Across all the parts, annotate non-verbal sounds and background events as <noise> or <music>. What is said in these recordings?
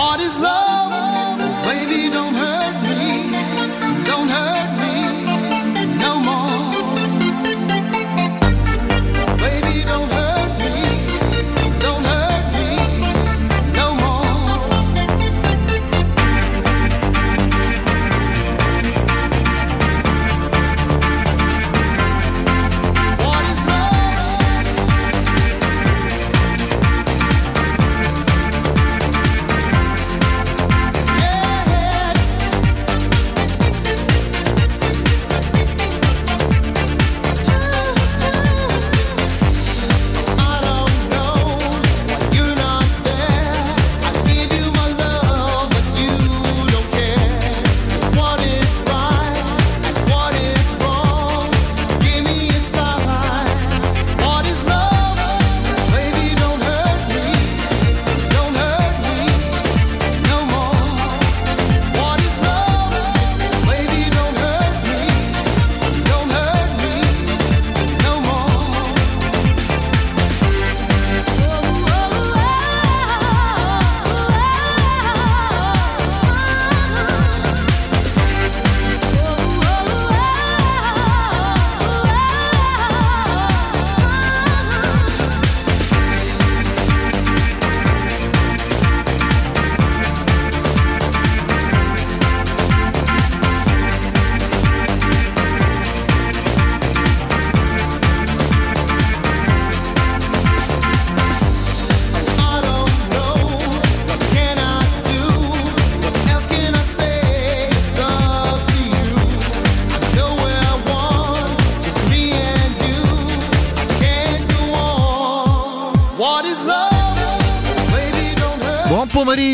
What is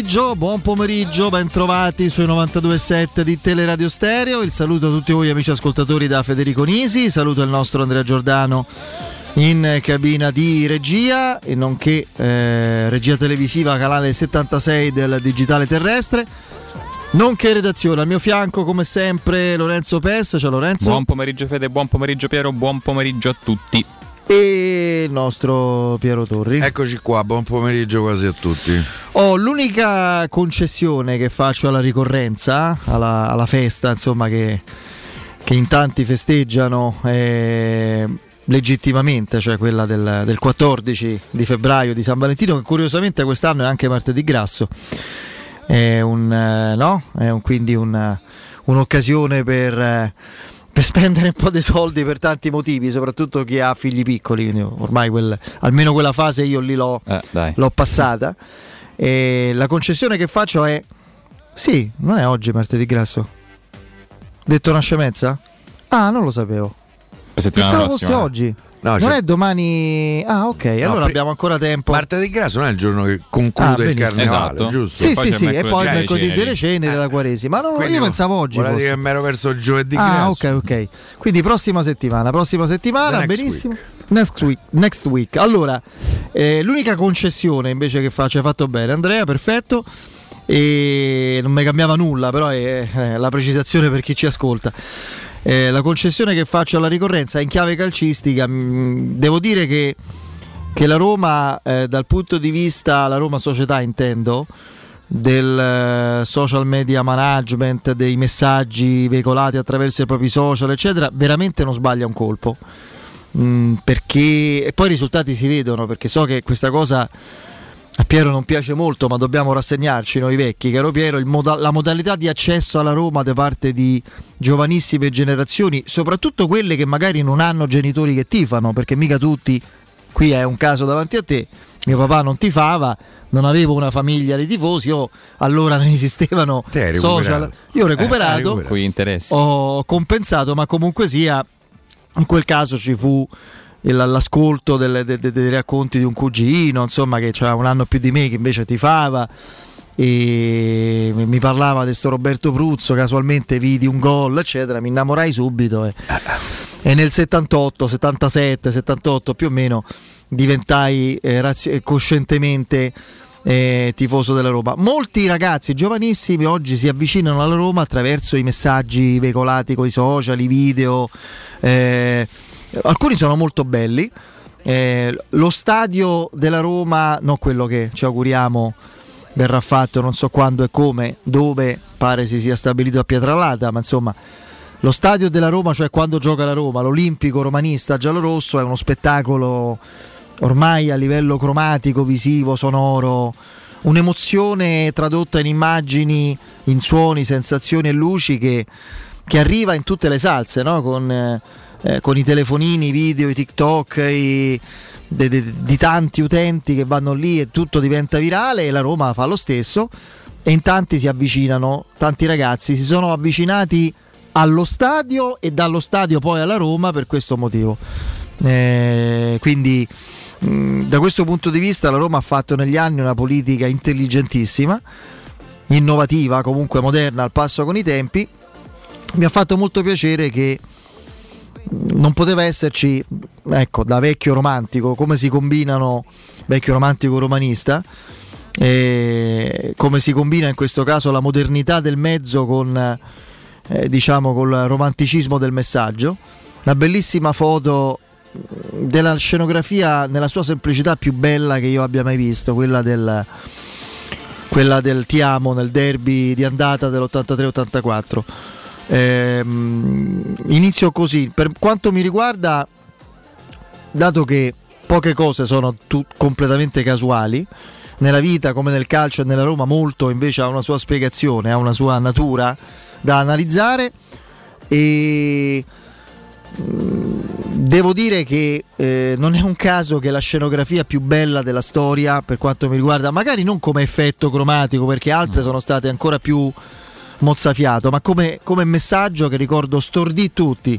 pomeriggio, buon pomeriggio, ben trovati sui 92.7 di Teleradio Stereo. Il saluto a tutti voi amici ascoltatori da Federico Nisi, saluto il nostro Andrea Giordano in cabina di regia e nonché eh, regia televisiva canale 76 del digitale terrestre. Nonché redazione al mio fianco come sempre Lorenzo Pes, ciao Lorenzo. Buon pomeriggio Fede, buon pomeriggio Piero, buon pomeriggio a tutti. E il nostro Piero Torri. Eccoci qua, buon pomeriggio quasi a tutti. Oh, l'unica concessione che faccio alla ricorrenza, alla, alla festa, insomma, che, che in tanti festeggiano eh, legittimamente, cioè quella del, del 14 di febbraio di San Valentino, che curiosamente quest'anno è anche martedì grasso. È, un, eh, no? è un- quindi un- un'occasione per, eh, per spendere un po' di soldi per tanti motivi, soprattutto chi ha figli piccoli. Quindi ormai quel- almeno quella fase io lì l'ho, Eh, l'ho passata. E la concessione che faccio è: sì, non è oggi martedì grasso. Detto una scemenza? Ah, non lo sapevo. Pensavo fosse prossima. oggi. No, non cioè- è domani. Ah, ok. allora pri- abbiamo ancora tempo. Martedì grasso non è il giorno che Ah, conclude il benissimo. carnevale, Esatto. giusto? Sì, sì, sì, e poi il mercoledì delle ceneri della Quaresima. Ma io pensavo oggi. Fosse. che mi ero verso giovedì Ah, ok, ok. Quindi prossima settimana, prossima settimana, benissimo. Next week. Next week. Allora, eh, l'unica concessione invece che faccio, hai fatto bene Andrea, perfetto. E non mi cambiava nulla, però è, è la precisazione per chi ci ascolta. Eh, la concessione che faccio alla ricorrenza in chiave calcistica. mh, devo dire che, che la Roma, eh, dal punto di vista, la Roma società intendo, del eh, social media management, dei messaggi veicolati attraverso i propri social, eccetera, veramente non sbaglia un colpo. Mm, perché e poi i risultati si vedono, perché so che questa cosa a Piero non piace molto, ma dobbiamo rassegnarci noi vecchi, caro Piero, il moda- la modalità di accesso alla Roma da parte di giovanissime generazioni, soprattutto quelle che magari non hanno genitori che tifano, perché mica tutti, qui è un caso davanti a te, mio papà non tifava, non avevo una famiglia di tifosi, io allora non <laughs> esistevano social, io ho Eh, recuperato, interessi. ho compensato, ma comunque sia, in quel caso ci fu l'ascolto delle- de- de- dei racconti di un cugino, insomma, che aveva un anno più di me, che invece tifava. E mi parlava di sto Roberto Pruzzo, casualmente vidi un gol, eccetera, mi innamorai subito e, e nel 78, 77, 78 più o meno diventai eh, razio- eh, coscientemente eh, tifoso della Roma. Molti ragazzi giovanissimi oggi si avvicinano alla Roma attraverso i messaggi veicolati con i social, i video. eh, alcuni sono molto belli. Eh, lo stadio della Roma, non quello che ci auguriamo verrà fatto non so quando e come, dove pare si sia stabilito a Pietralata, ma insomma lo stadio della Roma, cioè quando gioca la Roma, l'Olimpico romanista giallorosso è uno spettacolo ormai a livello cromatico, visivo, sonoro, un'emozione tradotta in immagini, in suoni, sensazioni e luci che, che arriva in tutte le salse, no? con, eh, eh, con i telefonini, i video, i TikTok, i, de- de- di tanti utenti che vanno lì e tutto diventa virale e la Roma fa lo stesso e in tanti si avvicinano, tanti ragazzi si sono avvicinati allo stadio e dallo stadio poi alla Roma per questo motivo. Eh, quindi mh, da questo punto di vista la Roma ha fatto negli anni una politica intelligentissima, innovativa, comunque moderna, al passo con i tempi. Mi ha fatto molto piacere che non poteva esserci, ecco, da vecchio romantico, come si combinano, vecchio romantico romanista, eh, come si combina in questo caso la modernità del mezzo con, eh, diciamo, col romanticismo del messaggio. La bellissima foto della scenografia nella sua semplicità più bella che io abbia mai visto, quella del, quella del Ti amo nel derby di andata dell'83-84. Ehm, inizio così, per quanto mi riguarda, dato che poche cose sono tu- completamente casuali, nella vita come nel calcio e nella Roma molto invece ha una sua spiegazione, ha una sua natura da analizzare. E mm, devo dire che eh, non è un caso che la scenografia più bella della storia per quanto mi riguarda, magari non come effetto cromatico perché altre sono state ancora più mozzafiato, ma come, come messaggio che ricordo stordì tutti.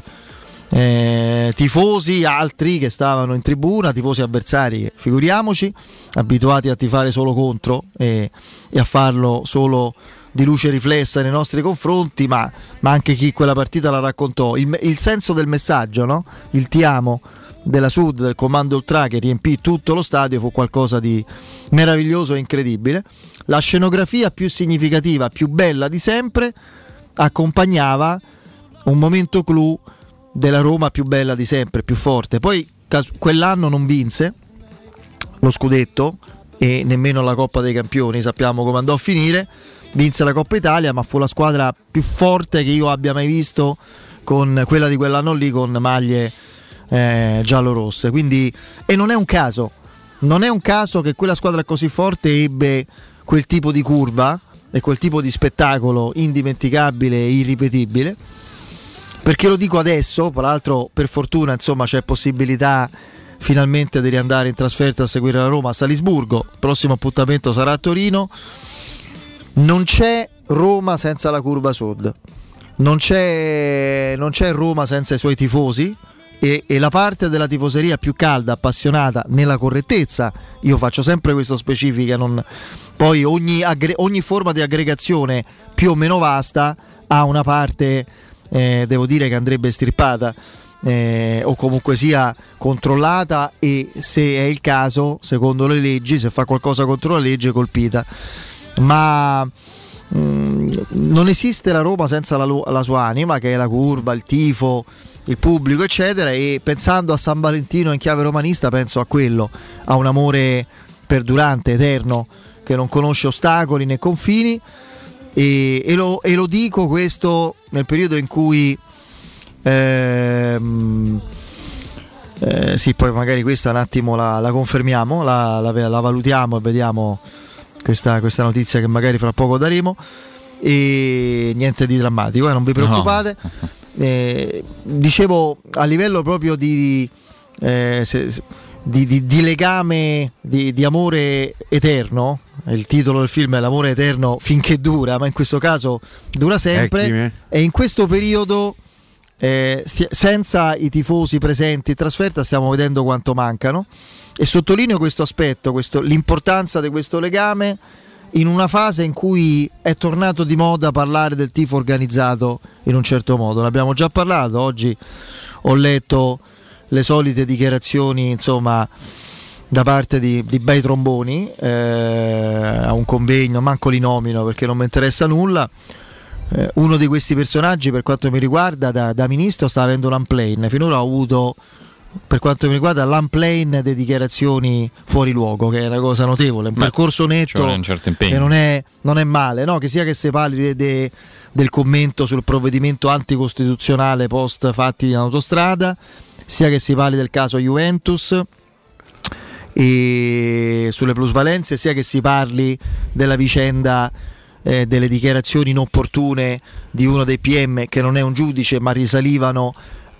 Eh, tifosi altri che stavano in tribuna, tifosi avversari, figuriamoci, abituati a tifare solo contro e, e a farlo solo di luce riflessa nei nostri confronti, ma, ma anche chi quella partita la raccontò. Il, il senso del messaggio, no? il ti amo della Sud, del comando Ultra che riempì tutto lo stadio, fu qualcosa di meraviglioso e incredibile. La scenografia più significativa, più bella di sempre, accompagnava un momento clou della Roma più bella di sempre, più forte. Poi quell'anno non vinse lo scudetto e nemmeno la Coppa dei Campioni, sappiamo come andò a finire. Vinse la Coppa Italia, ma fu la squadra più forte che io abbia mai visto con quella di quell'anno lì con maglie eh, giallo-rosse. Quindi, e non è un caso, non è un caso che quella squadra così forte ebbe quel tipo di curva e quel tipo di spettacolo indimenticabile e irripetibile. Perché lo dico adesso, tra l'altro per fortuna insomma c'è possibilità finalmente di riandare in trasferta a seguire la Roma a Salisburgo, il prossimo appuntamento sarà a Torino. Non c'è Roma senza la curva sud, non c'è, non c'è Roma senza i suoi tifosi, e, e, la parte della tifoseria più calda, appassionata nella correttezza, io faccio sempre questa specifica, non... poi ogni, aggre... ogni, forma di aggregazione più o meno vasta ha una parte, eh, devo dire, che andrebbe stirpata. Eh, o comunque sia controllata e se è il caso, secondo le leggi, se fa qualcosa contro la legge, colpita. Ma mh, mm, non esiste la Roma senza la, la sua anima, che è la curva, il tifo, il pubblico, eccetera. E pensando a San Valentino in chiave romanista, penso a quello, a un amore perdurante, eterno, che non conosce ostacoli né confini. E, e, lo, e lo, dico questo nel periodo in cui. Ehm, eh, sì, poi magari questa un attimo la, la confermiamo, la, la, la, valutiamo e vediamo questa, questa, notizia che magari fra poco daremo. E niente di drammatico, eh, non vi preoccupate. No. <laughs> Eh, dicevo a livello proprio di, eh, se, di, di, di legame, di, amore eterno, il titolo del film è L'amore eterno finché dura, ma in questo caso dura sempre. Ecchime. E in questo periodo, eh, senza i tifosi presenti in trasferta, stiamo vedendo quanto mancano. E sottolineo questo aspetto, questo, l'importanza di questo legame in una fase in cui è tornato di moda parlare del tifo organizzato in un certo modo. Ne abbiamo già parlato, oggi ho letto le solite dichiarazioni, insomma, da parte di, di bei tromboni eh, a un convegno, manco li nomino perché non mi interessa nulla. Eh, uno di questi personaggi, per quanto mi riguarda, da, da ministro sta avendo un unplane. Finora ho avuto per quanto mi riguarda l'unplane delle dichiarazioni fuori luogo, che è una cosa notevole, un Beh, percorso netto un certo che non è, non è male, no? che sia che si parli de- de- del commento sul provvedimento anticostituzionale post fatti in autostrada, sia che si parli del caso Juventus e sulle plusvalenze, sia che si parli della vicenda eh, delle dichiarazioni inopportune di uno dei PM che non è un giudice ma risalivano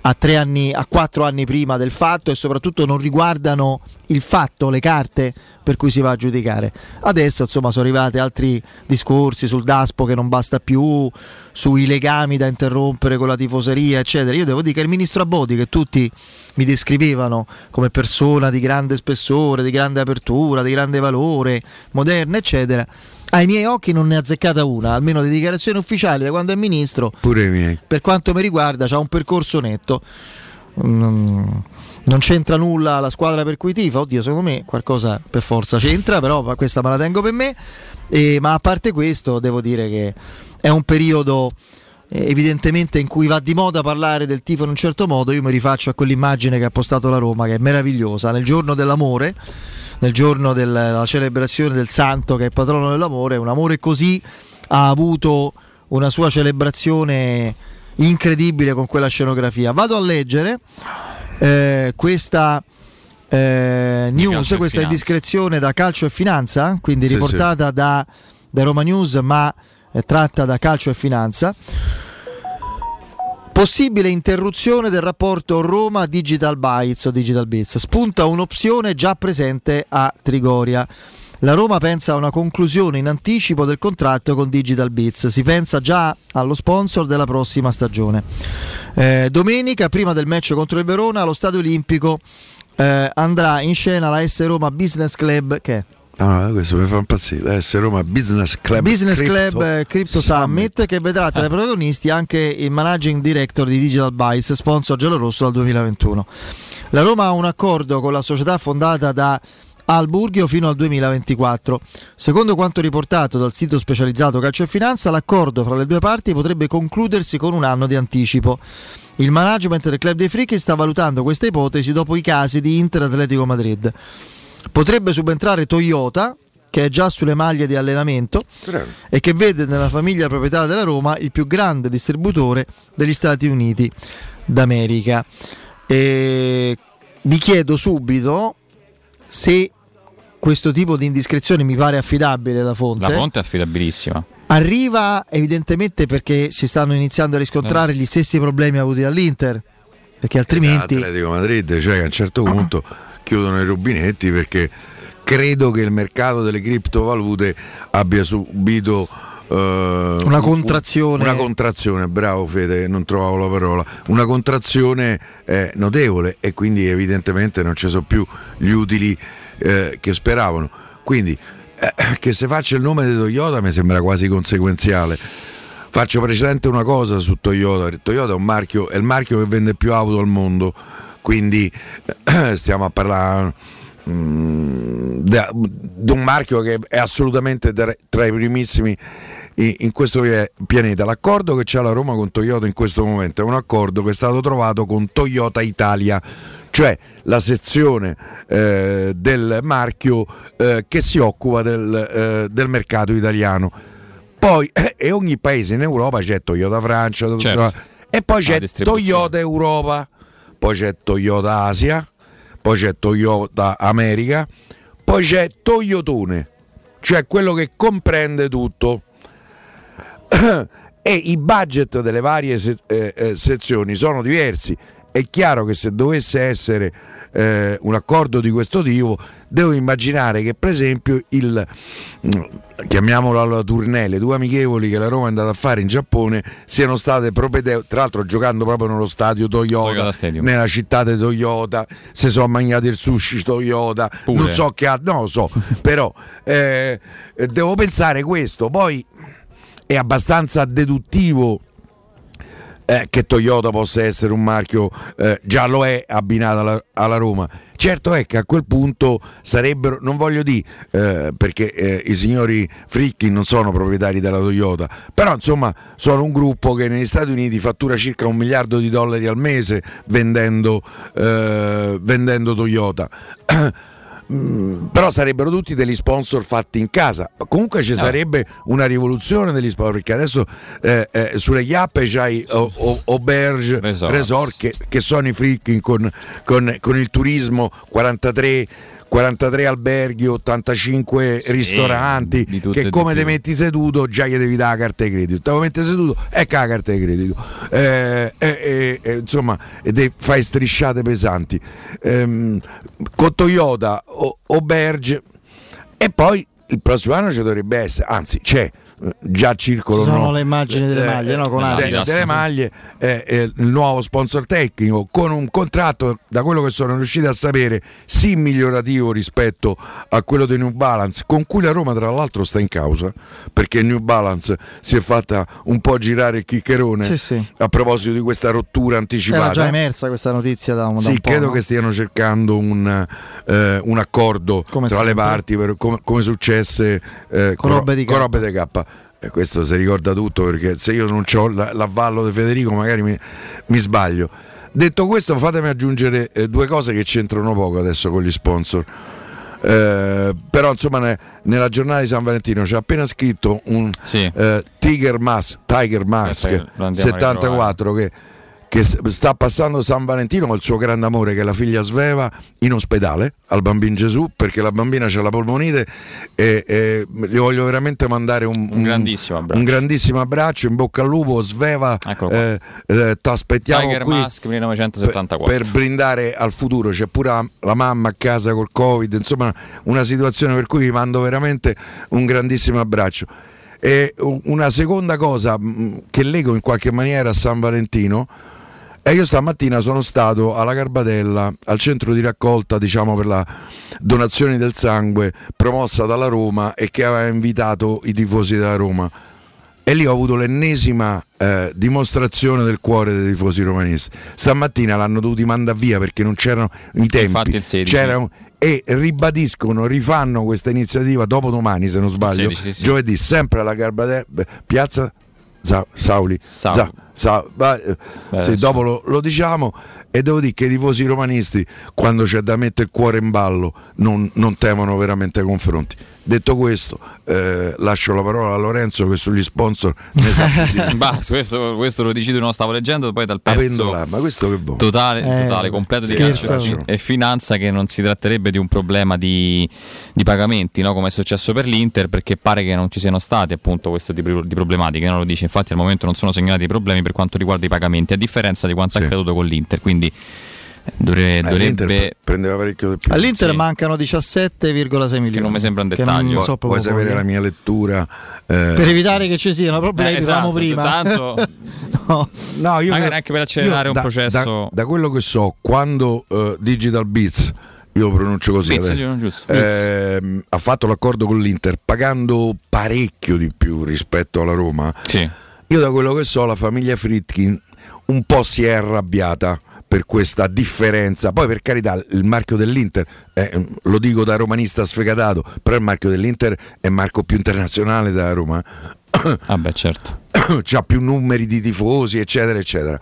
a, anni, a quattro anni prima del fatto e soprattutto non riguardano il fatto, le carte per cui si va a giudicare. Adesso insomma sono arrivati altri discorsi sul Daspo che non basta più, sui legami da interrompere con la tifoseria, eccetera. Io devo dire che il ministro Abodi, che tutti mi descrivevano come persona di grande spessore, di grande apertura, di grande valore, moderna, eccetera, ai miei occhi non ne ha azzeccata una, almeno le dichiarazioni ufficiali da quando è ministro Pure i miei. per quanto mi riguarda c'ha un percorso netto. Mm, Non c'entra nulla la squadra per cui tifa, oddio secondo me qualcosa per forza c'entra, però questa me la tengo per me. E- ma a parte questo devo dire che è un periodo eh, evidentemente in cui va di moda parlare del tifo in un certo modo, io mi rifaccio a quell'immagine che ha postato la Roma che è meravigliosa, nel giorno dell'amore, nel giorno della celebrazione del santo che è patrono dell'amore, un amore così ha avuto una sua celebrazione incredibile con quella scenografia. Vado a leggere eh, questa eh, news, questa indiscrezione da Calcio e Finanza, quindi Sì, riportata Da, da Roma News ma eh, tratta da Calcio e Finanza. Possibile interruzione del rapporto Roma Digital Bytes o Digital Bits. Spunta un'opzione già presente a Trigoria. La Roma pensa a una conclusione in anticipo del contratto con Digital Bits. Si pensa già allo sponsor della prossima stagione. Eh, domenica, prima del match contro il Verona, allo Stadio Olimpico eh, andrà in scena la S Roma Business Club che è No, questo mi fa impazzire. S Roma Business Club. Business Crypto Club eh, Crypto Summit che vedrà tra i protagonisti anche il managing director di Digital Bytes, sponsor giallorosso dal 2021. La Roma ha un accordo con la società fondata da Alburghio fino al 2024. Secondo quanto riportato dal sito specializzato Calcio e Finanza, l'accordo fra le due parti potrebbe concludersi con un anno di anticipo. Il management del club dei Fricchi sta valutando questa ipotesi dopo i casi di Inter Atletico Madrid. Potrebbe subentrare Toyota, che è già sulle maglie di allenamento Strano. e che vede nella famiglia proprietaria della Roma il più grande distributore degli Stati Uniti d'America. E vi chiedo subito se questo tipo di indiscrezione mi pare affidabile da fonte. La fonte è affidabilissima. Arriva evidentemente perché si stanno iniziando a riscontrare gli stessi problemi avuti dall'Inter, perché altrimenti Atletico Madrid, cioè che a un certo punto chiudono i rubinetti perché credo che il mercato delle criptovalute abbia subito eh, Una contrazione. Una contrazione, bravo Fede, non trovavo la parola. Una contrazione eh, notevole e quindi evidentemente non ci sono più gli utili eh, che speravano. Quindi eh, che se faccia il nome di Toyota mi sembra quasi conseguenziale. Faccio precedente una cosa su Toyota. Toyota è un marchio, è il marchio che vende più auto al mondo, quindi eh, stiamo a parlare mm, di un marchio che è assolutamente tra, i primissimi in, questo pia- pianeta. L'accordo che c'è la Roma con Toyota in questo momento è un accordo che è stato trovato con Toyota Italia, cioè la sezione eh, del marchio eh, che si occupa del, eh, del mercato italiano. Poi, e ogni paese in Europa c'è Toyota Francia, Toyota- Certo. e poi La c'è. Toyota Europa, poi c'è Toyota Asia, poi c'è Toyota America, poi c'è Toyotone, cioè quello che comprende tutto. <clears throat> e i budget delle varie se- eh, eh, sezioni sono diversi. È chiaro che se dovesse essere eh, un accordo di questo tipo, devo immaginare che, per esempio, il mm, chiamiamolo alla tournée, le due amichevoli che la Roma è andata a fare in Giappone siano state propedeutiche, tra l'altro giocando proprio nello stadio Toyota, Toyota nella città di Toyota, se sono mangiati il sushi Toyota, Pure. non so che altro, non lo so, <laughs> però eh, devo pensare questo, poi è abbastanza deduttivo eh, che Toyota possa essere un marchio, eh, già lo è abbinato alla, alla Roma. Certo è che a quel punto sarebbero, non voglio dire eh, perché eh, i signori Fricchi non sono proprietari della Toyota, però insomma sono un gruppo che negli Stati Uniti fattura circa un miliardo di dollari al mese vendendo, eh, vendendo Toyota. <clears throat> Mm, però sarebbero tutti degli sponsor fatti in casa. Comunque ci sarebbe una rivoluzione degli sponsor perché adesso eh, eh, sulle chiappe c'hai o- o- Auberge. Resort che, che sono i freaking con, con- con il turismo 43 43 alberghi, 85 ristoranti, di tutto che come ti metti seduto già gli devi dare la carta di credito. Te lo metti seduto, ecco la carta di credito. Eh, eh, eh, eh, insomma, te fai strisciate pesanti. Ehm, con Toyota o, o Berge e poi il prossimo anno ci dovrebbe essere, anzi c'è. Eh, Già circolano Ci sono le immagini delle maglie, no? Con de- Adidas. delle maglie, eh, eh, il nuovo sponsor tecnico con un contratto, da quello che sono riusciti a sapere, sì migliorativo rispetto a quello di New Balance, con cui la Roma tra l'altro sta in causa, perché New Balance si è fatta un po' girare il chiccherone Sì, sì. a proposito di questa rottura Era anticipata. già emersa questa notizia da da Sì, un po'. credo no? che stiano cercando un, eh, un accordo Come tra le sempre. parti, per- come, come successe eh, Con con K. robe di K. E questo si ricorda tutto perché se io non ho l'avvallo di Federico magari mi, mi sbaglio. Detto questo, fatemi aggiungere eh, due cose che c'entrano poco adesso con gli sponsor. Eh, però insomma ne- nella giornata di San Valentino c'è appena scritto un Sì. eh, Tiger Mask, Tiger Mask Aspetta, lo andiamo a 74 che, che sta passando San Valentino con il suo grande amore che è la figlia Sveva in ospedale al bambino Gesù perché la bambina c'ha la polmonite e, e gli voglio veramente mandare un, Un grandissimo abbraccio. un grandissimo abbraccio in bocca al lupo Sveva qua. eh, eh, ti aspettiamo qui Mask 1974. per, per brindare al futuro. C'è pure la, la mamma a casa col Covid, insomma, una situazione per cui vi mando veramente un grandissimo abbraccio. E una seconda cosa mh, che leggo in qualche maniera a San Valentino. E io stamattina sono stato alla Garbatella, al centro di raccolta diciamo, per la donazione del sangue promossa dalla Roma e che aveva invitato i tifosi della Roma. E lì ho avuto l'ennesima eh, dimostrazione del cuore dei tifosi romanisti. Stamattina l'hanno dovuti mandare via perché non c'erano i tempi. Infatti il 16. C'era un- e ribadiscono, rifanno questa iniziativa dopo domani, se non sbaglio, 16, sì, sì. giovedì, sempre alla Garbatella, piazza Sa- Sauli. Sau- Sa- Sa- va- eh, Beh, adesso- dopo lo, lo diciamo e devo dire che i tifosi romanisti quando c'è da mettere il cuore in ballo non, non temono veramente confronti. Detto questo, eh, lascio la parola a Lorenzo che sugli sponsor ne sa. <laughs> Bah, questo, questo lo dici tu, non stavo leggendo, poi dal pezzo là, ma questo che vuoi? totale, Eh, totale, completo di calcio e finanza che non si tratterebbe di un problema di, di pagamenti, no? come è successo per l'Inter, perché pare che non ci siano stati appunto questo tipo di problematiche, non lo dice, infatti al momento non sono segnalati i problemi per quanto riguarda i pagamenti, a differenza di quanto Sì. è accaduto con l'Inter, quindi eh, Eh, dovrebbe... pre- prendeva parecchio di più. All'Inter Sì. mancano 17,6 milioni. non mi sembra un che dettaglio. so vuoi sapere la mia lettura? eh, Per evitare che ci siano problemi, Eh, esatto, prima. tanto- <laughs> no. No, io Magari anche per accelerare io un da- processo- Da, da quello che so, quando eh, Digital Beats, io lo pronuncio così Beats, adesso, giusto, ehm, ha fatto l'accordo con l'Inter pagando parecchio di più rispetto alla Roma. Sì. Io da quello che so, la famiglia Fritkin un po' si è arrabbiata per questa differenza. Poi, per carità, il marchio dell'Inter, eh, lo dico da romanista sfegatato, però il marchio dell'Inter è il marco più internazionale della Roma. Vabbè, certo. <coughs> c'ha più numeri di tifosi, eccetera, eccetera.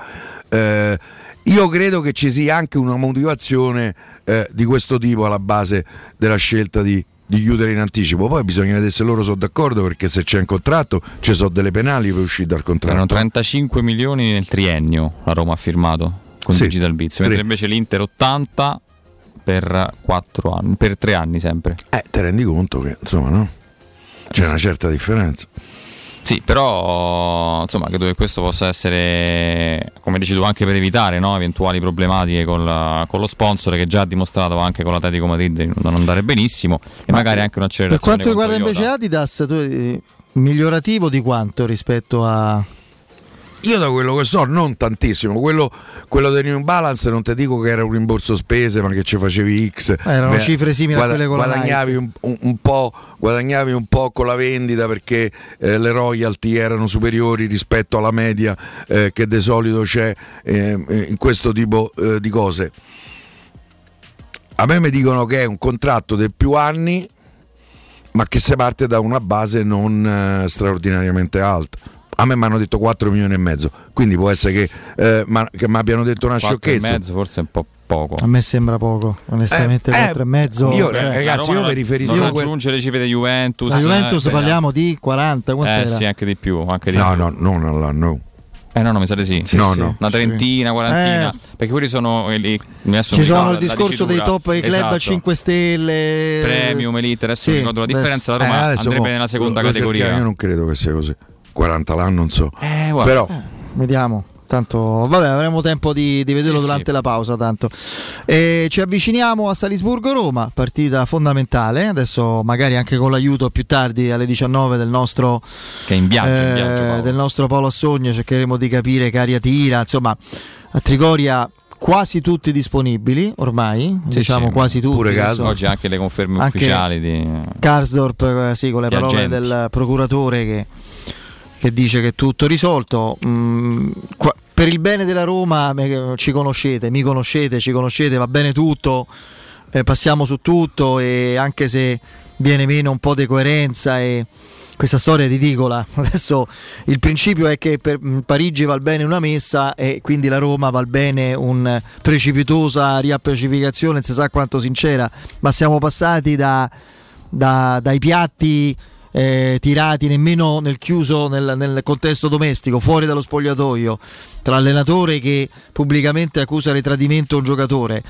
Eh, io credo che ci sia anche una motivazione eh, di questo tipo alla base della scelta di, di chiudere in anticipo. Poi bisogna vedere se loro sono d'accordo, perché se c'è un contratto ci sono delle penali per uscire dal Erano contratto. 35 milioni nel triennio la Roma ha firmato con Sì, Digital Beats, mentre tre. invece l'Inter 80 per 4 anni, per 3 anni sempre. Eh, te rendi conto che insomma, no? C'è Eh, una sì. certa differenza. Sì, però insomma credo che questo possa essere, come dici tu, anche per evitare no, eventuali problematiche con, la- con lo sponsor che già ha dimostrato anche con l'Atletico Madrid di non andare benissimo e magari anche Per un'accelerazione quanto con riguarda invece Adidas, tu, eh, migliorativo di quanto rispetto a io da quello che so, non tantissimo. Quello, quello del New Balance non ti dico che era un rimborso spese, ma che ci facevi X. Eh, erano cifre simili a quelle con la guadagnavi un, un- un po', guadagnavi un po' con la vendita perché eh, le royalty erano superiori rispetto alla media eh, che di solito c'è eh, in questo tipo eh, di cose. A me mi dicono che è un contratto di più anni, ma che si parte da una base non eh, straordinariamente alta. A me mi hanno detto 4 milioni e mezzo, quindi può essere che, eh, ma- che mi abbiano detto una 4 e sciocchezza. mezzo forse è un po' poco. A me sembra poco, onestamente, Eh, eh, 4 e mezzo. io- cioè, eh, ragazzi, io mi riferisco non a que- raggiunge le cifre di Juventus. la Juventus eh, parliamo di 40, Eh quant'era? sì, anche di più. Anche di No, più. no, non all'anno. Eh no, no, mi sa di sì. no, sì. no. Una trentina, quarantina. Eh. Perché quelli sono. adesso Ci sono il discorso dei top ai club a Esatto. 5 stelle. Premium, Elite, adesso Sì, mi ricordo la differenza. La Eh, Roma adesso andrebbe mo- nella seconda lo categoria. Io non credo che sia così. 40 l'anno, non so. Eh. Però Vediamo. Tanto, vabbè, avremo tempo di, di vederlo Sì, durante sì. la pausa. Tanto. E ci avviciniamo a Salisburgo-Roma, partita fondamentale. Adesso, magari anche con l'aiuto più tardi alle 19 del nostro, Che è in viaggio, in eh, viaggio. Paolo. del nostro Paolo Assogna. Cercheremo di capire che aria tira. Insomma, a Trigoria quasi tutti disponibili ormai. Sì, diciamo sì, quasi tutti. pure Adesso- Caso. Oggi anche le conferme Anche- ufficiali di. Karsdorp, eh, sì, con le parole agenti. del procuratore che, che dice che è tutto risolto. Mm, qua- per il bene della Roma ci conoscete, mi conoscete, ci conoscete, va bene tutto, eh, passiamo su tutto e anche se viene meno un po' di coerenza e questa storia è ridicola. <laughs> Adesso il principio è che per mm, Parigi va bene una messa e quindi la Roma va bene un precipitosa riappacificazione, si sa quanto sincera, ma siamo passati da, da- dai piatti eh, tirati nemmeno nel chiuso nel, nel contesto domestico, fuori dallo spogliatoio, tra l'allenatore che pubblicamente accusa di tradimento un giocatore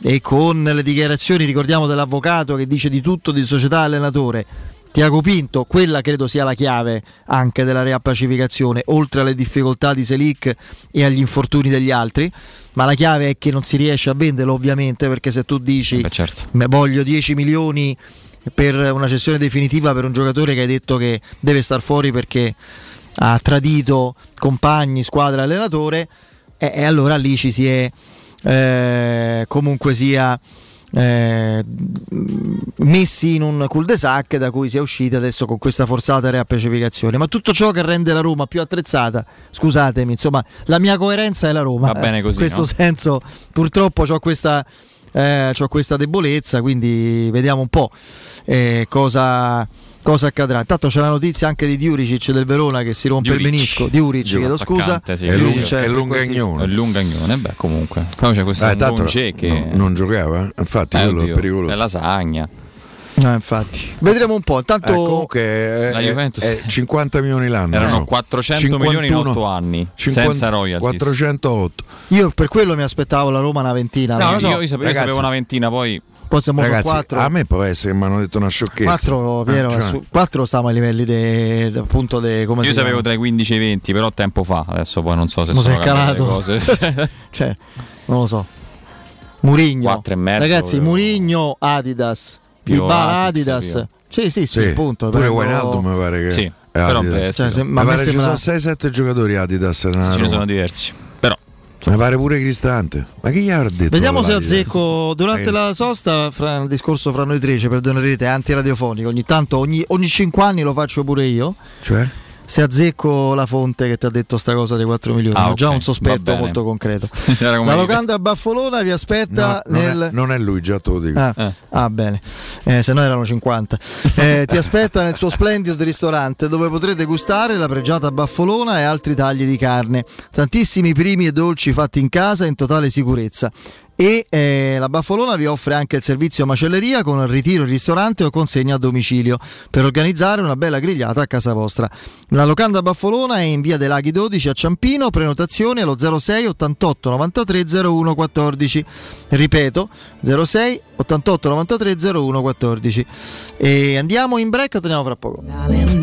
e con le dichiarazioni, ricordiamo, dell'avvocato che dice di tutto di società allenatore. Tiago Pinto, quella credo sia la chiave anche della riappacificazione, oltre alle difficoltà di Selic e agli infortuni degli altri, ma la chiave è che non si riesce a venderlo ovviamente perché se tu dici Beh, certo. "Me voglio 10 milioni per una cessione definitiva per un giocatore che hai detto che deve star fuori perché ha tradito compagni, squadra, allenatore e, e allora lì ci si è eh, comunque sia eh, messi in un cul-de-sac da cui si è usciti adesso con questa forzata reappacificazione ma tutto ciò che rende la Roma più attrezzata scusatemi insomma la mia coerenza è la Roma Va bene Eh, così, in questo no? senso purtroppo ho questa eh, c'ho questa debolezza, quindi vediamo un po' eh, cosa, cosa accadrà. Intanto c'è la notizia anche di Diuricic del Verona che si rompe Diuric. il menisco. Diuric, Diuric, chiedo scusa. sì. È, lunga, è lungagnone. È lungagnone, beh, comunque. Poi c'è questo Eh, che. no- non giocava, eh? infatti Eh, quello oddio, è pericoloso. È lasagna. No, infatti. Vedremo un po'. Intanto Eh, comunque è, La Juventus- è 50 milioni l'anno. Erano no? 400 milioni in 51, 8 anni, 50 senza royalties. 408. io per quello mi aspettavo la Roma una ventina. No, so, io, io ragazzi. sapevo una ventina, poi Poi siamo su Ragazzi, 4. a me può essere che mi hanno detto una sciocchezza. 4 Piero, Ah, cioè, su- 4 stiamo ai livelli de, de- appunto de, come io sapevo tra i 15 e i 20, però tempo fa, adesso poi non so se sono calato. cose. <laughs> Cioè, non lo so. Murigno. E Ragazzi, volevo- Murigno Adidas. Più Dybala Asics, Adidas. più. Sì, sì, sì, Sì, appunto. pure prendo- Wijnaldum mi pare che Sì, è però. Cioè, se- mi ma me pare ci sembra- sono 6-7 giocatori Adidas ce ne sono diversi. Però Mi pare pure Cristante. Ma che gli ha detto? Vediamo se azzecco durante la sosta, fra il discorso fra noi tre, ci perdonerete, è antiradiofonico. Ogni tanto, ogni, ogni 5 anni lo faccio pure io. Cioè? Se azzecco la fonte che ti ha detto sta cosa dei 4 milioni, Ah, ho già ok, un sospetto molto concreto. <laughs> La locanda a Baffolona vi aspetta No, non, nel. è, non è lui, già te lo dico. Ah, Eh. ah, bene, eh, se no erano 50. Eh, ti aspetta nel suo splendido ristorante dove potrete gustare la pregiata baffolona e altri tagli di carne. Tantissimi primi e dolci fatti in casa in totale sicurezza. E eh, la Baffolona vi offre anche il servizio macelleria con ritiro in ristorante o consegna a domicilio per organizzare una bella grigliata a casa vostra. La locanda Baffolona è in via dei Laghi 12 a Ciampino, prenotazioni allo 06 88 93 01 14. Ripeto, 06 88 93 01 14. E andiamo in break torniamo fra poco. Darling,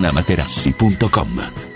artigianamaterassi.com.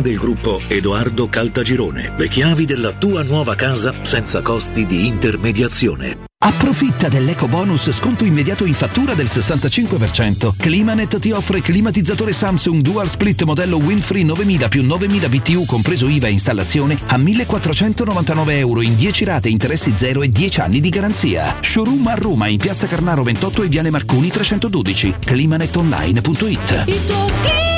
del gruppo Edoardo Caltagirone. Le chiavi della tua nuova casa senza costi di intermediazione. Approfitta dell'eco bonus sconto immediato in fattura del 65%. Climanet ti offre climatizzatore Samsung Dual Split modello Windfree 9000 più 9000 BTU compreso IVA e installazione a 1499 euro in 10 rate interessi zero e 10 anni di garanzia. Showroom a Roma in piazza Carnaro 28 e Viale Marconi 312. climanetonline.it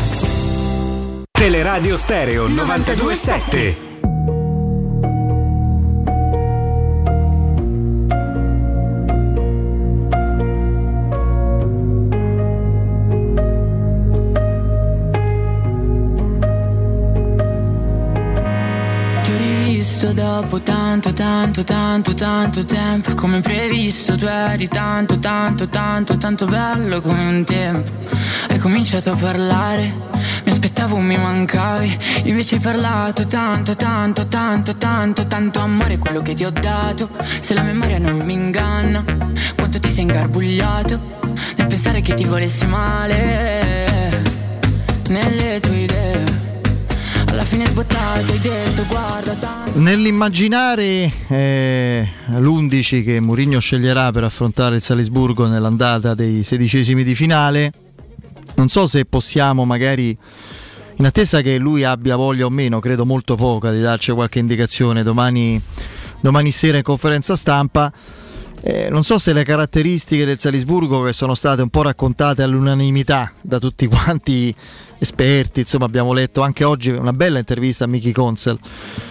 Teleradio Stereo 927. Ti ho rivisto visto dopo tanto, tanto, tanto, tanto tempo. Come previsto, tu eri tanto, tanto, tanto, tanto bello come un tempo. Hai cominciato a parlare, aspettavo, mi mancavi. Invece hai parlato tanto, tanto, tanto, tanto, tanto amore, quello che ti ho dato. Se la memoria non mi inganna, quanto ti sei ingarbugliato nel pensare che ti volessi male. Nelle tue idee, alla fine sbottato, hai detto guarda tanto. Nell'immaginare eh, l'11 che Mourinho sceglierà per affrontare il Salisburgo nell'andata dei sedicesimi di finale, non so se possiamo magari, in attesa che lui abbia voglia o meno, credo molto poca, di darci qualche indicazione domani, domani sera in conferenza stampa. eh, non so se le caratteristiche del Salisburgo che sono state un po' raccontate all'unanimità da tutti <laughs> quanti esperti, insomma abbiamo letto anche oggi una bella intervista a Miki Consel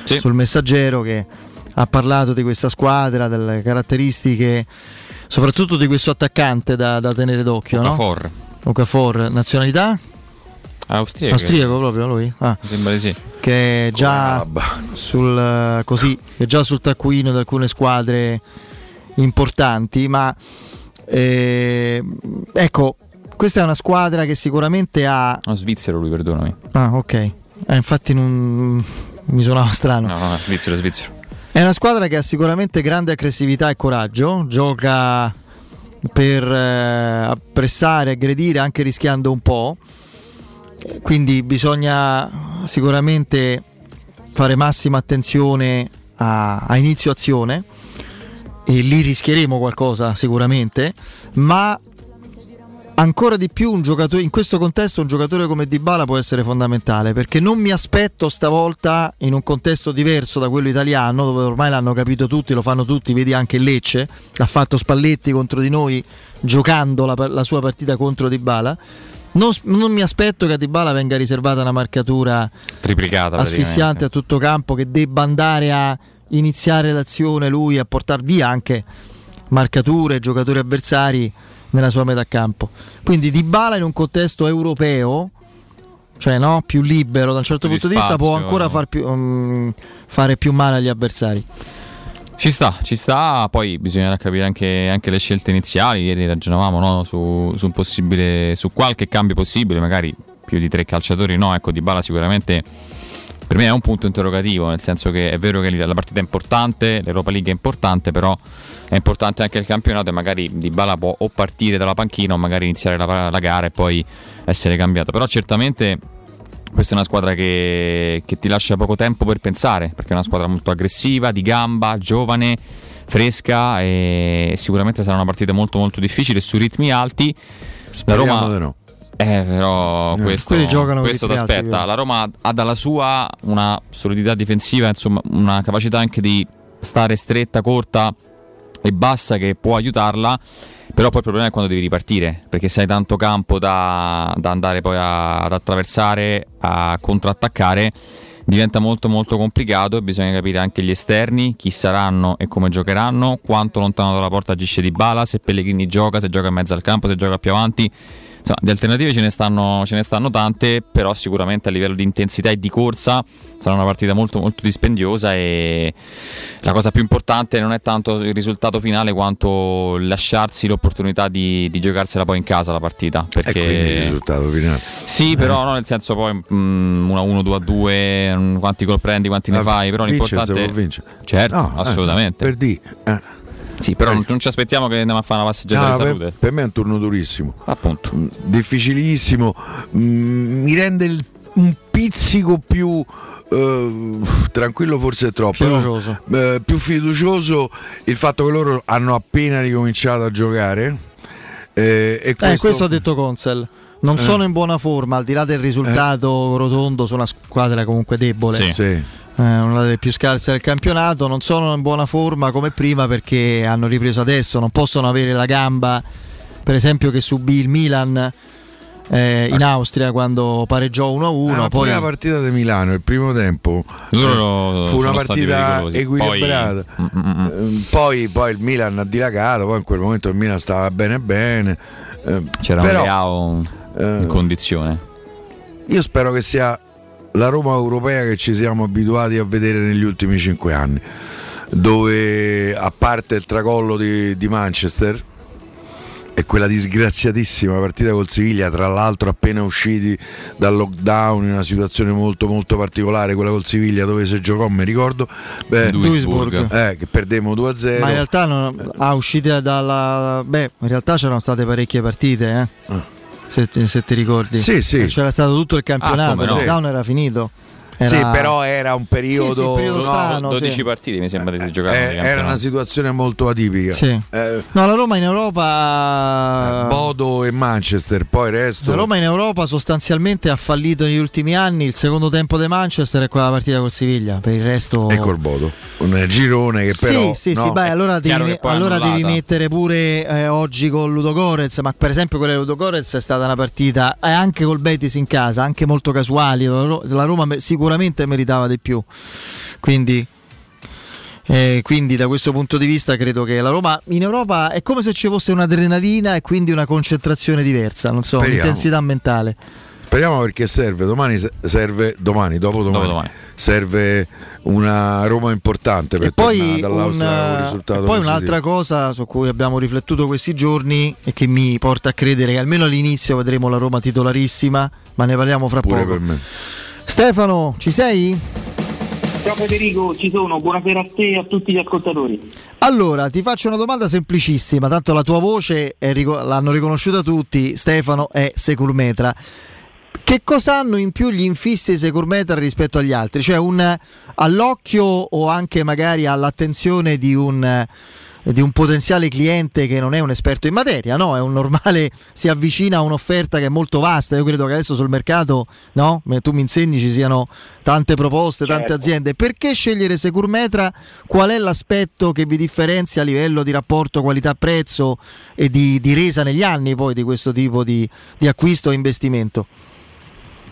sul messaggero che ha parlato di questa squadra, delle caratteristiche, soprattutto di questo attaccante da, da tenere d'occhio. Okafor. No? Okafor, nazionalità? Austriaco. Austriaco proprio lui? Ah. Sembra di sì. Che è già sul, eh, così, è già sul taccuino di alcune squadre importanti, ma eh, ecco, questa è una squadra che sicuramente ha... No, svizzero lui, perdonami. Ah, ok. Eh, infatti non mi suonava strano. No, no, svizzero, svizzero. È una squadra che ha sicuramente grande aggressività e coraggio, gioca per eh, pressare, aggredire anche rischiando un po', quindi bisogna sicuramente fare massima attenzione a, a inizio azione e lì rischieremo qualcosa sicuramente, ma ancora di più in questo contesto un giocatore come Dybala può essere fondamentale perché non mi aspetto stavolta in un contesto diverso da quello italiano dove ormai l'hanno capito tutti, lo fanno tutti, vedi anche Lecce, l'ha fatto Spalletti contro di noi giocando la, la sua partita contro Dybala. Non, non mi aspetto che a Dybala venga riservata una marcatura Triplicata. asfissiante a tutto campo che debba andare a iniziare l'azione lui a portare via anche marcature, giocatori avversari nella sua metà campo. Quindi Dybala in un contesto europeo, cioè no, più libero da un certo Più punto di di vista, può spazio. ancora far più- mm, fare più male agli avversari. Ci sta, ci sta, poi bisognerà capire anche, anche le scelte iniziali, ieri ragionavamo no, su, su su qualche cambio possibile, magari più di tre calciatori no, ecco Di Bala sicuramente per me è un punto interrogativo, nel senso che è vero che la partita è importante, l'Europa League è importante, però è importante anche il campionato e magari Di Bala può o partire dalla panchina o magari iniziare la, la gara e poi essere cambiato, però certamente questa è una squadra che, che ti lascia poco tempo per pensare, perché è una squadra molto aggressiva, di gamba, giovane, fresca e sicuramente sarà una partita molto molto difficile su ritmi alti. La Speriamo Roma di no. eh, però questo, giocano questo con i ritmi t'aspetta. alti, La Roma ha dalla sua una solidità difensiva, insomma, una capacità anche di stare stretta, corta e bassa che può aiutarla. Però poi il problema è quando devi ripartire, perché se hai tanto campo da, da andare poi a- ad attraversare, a contrattaccare, diventa molto molto complicato e bisogna capire anche gli esterni, chi saranno e come giocheranno, quanto lontano dalla porta agisce Di Bala, se Pellegrini gioca, se gioca in mezzo al campo, se gioca più avanti. Insomma, di alternative ce ne, stanno, ce ne stanno tante, però sicuramente a livello di intensità e di corsa sarà una partita molto molto dispendiosa e la cosa più importante non è tanto il risultato finale quanto lasciarsi l'opportunità di, di giocarsela poi in casa la partita. Perché... E quindi il risultato finale. Sì, però no, nel senso poi mm, 1-1, 2-2, mm, quanti gol prendi, quanti ne Ah, fai, però l'importante può vincere. Certo, No, eh, assolutamente. per di. eh. Sì, però non, non ci aspettiamo che andiamo a fare una passeggiata No, di per, salute. per me è un turno durissimo. Appunto. Difficilissimo. Mm, mi rende il- un pizzico più. eh, tranquillo forse è troppo no? Fiducioso. Eh, più fiducioso il fatto che loro hanno appena ricominciato a giocare eh, e Eh, questo, questo ha detto Consel. Non Eh. sono in buona forma, al di là del risultato rotondo su una squadra comunque debole. Sì. Sì. Eh, una delle più scarse del campionato, non sono in buona forma come prima perché hanno ripreso adesso, non possono avere la gamba, per esempio, che subì il Milan eh, in Austria quando pareggiò 1-1. Ah, poi la partita di Milano il primo tempo Loro eh, fu una partita equilibrata Poi- Mm, mm, mm. Eh, poi, poi il Milan ha dilagato poi in quel momento il Milan stava bene bene eh, C'era però, un Leao eh, in condizione. io spero che sia la Roma europea che ci siamo abituati a vedere negli ultimi cinque anni, dove a parte il tracollo di, di Manchester e quella disgraziatissima partita col Siviglia, tra l'altro appena usciti dal lockdown in una situazione molto molto particolare, quella col Siviglia dove si giocò, mi ricordo, beh, Duisburg. eh, che perdemmo 2-0. Ma in realtà non, ah, uscite dalla. Beh, in realtà c'erano state parecchie partite, eh. Se, ti- se ti ricordi. Ah. Sì, sì. C'era stato tutto il campionato, come il no. lockdown era finito. Sì, Era- però era un periodo, Sì, sì, periodo no, strano, 12 sì. partite mi sembra di giocare. eh, era una situazione molto atipica. Sì. Eh, No, la Roma in Europa. Bodo e Manchester, poi il resto. La Roma in Europa sostanzialmente ha fallito negli ultimi anni. Il secondo tempo di Manchester è quella partita col Siviglia. Per il resto. e col Bodo. Un girone che però. sì, sì, no, sì, beh, allora, devi, allora devi mettere pure eh, oggi con Ludo Gorez, ma per esempio quella di Ludo Gorez è stata una partita eh, anche col Betis in casa, anche molto casuali, la Ro- la Roma me- sicuramente meritava di più, quindi, eh, quindi da questo punto di vista credo che la Roma in Europa è come se ci fosse un'adrenalina e quindi una concentrazione diversa, non so, Speriamo. un'intensità mentale. Speriamo perché serve domani, se- serve domani, dopo domani, Dopodomani. serve una Roma importante per E poi, dall'Austria un un, risultato e poi un'altra cosa su cui abbiamo riflettuto questi giorni e che mi porta a credere che almeno all'inizio vedremo la Roma titolarissima, ma ne parliamo fra Pure poco. per me. Stefano, ci sei? Ciao Federico, ci sono, buonasera a te e a tutti gli ascoltatori. Allora, ti faccio una domanda semplicissima, tanto la tua voce rico- l'hanno riconosciuta tutti, Stefano è Securmetra. Che cosa hanno in più gli infissi Securmetra rispetto agli altri? Cioè un, all'occhio o anche magari all'attenzione di un, di un potenziale cliente che non è un esperto in materia, no? È un normale, si avvicina a un'offerta che è molto vasta. Io credo che adesso sul mercato, no? Tu mi insegni ci siano tante proposte, tante Certo. aziende. Perché scegliere Securmetra? Qual è l'aspetto che vi differenzia a livello di rapporto qualità-prezzo e di, di resa negli anni poi di questo tipo di, di acquisto e investimento?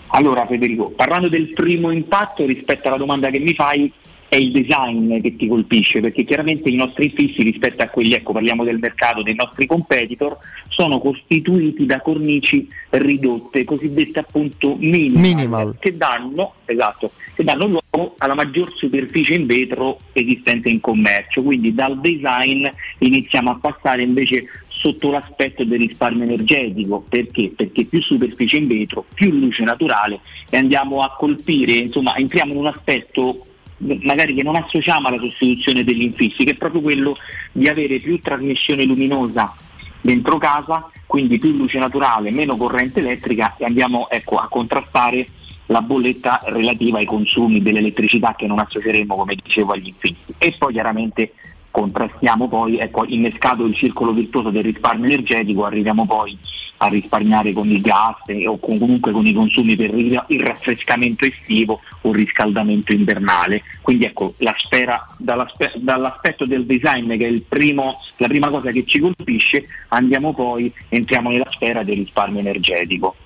Allora Federico, parlando del primo impatto rispetto alla domanda che mi fai, è il design che ti colpisce, perché chiaramente i nostri infissi rispetto a quelli, ecco parliamo del mercato, dei nostri competitor, sono costituiti da cornici ridotte, cosiddette appunto minimal, Minimal. che danno, esatto, che danno luogo alla maggior superficie in vetro esistente in commercio. Quindi dal design iniziamo a passare invece sotto l'aspetto del risparmio energetico. Perché? Perché più superficie in vetro, più luce naturale e andiamo a colpire, insomma, entriamo in un aspetto magari che non associamo alla sostituzione degli infissi, che è proprio quello di avere più trasmissione luminosa dentro casa, quindi più luce naturale, meno corrente elettrica e andiamo ecco, a contrastare la bolletta relativa ai consumi dell'elettricità che non associeremo, come dicevo, agli infissi. E poi chiaramente contrastiamo poi, ecco, innescato il circolo virtuoso del risparmio energetico, arriviamo poi a risparmiare con il gas o comunque con i consumi per il raffrescamento estivo o il riscaldamento invernale. Quindi ecco, la sfera, dall'aspe- dall'aspetto del design che è primo- la prima cosa che ci colpisce, andiamo poi, entriamo nella sfera del risparmio energetico.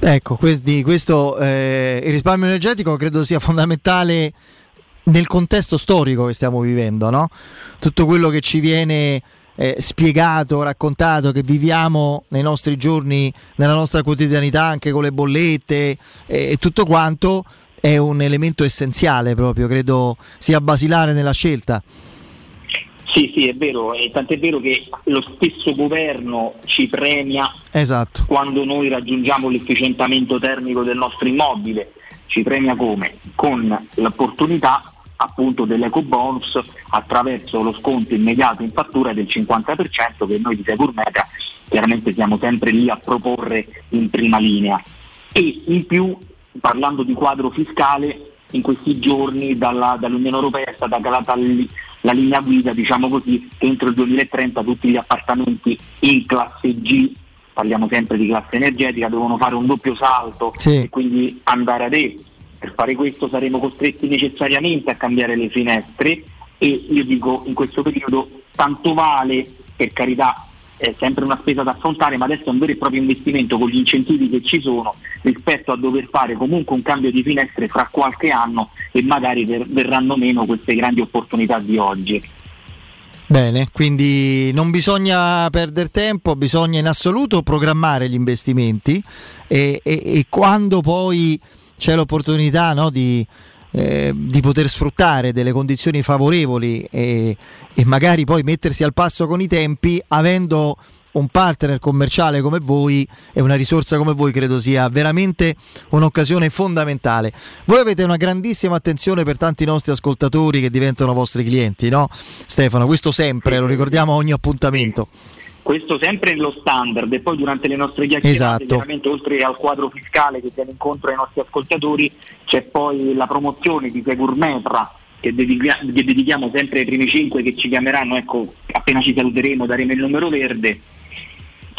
Ecco, questi- questo, eh, il risparmio energetico credo sia fondamentale nel contesto storico che stiamo vivendo, no? Tutto quello che ci viene eh, spiegato, raccontato, che viviamo nei nostri giorni, nella nostra quotidianità, anche con le bollette eh, e tutto quanto, è un elemento essenziale proprio, credo sia basilare nella scelta. Sì, sì, è vero, e tant'è vero che lo stesso governo ci premia Esatto. quando noi raggiungiamo l'efficientamento termico del nostro immobile. Ci premia come? Con l'opportunità appunto dell'eco bonus attraverso lo sconto immediato in fattura del 50% che noi di Securmedia chiaramente siamo sempre lì a proporre in prima linea. E in più, parlando di quadro fiscale, in questi giorni dalla- dall'Unione Europea è stata calata la linea guida, diciamo così, che entro il 2030 tutti gli appartamenti in classe G, parliamo sempre di classe energetica, devono fare un doppio salto Sì. e quindi andare ad E. Per fare questo saremo costretti necessariamente a cambiare le finestre e io dico in questo periodo tanto vale, per carità, è sempre una spesa da affrontare, ma adesso è un vero e proprio investimento con gli incentivi che ci sono rispetto a dover fare comunque un cambio di finestre fra qualche anno e magari ver- verranno meno queste grandi opportunità di oggi. Bene, quindi non bisogna perdere tempo, bisogna in assoluto programmare gli investimenti e, e- e quando poi c'è l'opportunità no, di, eh, di poter sfruttare delle condizioni favorevoli e, e magari poi mettersi al passo con i tempi avendo un partner commerciale come voi e una risorsa come voi credo sia veramente un'occasione fondamentale. Voi avete una grandissima attenzione per tanti nostri ascoltatori che diventano vostri clienti, no? Stefano, questo sempre, lo ricordiamo a ogni appuntamento. Questo sempre nello standard e poi durante le nostre chiacchierate, Esatto. chiaramente oltre al quadro fiscale che viene incontro ai nostri ascoltatori, c'è poi la promozione di Segurmetra che, dedica- che dedichiamo sempre ai primi cinque che ci chiameranno, ecco, appena ci saluteremo daremo il numero verde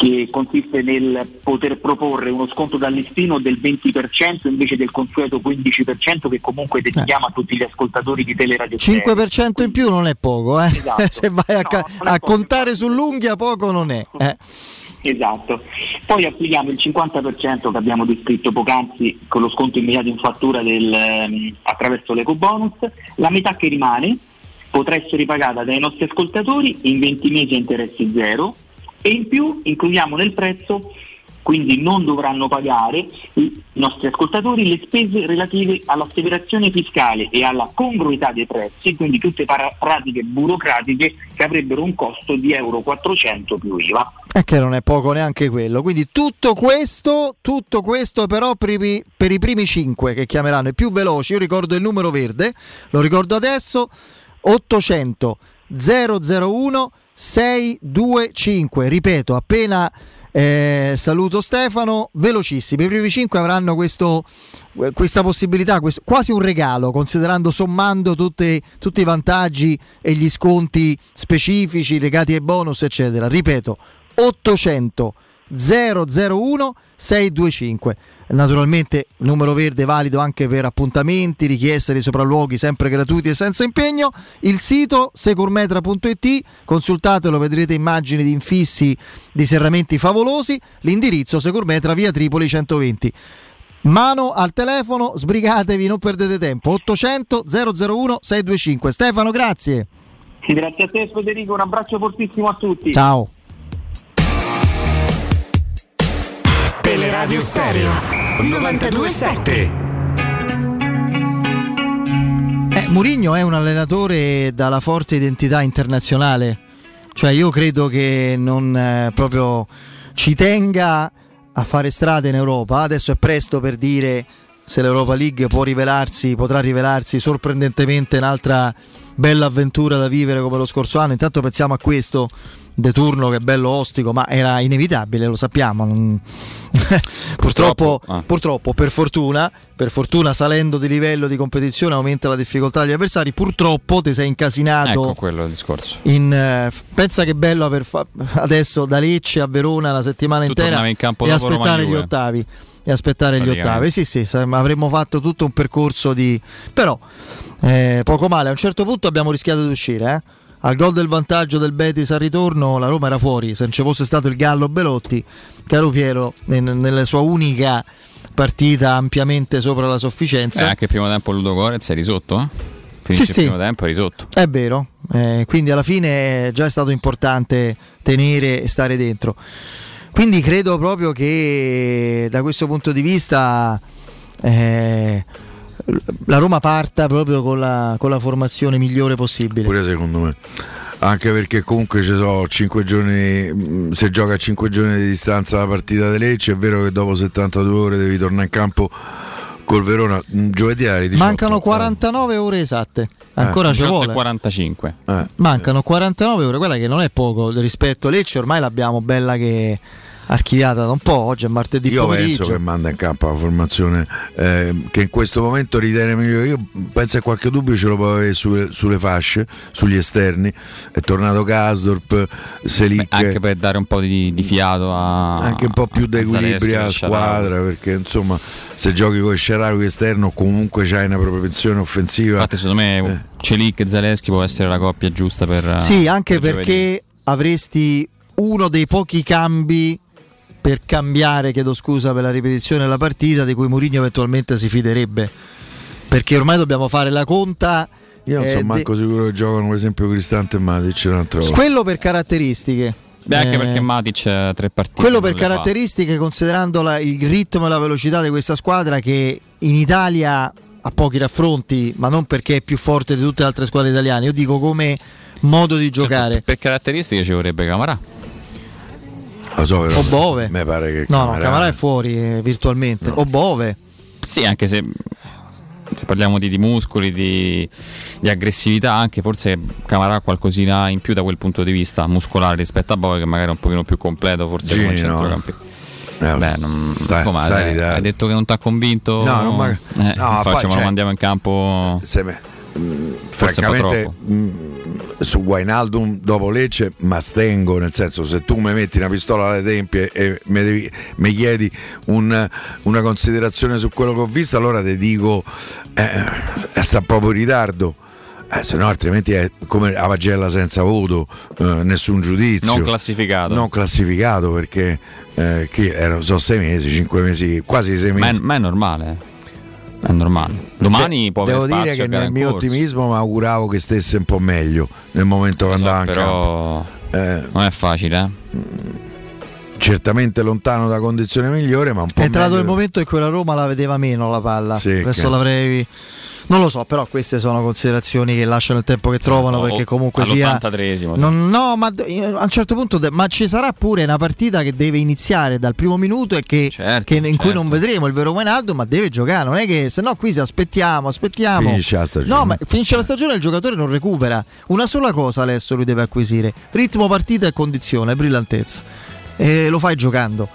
che consiste nel poter proporre uno sconto dal listino del 20% invece del consueto 15% che comunque dedichiamo a tutti gli ascoltatori di Teleradio Stereo. 5% in più non è poco, eh? Esatto. <laughs> se vai a, ca- a contare sull'unghia poco non è. eh. Esatto. Poi applichiamo il 50% che abbiamo descritto poc'anzi con lo sconto immediato in fattura del, ehm, attraverso l'ecobonus. La metà che rimane potrà essere ripagata dai nostri ascoltatori in 20 mesi a interessi zero e in più includiamo nel prezzo quindi non dovranno pagare i nostri ascoltatori le spese relative all'asseverazione fiscale e alla congruità dei prezzi, quindi tutte para- pratiche burocratiche che avrebbero un costo di euro 400 più IVA. E che non è poco neanche quello. Quindi tutto questo, tutto questo però per i, per i primi 5 che chiameranno i più veloci. Io ricordo il numero verde, lo ricordo adesso, 800 001 625. Ripeto, appena eh, saluto Stefano, velocissimi. I primi 5 avranno questo, eh, questa possibilità, questo- quasi un regalo, considerando sommando tutte- tutti i vantaggi e gli sconti specifici legati ai bonus, eccetera. Ripeto, 800 001 625. Naturalmente numero verde valido anche per appuntamenti, richieste di sopralluoghi sempre gratuiti e senza impegno. Il sito securmetra.it, consultatelo, vedrete immagini di infissi di serramenti favolosi. L'indirizzo Securmetra via Tripoli 120. Mano al telefono, sbrigatevi, non perdete tempo. 800 001 625. Stefano, grazie. Grazie a te Federico, un abbraccio fortissimo a tutti. Ciao. Teleradio Stereo 927. Eh, Murigno è un allenatore dalla forte identità internazionale, cioè io credo che non eh, proprio ci tenga a fare strada in Europa. Adesso è presto per dire se l'Europa League può rivelarsi, potrà rivelarsi sorprendentemente un'altra bella avventura da vivere come lo scorso anno. Intanto pensiamo a questo de turno che è bello ostico, ma era inevitabile, lo sappiamo. non- <laughs> purtroppo, Ah. purtroppo, per fortuna, per fortuna salendo di livello di competizione aumenta la difficoltà degli avversari. Purtroppo ti sei incasinato. Ecco quello il discorso. in, f- pensa che bello aver fa- <laughs> adesso da Lecce a Verona la settimana Tu intera in campo e aspettare gli ottavi e aspettare gli ottavi sì sì avremmo fatto tutto un percorso di però eh, poco male a un certo punto abbiamo rischiato di uscire eh. Al gol del vantaggio del Betis al ritorno la Roma era fuori se non ci fosse stato il Gallo Belotti caro Piero nel- nella sua unica partita ampiamente sopra la Eh, sufficienza anche il primo tempo Ludo Gorez eri sotto? eh? Finisce Sì, sì. il primo tempo eri sotto. È vero, eh, quindi alla fine è già stato importante tenere e stare dentro. Quindi credo proprio che da questo punto di vista eh, la Roma parta proprio con la, con la formazione migliore possibile. Pure secondo me. Anche perché comunque ci sono 5 giorni, mh, se gioca a 5 giorni di distanza la partita di Lecce, è vero che dopo 72 ore devi tornare in campo col Verona, mh, giovedì alle 18. Mancano 49 ore esatte, ancora ci 18 e vuole. 45. Eh. Mancano 49 ore, quella che non è poco rispetto a Lecce, ormai l'abbiamo bella che archiviata da un po', oggi è martedì Io pomeriggio. penso che manda in campo la formazione eh, che in questo momento ritiene migliore. Io penso che qualche dubbio ce lo può avere sulle, sulle fasce, sugli esterni. È tornato Kasdorp, Selic. Anche per dare un po' di, di fiato a. anche un po' più di equilibrio alla squadra perché insomma se giochi con Sharawi esterno comunque c'hai una propensione offensiva Infatti, secondo me Celic e Zaleschi può essere la coppia giusta per. Sì, anche per perché avresti uno dei pochi cambi per cambiare, chiedo scusa per la ripetizione della partita, di cui Mourinho eventualmente si fiderebbe. Perché ormai dobbiamo fare la conta. io non eh, sono de- manco sicuro che giocano per esempio Cristante e Matic un'altra volta quello per caratteristiche. Beh, anche Eh, perché Matic ha tre partite. Quello per le fa. caratteristiche, considerando la- il ritmo e la velocità di questa squadra che in Italia ha pochi raffronti, ma non perché è più forte di tutte le altre squadre italiane, io dico come modo di giocare. Per caratteristiche ci vorrebbe Camarà. Lo so, però O Bove. Mi pare che No, no, Camarà è fuori eh, virtualmente. O Bove. Sì, anche se, se parliamo di, di muscoli, di, di aggressività, anche forse Camarà ha qualcosina in più da quel punto di vista muscolare rispetto a Bove, che magari è un pochino più completo, forse Gini, come no. centrocampista. Eh, Beh, non, sta- come, sta hai detto che non ti ha convinto? No, non ma- Eh, no, facciamo, cioè- lo mandiamo in campo. Se me- po' francamente mm, su Guainaldum dopo Lecce ma stengo nel senso se tu mi metti una pistola alle tempie e mi, devi- mi chiedi un- una considerazione su quello che ho visto allora ti dico eh, sta proprio in ritardo eh, se no altrimenti è come la pagella senza voto eh, nessun giudizio Non classificato. non classificato perché eh, erano so sei mesi cinque mesi quasi sei Ma è, mesi ma è normale. Eh. È normale. Domani può avere Devo dire che nel mio corso. ottimismo mi auguravo che stesse un po' meglio nel momento che so, andava però campo. non è facile, eh. Certamente lontano da condizione migliore, ma un po' È entrato meglio. il momento in cui la Roma la vedeva meno la palla. Sì, Adesso che- l'avrei. Non lo so, però queste sono considerazioni che lasciano il tempo che trovano O- perché comunque sia. all'83esimo. Non- no, ma a un certo punto, de- ma ci sarà pure una partita che deve iniziare dal primo minuto e che, Certo, che- in cui non vedremo il vero Wijnaldum, ma deve giocare. Non è che se no qui se aspettiamo, aspettiamo. Finisce la stagione. No, ma finisce la stagione e il giocatore non recupera. Una sola cosa adesso lui deve acquisire: ritmo, partita e condizione, brillantezza. E lo fai giocando.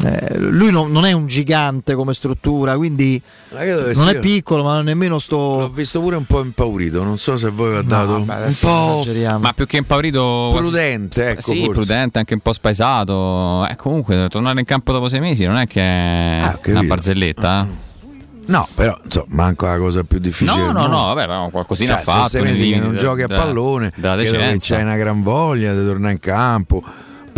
Eh, lui non, non è un gigante come struttura, quindi non sia- è piccolo, ma nemmeno L'ho sto. visto pure un po' impaurito, non so se voi vi ha dato vabbè, un po' esageriamo. Ma più che impaurito. prudente, ecco sì, forse. prudente, anche un po' spaesato. Eh, comunque, tornare in campo dopo sei mesi non è che è Ah, ho capito. una barzelletta. eh. No, però insomma, manco la cosa più difficile. No, no, no, vabbè, ma qualcosina Cioè, ha fatto. se sei mesi che non giochi a pallone, della credo che c'hai una gran voglia di tornare in campo.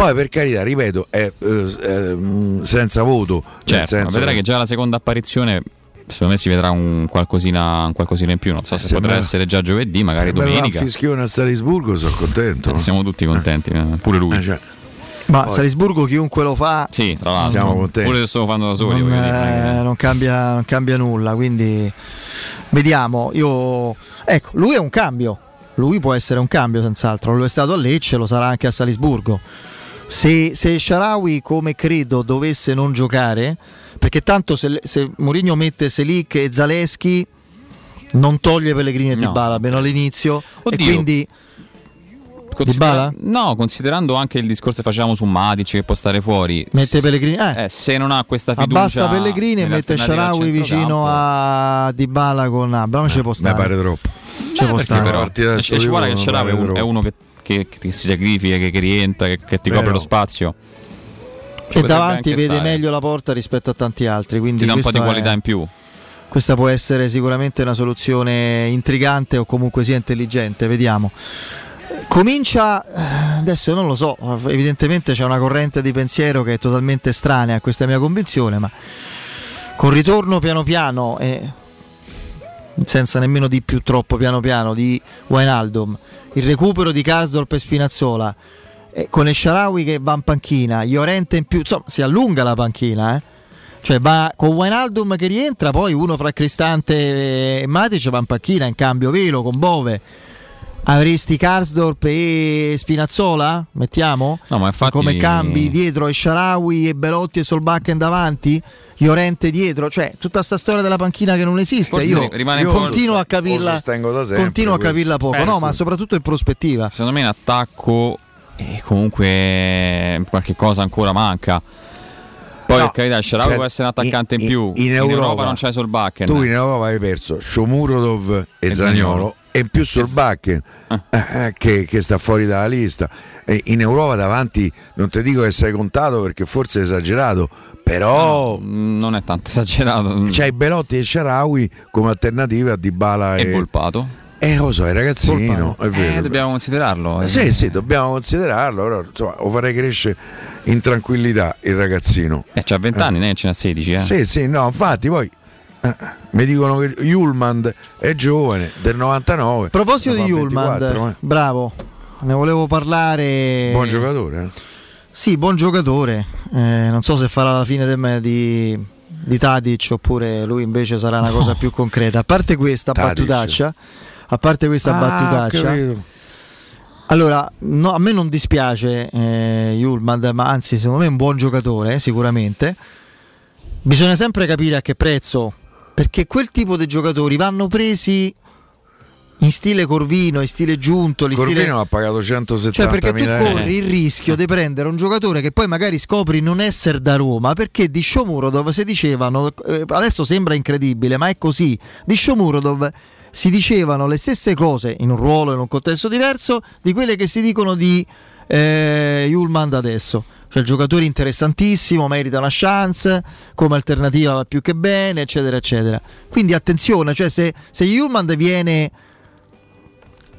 Poi per carità, ripeto, è eh, eh, mh, senza voto. Certo, senso vedrai che già la seconda apparizione. Secondo me si vedrà un qualcosina, un qualcosina in più. Non so se Sembra- potrà essere già giovedì, magari se me domenica. un fischione a Salisburgo, sono contento. Siamo tutti contenti, eh, pure lui. Eh, cioè, Ma Poi- Salisburgo chiunque lo fa Sì, tra l'altro. Siamo contenti. Pure se sto fanno da soli. non, dire, eh, non cambia, non cambia nulla. Quindi vediamo. Io, ecco, lui è un cambio. Lui può essere un cambio, senz'altro. Lo è stato a Lecce, lo sarà anche a Salisburgo. Se, se Sharawi, come credo, dovesse non giocare, perché tanto se, se Mourinho mette Selic e Zaleschi, non toglie Pellegrini e No. Dybala almeno all'inizio. Oddio. E quindi Considera- Dybala? No, considerando anche il discorso che facevamo su Matic che può stare fuori. mette Pellegrini. Eh, eh, se non ha questa fiducia. abbassa Pellegrini e mette Sharawi vicino a Dybala con Abram. ci può mi stare. pare troppo. Ci Eh, può perché stare. però e ci guarda che Sharawi un- è uno che, che- che si sacrifica, che, che rientra, che, che ti Vero. copre lo spazio. Ci e davanti vede stare. meglio la porta rispetto a tanti altri. Quindi Ti dà un po' di questo è- qualità in più. Questa può essere sicuramente una soluzione intrigante o comunque sia intelligente, vediamo. Comincia, eh, adesso non lo so, evidentemente c'è una corrente di pensiero che è totalmente estranea a questa mia convinzione, ma con ritorno piano piano e senza nemmeno di più troppo piano piano di Wijnaldum, il recupero di Karsdorp e Spinazzola, e con il Sharawi che va in panchina, Llorente in più, insomma si allunga la panchina, eh? Cioè va con Wijnaldum che rientra, poi uno fra Cristante e Matic va in panchina in cambio velo con Bove. Avresti Karsdorp e Spinazzola? Mettiamo? No, ma infatti- Come cambi dietro e Sharawi e Belotti e Solbakken davanti? Llorente dietro? Cioè tutta sta storia della panchina che non esiste. Forse Io rimane io continuo a capirla. sempre Continuo a capirla poco, Eh, no, sì. ma soprattutto in prospettiva. Secondo me in attacco e comunque qualche cosa ancora manca. Poi No, per carità, Sharawi cioè, può essere un attaccante in, in- più. in Europa- non c'è Solbakken. Tu in Europa hai perso Shomurodov e, E Zagnolo Zaniolo. E in più Solbakken eh, che, che sta fuori dalla lista. E in Europa davanti non ti dico che sei contato perché forse è esagerato, però Mm, Non è tanto esagerato. c'hai Belotti e Sharawi come alternative a Dybala E e, Volpato. Eh, lo so, è ragazzino, è vero. Eh, dobbiamo considerarlo. eh. Sì, sì, dobbiamo considerarlo, però insomma, lo farei crescere in tranquillità il ragazzino. Eh, c'ha 20 anni, ne ce n'ha 16. Eh. Sì, sì, no, infatti poi eh, mi dicono che Julmand è giovane, del 99. A proposito di 24, eh. bravo, ne volevo parlare. Buon giocatore. eh. Sì, buon giocatore. Eh, non so se farà la fine me- di, di Tadic oppure lui invece sarà una cosa più concreta. A parte questa Tadic. battutaccia, a parte questa Ah, battutaccia, allora no, a me non dispiace eh, Yulman, ma anzi secondo me è un buon giocatore, eh, sicuramente. Bisogna sempre capire a che prezzo, perché quel tipo di giocatori vanno presi in stile Corvino, in stile Giunto, in stile... Corvino ha pagato 170 Cioè, perché tu corri il rischio di prendere un giocatore che poi magari scopri non essere da Roma, perché di Shomurodov si dicevano, eh, adesso sembra incredibile, ma è così, di Shomurodov si dicevano le stesse cose in un ruolo, in un contesto diverso, di quelle che si dicono di eh, Yulman da adesso. Cioè, il giocatore interessantissimo, merita una chance, come alternativa va più che bene, eccetera, eccetera. Quindi attenzione, cioè se, se Yulman viene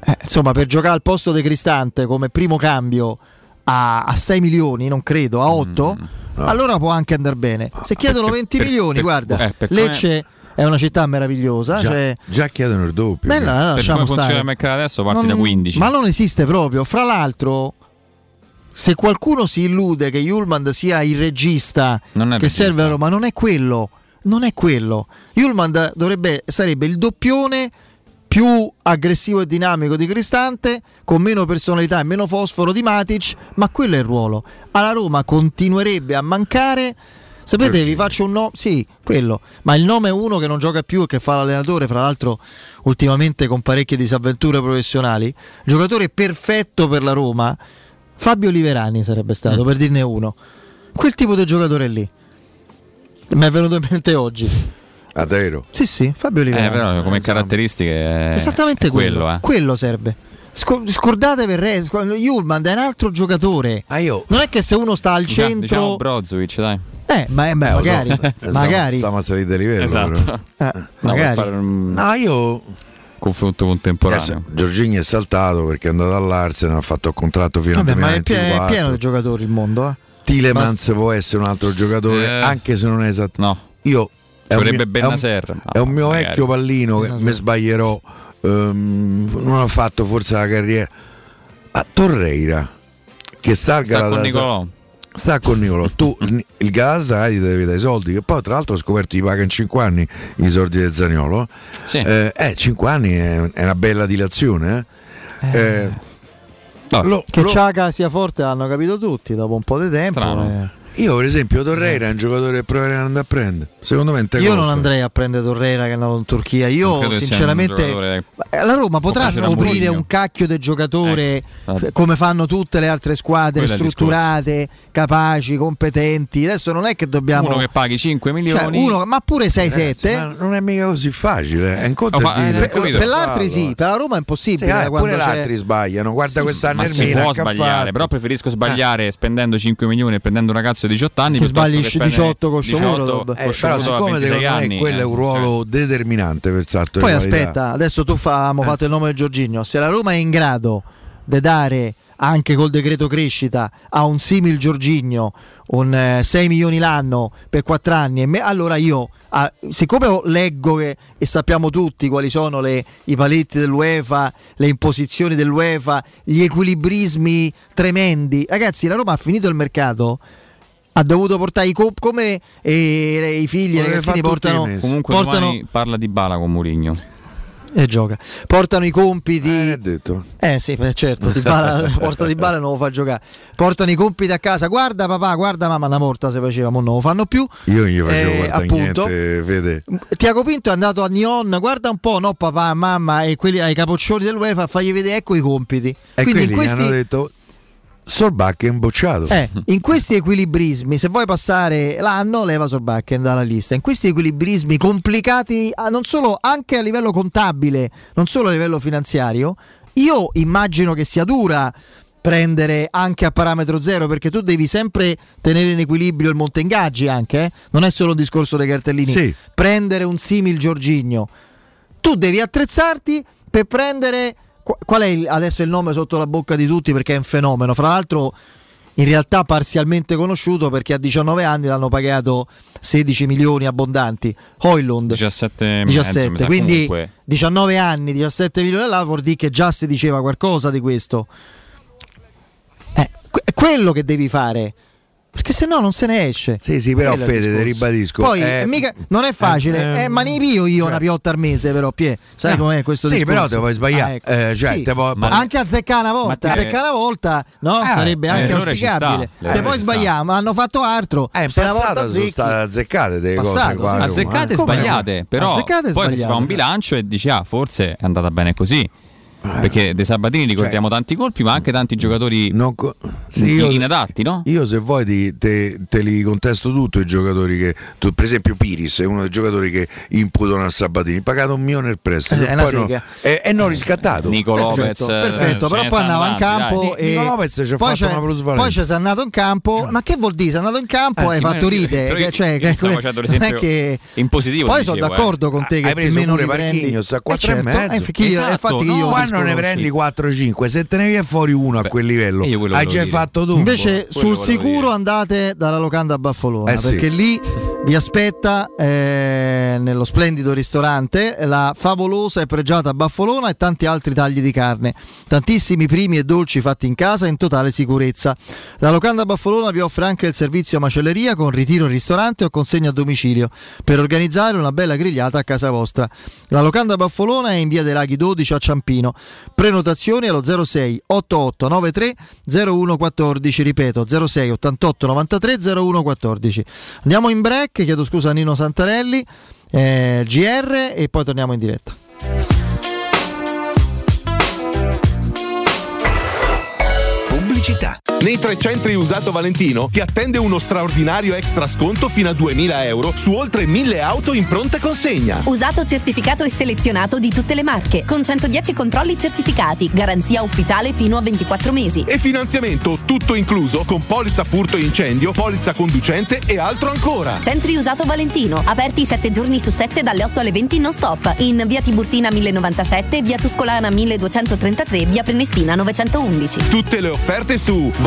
eh, insomma, per giocare al posto di Cristante come primo cambio a, a 6 milioni, non credo, a 8, allora può anche andare bene. Se chiedono 20 per- milioni, per- guarda, eh, per Lecce è una città meravigliosa. Già, cioè- già chiedono il doppio. Bella, per lasciamo come funziona stare. il mercato adesso parti Non- da 15. Ma non esiste proprio. Fra l'altro, se qualcuno si illude che Yulman sia il regista che regista. serve a Roma, non è quello. Non è quello. Yulman dovrebbe, sarebbe il doppione più aggressivo e dinamico di Cristante, con meno personalità e meno fosforo di Matic, ma quello è il ruolo. Alla Roma continuerebbe a mancare. Sapete, vi faccio un nome, sì, quello, ma il nome è uno che non gioca più e che fa l'allenatore, fra l'altro ultimamente con parecchie disavventure professionali, giocatore perfetto per la Roma, Fabio Liverani sarebbe stato, per dirne uno. Quel tipo di giocatore lì. Mi è venuto in mente oggi. A Tero. Sì, sì, Fabio Eh, Liverani. però come caratteristiche è Esattamente è quello, quello. eh. Quello serve. Sco- scordate per re, Yulman è un altro giocatore. Non è che se uno sta al Diciamo- centro. Diciamo Brozovic, dai. eh, ma eh, beh, Eh, so. magari. <laughs> Stiamo- magari. Stiamo a salire di livello. Esatto. Eh, No, magari. un No, io. Confronto contemporaneo. Adesso, Giorgini è saltato perché è andato all'Arsenal, ha fatto il contratto fino Vabbè, al ma è, pie- è 2024. pieno di giocatori il mondo. Eh. Tilemans Basta- può essere un altro giocatore, Eh. anche se non è esatto. No. Io è Ci un, vorrebbe mio, è un- Bennaser. è un mio magari. vecchio pallino che Bennaser. mi sbaglierò. ehm, non ha fatto forse la carriera. A Torreira, che sta al Sta con Galatasaray- Nicolò. Sta con Nicolò. Tu il Galatasaray ti deve dare i soldi, che poi tra l'altro ho scoperto gli paga in 5 anni i soldi del Zaniolo. Sì. Eh, eh, 5 anni è, è una bella dilazione. Eh. Eh, lo- Che lo- Ciaca sia forte l'hanno capito tutti dopo un po' di tempo. Strano. eh. Io per esempio Torreira è un giocatore che proverei ad andare a prendere. Secondo me è Io non andrei a prendere Torreira che è andato in Turchia. Io sinceramente Eh, La Roma potrà scoprire un cacchio di giocatore f- come fanno tutte le altre squadre, Quello strutturate, capaci, competenti. Adesso non è che dobbiamo. Uno che paghi 5 cioè, milioni. uno- ma pure 6-7. Ragazzi, ma non è mica così facile. È un conto Oh, fa- eh, capito. per l'altri sì, per la Roma è impossibile. Sì, eh, quando pure l'altri sbagliano. Guarda quest'anno ma si Ermina può sbagliare, però preferisco sbagliare spendendo 5 milioni e prendendo un ragazzo di 18 anni piuttosto sbagli che spendere 18 con 18 Shomurodov. Eh, però siccome 26 secondo me anni, quello è un eh, ruolo determinante per il salto Poi aspetta, adesso tu fa, Eh. fatto il nome di Giorginio. Se la Roma è in grado di dare anche col decreto crescita a un simil Giorginio un eh, 6 milioni l'anno per 4 anni, e me- allora io, ah, siccome leggo che, e sappiamo tutti quali sono le- i paletti dell'UEFA, le imposizioni dell'UEFA, gli equilibrismi tremendi, ragazzi, la Roma ha finito il mercato. Ha dovuto portare i comp come eh, i figli, i Quello che ragazzini i portano. Comunque portano parla di Bala con Mourinho. e gioca. Portano i compiti. Eh, detto. Eh sì, certo, di bala, <laughs> porta di bala non lo fa giocare. Portano i compiti a casa. Guarda papà, guarda mamma, una morta se faceva, ma non lo fanno più. Io gli facevo Eh, appunto. niente, Fede. Tiago Pinto è andato a Nyon, guarda un po', no papà, mamma e quelli ai capoccioni dell'UEFA, fagli vedere ecco i compiti. E Quindi in questi, hanno detto Solbacca è imbocciato. eh, in questi equilibrismi, se vuoi passare l'anno, leva Sorbakken dalla lista. In questi equilibrismi complicati, ah, non solo anche a livello contabile, non solo a livello finanziario, io immagino che sia dura prendere anche a parametro zero perché tu devi sempre tenere in equilibrio il monte ingaggi anche, eh? non è solo un discorso dei cartellini. Sì. Prendere un simil Giorginio. Tu devi attrezzarti per prendere qual è il- adesso il nome sotto la bocca di tutti perché è un fenomeno. Fra l'altro in realtà parzialmente conosciuto perché a 19 anni l'hanno pagato 16 milioni abbondanti. Hoylund 17 e mezzo, 17, mi sa, quindi comunque. 19 anni, 17 milioni là vuol dire che già si diceva qualcosa di questo. Eh, è quello che devi fare. Perché se no non se ne esce. Sì, sì, però Fede, ti ribadisco. Poi eh, mica, non è facile, eh, eh, ma ne pio io una piotta al mese, però, Pie. Sai No. com'è questo Sì, discorso? però te puoi sbagliare. Ah, ecco. Eh, cioè, Sì, può- ma anche azzeccare una volta, Ma te- azzeccare una volta no, Eh, sarebbe anche auspicabile. Te poi sbagliamo, ma hanno fatto altro. Eh, se una volta passato sono state azzeccate delle cose Passato, qua. sì. insomma. azzeccate e sbagliate, però Azzeccate poi si fa un bilancio e dici ah forse è andata bene così. Perché dei Sabatini ricordiamo tanti colpi, ma anche tanti giocatori Cioè, Non co- sì, io- inadatti, no? Io se vuoi ti- te, te li contesto tutto i giocatori che tu- per esempio Piris è uno dei giocatori che imputano a Sabatini pagato un milione nel prestito Eh, è una poi no- e e non riscattato Nico Lopez, Perfetto, eh, perfetto, però poi andava in campo dai. e Nico Lopez ci ha poi fatto c'è- una plusvalenza. Poi ci sei andato in campo, ma che vuol dire? Sei andato in campo Eh hai fatto ride, che- cioè, che- non è che in positivo, Poi sono eh. d'accordo con te che Hai preso o meno pure. Marchignos a Eh, 4 e mezzo. eh, perché io- Infatti che no, io Quando ne prendi sì. 4-5, se te ne viene fuori uno a quel livello, hai già dire. fatto tu. Invece quello sul sicuro dire. andate dalla locanda a Baffolona Eh sì. perché lì vi aspetta eh, nello splendido ristorante la favolosa e pregiata Baffolona e tanti altri tagli di carne, tantissimi primi e dolci fatti in casa in totale sicurezza. La locanda Baffolona vi offre anche il servizio macelleria con ritiro in ristorante o consegna a domicilio per organizzare una bella grigliata a casa vostra. La locanda Baffolona è in via dei Laghi 12 a Ciampino. Prenotazioni allo 06 88 93 0114, ripeto 06 88 93 0114. Andiamo in break, chiedo scusa a Nino Santarelli, eh, GR e poi torniamo in diretta. Pubblicità. Nei tre centri usato Valentino ti attende uno straordinario extra sconto fino a 2000 euro su oltre 1000 auto in pronta consegna. Usato certificato e selezionato di tutte le marche, con 110 controlli certificati, garanzia ufficiale fino a 24 mesi. E finanziamento tutto incluso con polizza furto e incendio, polizza conducente e altro ancora. Centri usato Valentino, aperti 7 giorni su 7 dalle 8 alle 20 non stop, in via Tiburtina 1097, via Tuscolana 1233, via Prenestina 911. Tutte le offerte su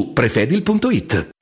prefedil.it.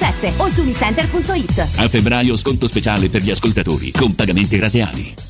1177 o su unicenter.it. A febbraio sconto speciale per gli ascoltatori con pagamenti rateali.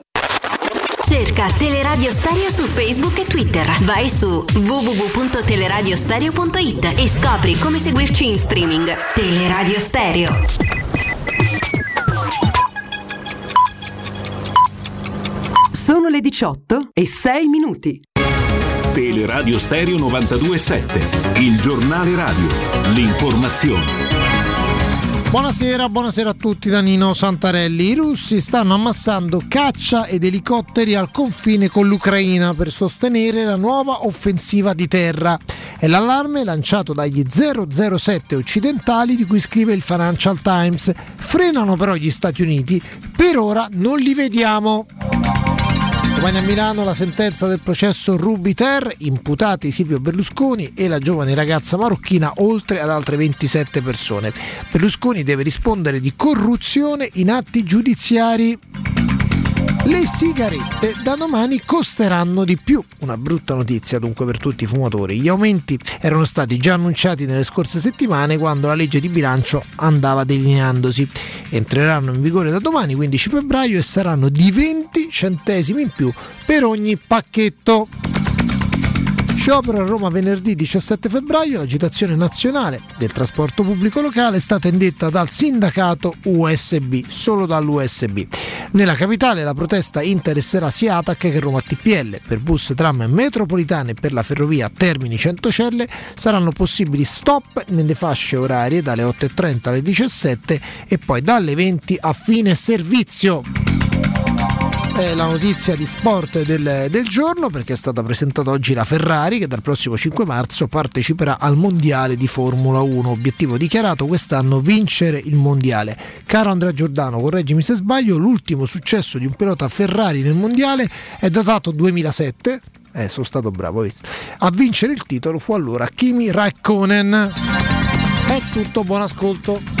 Cerca Teleradio Stereo su Facebook e Twitter. Vai su www.teleradiostereo.it e scopri come seguirci in streaming. Teleradio Stereo. Sono le 18 e 6 minuti. Teleradio Stereo 927, il giornale radio, l'informazione. Buonasera, buonasera a tutti da Nino Santarelli. I russi stanno ammassando caccia ed elicotteri al confine con l'Ucraina per sostenere la nuova offensiva di terra. È l'allarme lanciato dagli 007 occidentali di cui scrive il Financial Times. Frenano però gli Stati Uniti, per ora non li vediamo. Domani a Milano la sentenza del processo Rubiter, imputati Silvio Berlusconi e la giovane ragazza marocchina, oltre ad altre 27 persone. Berlusconi deve rispondere di corruzione in atti giudiziari. Le sigarette da domani costeranno di più. Una brutta notizia dunque per tutti i fumatori. Gli aumenti erano stati già annunciati nelle scorse settimane quando la legge di bilancio andava delineandosi. Entreranno in vigore da domani, 15 febbraio, e saranno di 20 centesimi in più per ogni pacchetto. Sciopero a Roma venerdì 17 febbraio, l'agitazione nazionale del trasporto pubblico locale è stata indetta dal sindacato USB, solo dall'USB. Nella capitale la protesta interesserà sia ATAC che Roma TPL. Per bus, tram metropolitane e per la ferrovia Termini Centocelle saranno possibili stop nelle fasce orarie dalle 8.30 alle 17 e poi dalle 20 a fine servizio è la notizia di sport del, del, giorno perché è stata presentata oggi la Ferrari che dal prossimo 5 marzo parteciperà al mondiale di Formula 1. Obiettivo dichiarato quest'anno vincere il mondiale. Caro Andrea Giordano, correggimi se sbaglio, l'ultimo successo di un pilota Ferrari nel mondiale è datato 2007. Eh, sono stato bravo. A vincere il titolo fu allora Kimi Raikkonen. È tutto, buon ascolto.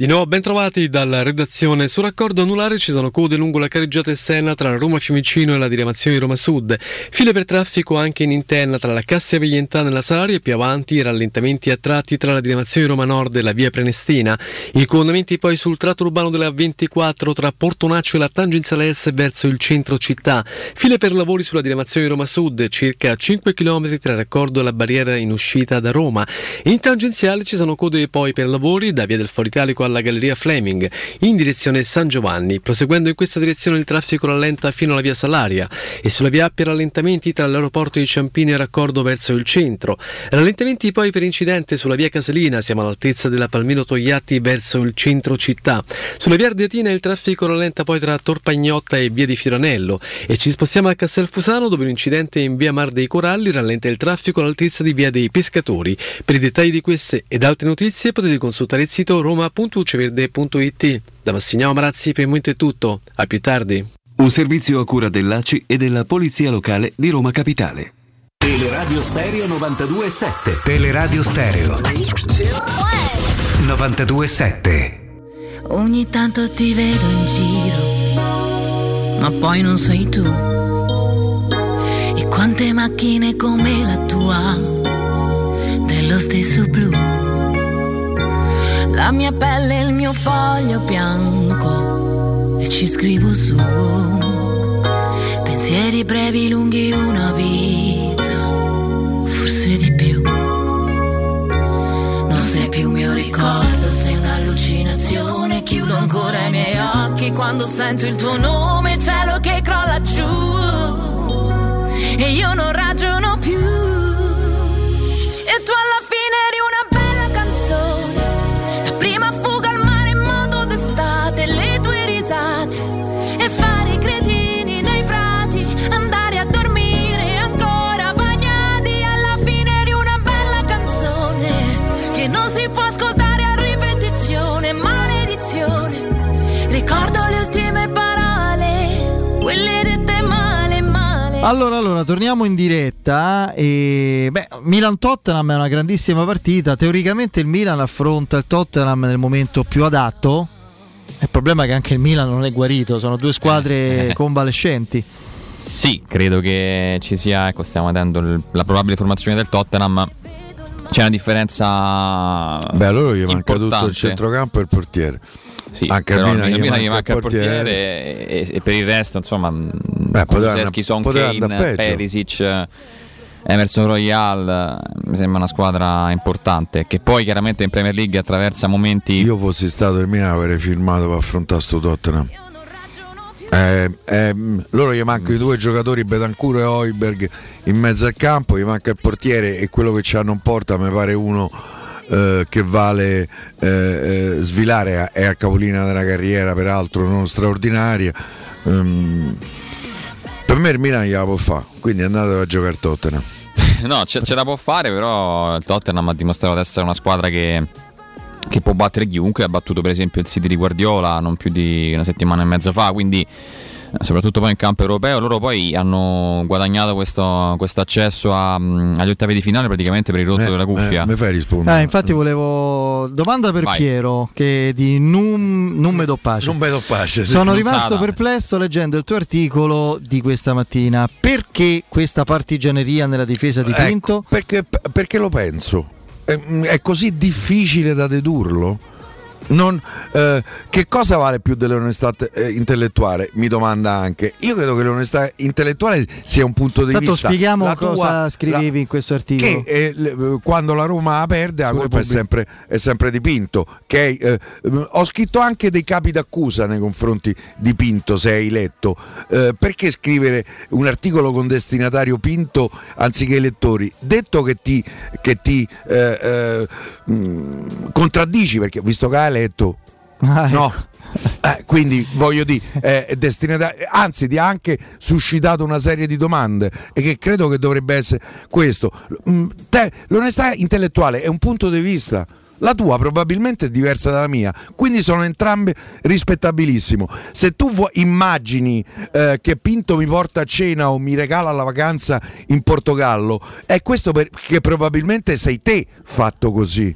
Di nuovo ben trovati dalla redazione. Sul raccordo anulare ci sono code lungo la carreggiata esterna tra Roma Fiumicino e la diramazione di Roma Sud. File per traffico anche in interna tra la Cassia Veglientana e la Salaria e più avanti rallentamenti a tratti tra la diramazione di Roma Nord e la via Prenestina. I coordinamenti poi sul tratto urbano della 24 tra Portonaccio e la tangenziale S verso il centro città. File per lavori sulla diramazione di Roma Sud, circa 5 km tra il raccordo e la barriera in uscita da Roma. In tangenziale ci sono code poi per lavori da via del Foro Italico alla alla Galleria Fleming in direzione San Giovanni. Proseguendo in questa direzione il traffico rallenta fino alla via Salaria e sulla via Appia rallentamenti tra l'aeroporto di Ciampino e Raccordo verso il centro. Rallentamenti poi per incidente sulla via Caselina, siamo all'altezza della Palmino Togliatti verso il centro città. Sulla via Ardeatina il traffico rallenta poi tra Torpagnotta e via di Fioranello e ci spostiamo a Castelfusano dove l'incidente in via Mar dei Coralli rallenta il traffico all'altezza di via dei Pescatori. Per i dettagli di queste ed altre notizie potete consultare il sito roma.uceverde.it. Da Massimiliano Marazzi per il momento è tutto, a più tardi. Un servizio a cura dell'ACI e della Polizia Locale di Roma Capitale. Teleradio Stereo 92.7 Teleradio Stereo 92.7 Ogni tanto ti vedo in giro, ma poi non sei tu. E quante macchine come la tua, dello stesso blu. La mia pelle è il mio foglio bianco e ci scrivo su. Pensieri brevi, lunghi, una vita, forse di più. Non sei più mio ricordo, sei un'allucinazione. Chiudo ancora i miei occhi quando sento il tuo nome, cielo che crolla giù. E io non Allora, allora, torniamo in diretta. E, beh, Milan-Tottenham è una grandissima partita. Teoricamente il Milan affronta il Tottenham nel momento più adatto. Il problema è che anche il Milan non è guarito, sono due squadre <laughs> convalescenti. Sì, credo che ci sia, ecco, stiamo vedendo il- la probabile formazione del Tottenham. C'è una differenza. Beh, a loro gli manca tutto il importante. centrocampo e il portiere. Sì, Anche però Milan Milan gli manca il il portiere e, e per il resto, insomma, Kulusevski, andare- Son Kane. Perisic, Emerson Royal, mi sembra una squadra importante che poi chiaramente in Premier League attraversa momenti Io fossi stato il Milan avrei firmato per affrontare sto Tottenham. Eh, ehm, loro gli mancano i due giocatori Betancourt e Hoiberg in mezzo al campo, gli manca il portiere e quello che ci hanno in porta mi pare uno eh, che vale eh, eh, svilare è a capolina della carriera peraltro non straordinaria Ehm, per me il Milan gliela può fare quindi andate a giocare Tottenham <laughs> No, ce, ce la può fare, però il Tottenham ha dimostrato di essere una squadra che, che può battere chiunque. Ha battuto per esempio il City di Guardiola non più di una settimana e mezzo fa, quindi soprattutto poi in campo europeo. Loro poi hanno guadagnato questo accesso mm, agli ottavi di finale praticamente per il rotto Eh, della cuffia. eh, mi fai rispondere Eh, infatti volevo domanda per Vai. Piero che di Num, non me do pace. non vedo pace sì. Sono non rimasto perplesso leggendo il tuo articolo di questa mattina. Perché questa partigianeria nella difesa di Ecco, Pinto? perché, perché lo penso. È, è così difficile da dedurlo? Non, eh, che cosa vale più dell'onestà eh, intellettuale? Mi domanda anche. Io credo che l'onestà intellettuale sia un punto di Tanto vista. spieghiamo la tua- cosa scrivevi in questo articolo. Che eh, le- quando la Roma perde la colpa è sempre, è sempre di Pinto. Che, eh, eh, ho scritto anche dei capi d'accusa nei confronti di Pinto, se hai letto. Eh, perché scrivere un articolo con destinatario Pinto anziché i lettori? Detto che ti, che ti eh, eh, contraddici, perché visto che hai letto, Ah, no. <laughs> Eh, quindi voglio dire, eh, è destinatario- anzi ti ha anche suscitato una serie di domande e che credo che dovrebbe essere questo. Mm, te- l'onestà intellettuale è un punto di vista. La tua probabilmente è diversa dalla mia, quindi sono entrambe rispettabilissimo. Se tu vuoi- immagini eh, che Pinto mi porta a cena o mi regala la vacanza in Portogallo, è questo perché probabilmente sei te fatto così.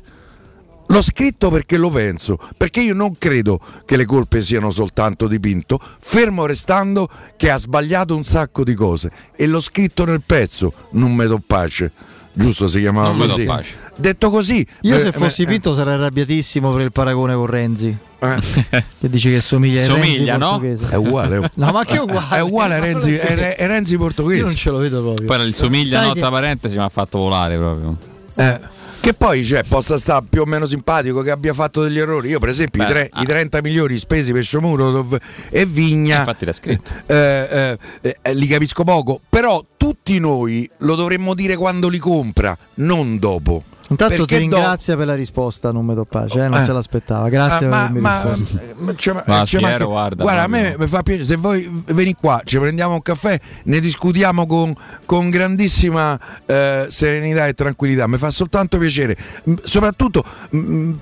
L'ho scritto perché lo penso, perché io non credo che le colpe siano soltanto di Pinto, fermo restando che ha sbagliato un sacco di cose e l'ho scritto nel pezzo, non me do pace. Giusto si chiamava Non così. Detto così, Io eh, se fossi eh, Pinto sarei arrabbiatissimo per il paragone con Renzi. eh, <laughs> Che dici che somiglia ai Renzi Somiglia, no? portoghese. è uguale, è- <laughs> No, ma che uguale? è uguale a Renzi, è, è Renzi portoghese. Io non ce lo vedo proprio. Poi il somiglia no, tra che- parentesi mi ha fatto volare proprio. Eh, che poi cioè, possa stare più o meno simpatico che abbia fatto degli errori. Io, per esempio, i, Beh, tre- ah. i 30 milioni spesi per Shomurodov e Vigna. Eh, eh, eh, li capisco poco, però tutti noi lo dovremmo dire quando li compra, non dopo. Intanto Perché ti ringrazio per la risposta, non mi do pace, eh, non Eh. se l'aspettava. Grazie Ah, per ma, avermi ma- risposto. ma- cioè, ma- cioè, Piero, ma- guarda, guarda, a me mi fa piacere se voi veni qua, ci prendiamo un caffè, ne discutiamo con, con grandissima eh, serenità e tranquillità, mi fa soltanto piacere, soprattutto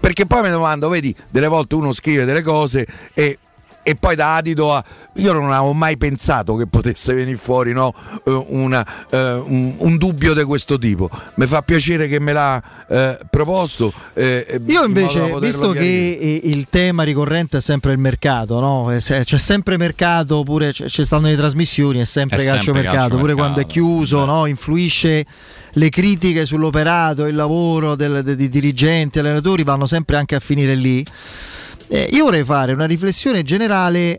perché poi mi domando, vedi, delle volte uno scrive delle cose e e poi da adito a io non avevo mai pensato che potesse venire fuori no, eh, una, eh, un, un dubbio di questo tipo mi fa piacere che me l'ha eh, proposto eh, Io in invece, poterlo visto chiarire. che il tema ricorrente è sempre il mercato, no? C'è sempre mercato, pure ci stanno le trasmissioni, è sempre È calcio sempre mercato, pure quando è chiuso, no? influisce le critiche sull'operato, il lavoro del- dei dirigenti, allenatori vanno sempre anche a finire lì. Eh, io vorrei fare una riflessione generale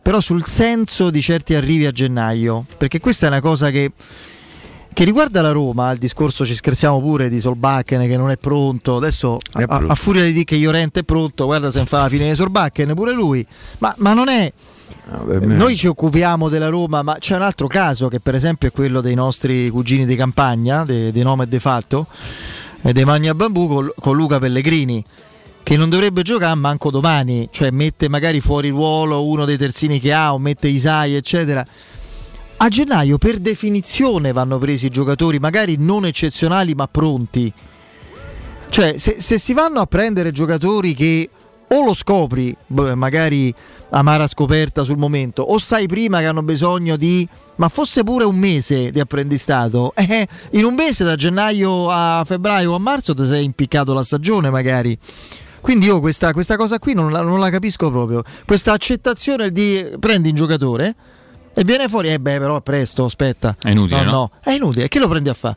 però sul senso di certi arrivi a gennaio, perché questa è una cosa che che riguarda la Roma, il discorso ci scherziamo pure di Solbakken che non è pronto. Adesso È a, a furia di dire che Llorente è pronto, guarda se fa la fine di Solbakken pure lui. Ma, ma non è. Noi ci occupiamo della Roma, ma c'è un altro caso che per esempio è quello dei nostri cugini di campagna, dei nome e de fatto, e dei Magna Bambù con, con Luca Pellegrini che non dovrebbe giocare manco domani, cioè mette magari fuori ruolo uno dei terzini che ha o mette Isai eccetera. A gennaio per definizione vanno presi giocatori magari non eccezionali ma pronti. Cioè se, se si vanno a prendere giocatori che o lo scopri, magari amara scoperta sul momento, o sai prima che hanno bisogno di, ma fosse pure un mese di apprendistato, <laughs> eh, in un mese da gennaio a febbraio o a marzo ti sei impiccato la stagione magari. Quindi io questa, questa cosa qui non la, non la capisco proprio, questa accettazione di prendi un giocatore e viene fuori, eh beh però presto, aspetta. È inutile, no? no, è inutile, e che lo prendi a fare?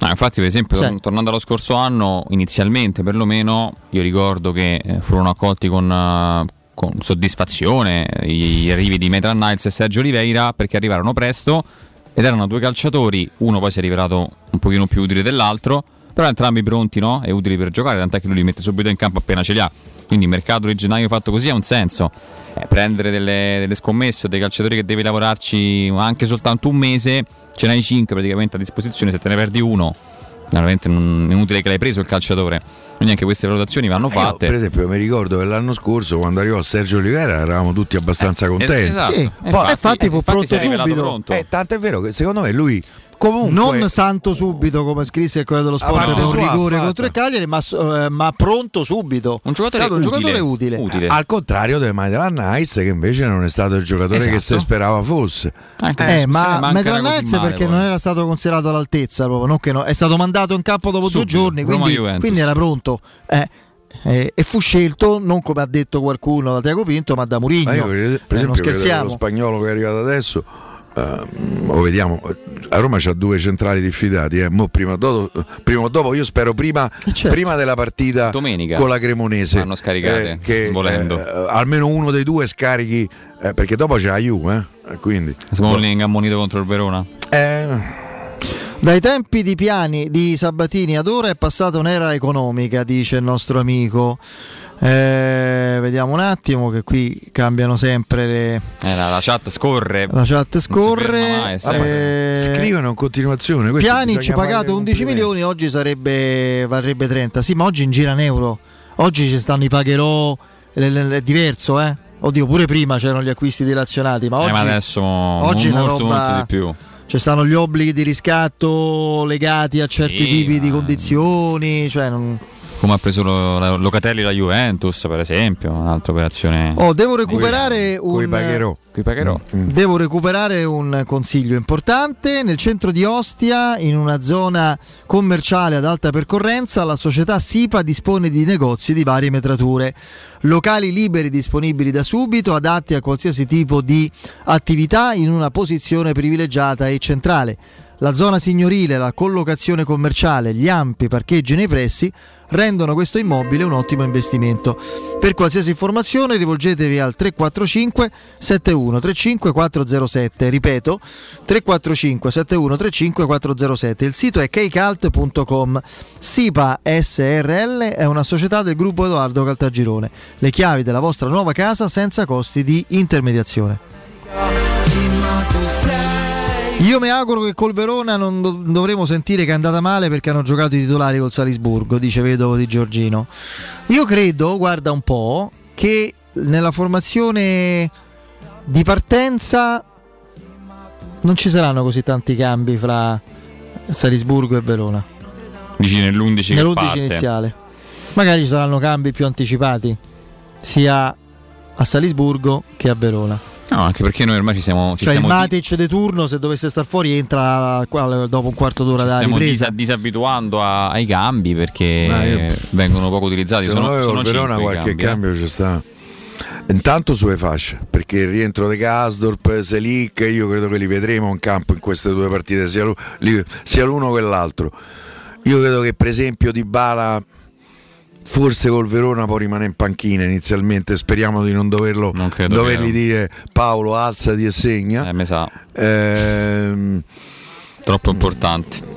No, infatti, per esempio, Cioè- tor- tornando allo scorso anno, inizialmente perlomeno, io ricordo che eh, furono accolti con, eh, con soddisfazione i- gli arrivi di Metran Niles e Sergio Oliveira perché arrivarono presto ed erano due calciatori, uno poi si è rivelato un pochino più utile dell'altro, però entrambi pronti no? e utili per giocare, tant'è che lui li mette subito in campo appena ce li ha. Quindi il mercato di gennaio fatto così ha un senso. Eh, prendere delle, delle scommesse o dei calciatori che devi lavorarci anche soltanto un mese, ce n'hai 5 praticamente a disposizione, se te ne perdi uno, veramente non è inutile che l'hai preso il calciatore. Quindi anche queste valutazioni vanno Io, fatte. per esempio, mi ricordo che l'anno scorso, quando arrivò Sergio Olivera, eravamo tutti abbastanza contenti. esatto. Sì, Infatti- poi- infatti fu infatti pronto si è rivelato subito. pronto. Eh, tanto è vero che secondo me lui comunque Non santo subito come scrisse il Corriere dello Sport per un sua rigore fatta. contro il Cagliari, ma, eh, ma pronto subito. Un giocatore È stato un utile. giocatore utile. Utile. al contrario del Maitland Nice che invece non è stato il giocatore che Esatto. si sperava fosse. Anche Eh, ne ma Maitland male, perché poi. non era stato considerato all'altezza proprio, non che no- è stato mandato in campo dopo Subito, due giorni, quindi, quindi era pronto. Eh, eh, e fu scelto non come ha detto qualcuno da Tiago Pinto, ma da Murigno. Ma io, per Eh, esempio, non che lo scherziamo. spagnolo che è arrivato adesso. Lo vediamo a Roma c'ha due centrali diffidati eh. Mo prima, o dopo, prima o dopo io spero prima, certo. prima della partita Domenica. con la Cremonese Vanno scaricate, eh, che volendo. eh, almeno uno dei due scarichi eh, perché dopo c'è la Juve eh, quindi Smalling ammonito contro il Verona. eh, Dai tempi di piani di Sabatini ad ora è passata un'era economica, dice il nostro amico. Eh, vediamo un attimo che qui cambiano sempre le... Eh, la, la chat scorre. La chat scorre. mai, sempre- eh, scrivono in continuazione Pianic pagato fare 11 complimenti. milioni, oggi sarebbe, varrebbe 30. Sì, ma oggi in gira in euro. Oggi ci stanno i pagherò, è diverso, eh. Oddio, pure prima c'erano gli acquisti dilazionati, ma Eh, oggi, ma adesso oggi è molto, roba- molto di più. ci stanno gli obblighi di riscatto legati a certi tipi di condizioni. Cioè non- Come ha preso lo- la- Locatelli la Juventus, per esempio, un'altra operazione. Oh, devo recuperare Coi un. pagherò. Qui pagherò. Devo recuperare un consiglio importante. Nel centro di Ostia, in una zona commerciale ad alta percorrenza, la società SIPA dispone di negozi di varie metrature. Locali liberi disponibili da subito, adatti a qualsiasi tipo di attività in una posizione privilegiata e centrale. La zona signorile, la collocazione commerciale, gli ampi parcheggi nei pressi rendono questo immobile un ottimo investimento. Per qualsiasi informazione rivolgetevi al 345 7135 407, ripeto 345 7135 407. Il sito è kcalt.com. SIPA SRL è una società del gruppo Edoardo Caltagirone. Le chiavi della vostra nuova casa senza costi di intermediazione. Io mi auguro che col Verona non do- dovremo sentire che è andata male perché hanno giocato i titolari col Salisburgo, dice Vedovo di Giorgino. Io credo, guarda un po', che nella formazione di partenza non ci saranno così tanti cambi fra Salisburgo e Verona. Dici nell'11 che Nell'11 parte. iniziale. Magari ci saranno cambi più anticipati, sia a Salisburgo che a Verona. No, anche perché noi ormai ci siamo, ci Cioè il stiamo, Matic de turno, se dovesse star fuori, entra qua- dopo un quarto d'ora ci da stiamo ripresa. disa- disabituando a- ai cambi perché io- vengono poco utilizzati. Secondo Sono, sono Verona qualche cambi, eh. cambio ci sta. Intanto sulle fasce, perché il rientro di Gasdorp, Selic, io credo che li vedremo in campo in queste due partite, sia l'uno che l'altro. Io credo che per esempio Di Bala forse col Verona può rimanere in panchina inizialmente, speriamo di non doverlo credo dovergli che- dire Paolo alzati e segna. Eh, mi sa. Ehm, Troppo importante.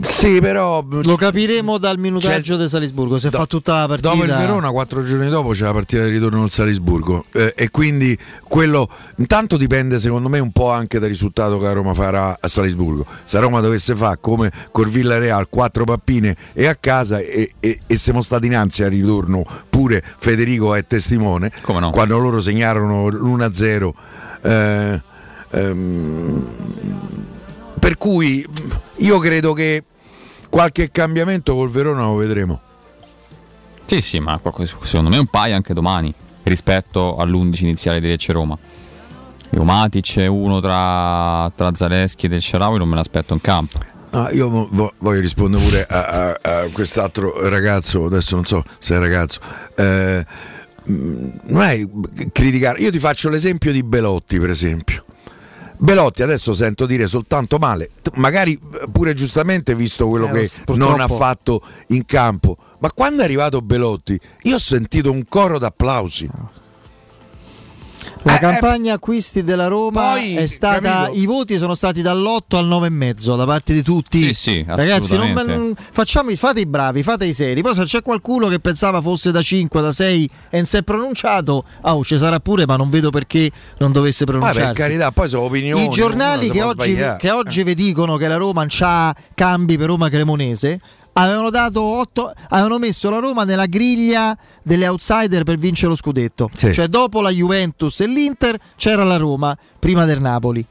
Sì, però Lo capiremo dal minutaggio di Salisburgo. Se fa tutta la partita. Dopo il Verona, quattro giorni dopo c'è la partita di ritorno al Salisburgo. Eh, e quindi quello intanto dipende, secondo me, un po' anche dal risultato che la Roma farà a Salisburgo. Se la Roma dovesse fare come col Villareal, quattro pappine e a casa, e, e- e siamo stati in ansia al ritorno, pure Federico è testimone. Quando loro segnarono l'1-0. eh, ehm, per cui io credo che qualche cambiamento col Verona lo vedremo. Sì, sì, ma secondo me un paio anche domani rispetto all'11 iniziale di Lecce Roma. Io Matic e uno tra, tra Zaleschi e Del Sharawi non me l'aspetto in campo. Ah, io vo- vo- voglio rispondere pure a, a- a quest'altro ragazzo, adesso non so se è ragazzo. Eh, mh, non è criticare, io ti faccio l'esempio di Belotti, per esempio. Belotti adesso sento dire soltanto male, magari pure giustamente visto quello Eh, che purtroppo. non ha fatto in campo, ma quando è arrivato Belotti io ho sentito un coro d'applausi. La campagna acquisti della Roma poi, è stata. capito? I voti sono stati dall'8 al 9,5 da parte di tutti. Sì, sì, Ragazzi, non, facciamo, fate i bravi, fate i seri. Poi se c'è qualcuno che pensava fosse da 5, da 6 e non si è pronunciato, oh, ci sarà pure, ma non vedo perché non dovesse Ma pronunciarsi. per carità, poi sono opinioni. I giornali che oggi, che oggi vi dicono che la Roma non c'ha cambi per Roma Cremonese avevano, dato otto- avevano messo la Roma nella griglia delle outsider per vincere lo scudetto. Sì. Cioè dopo la Juventus e l'Inter c'era la Roma prima del Napoli.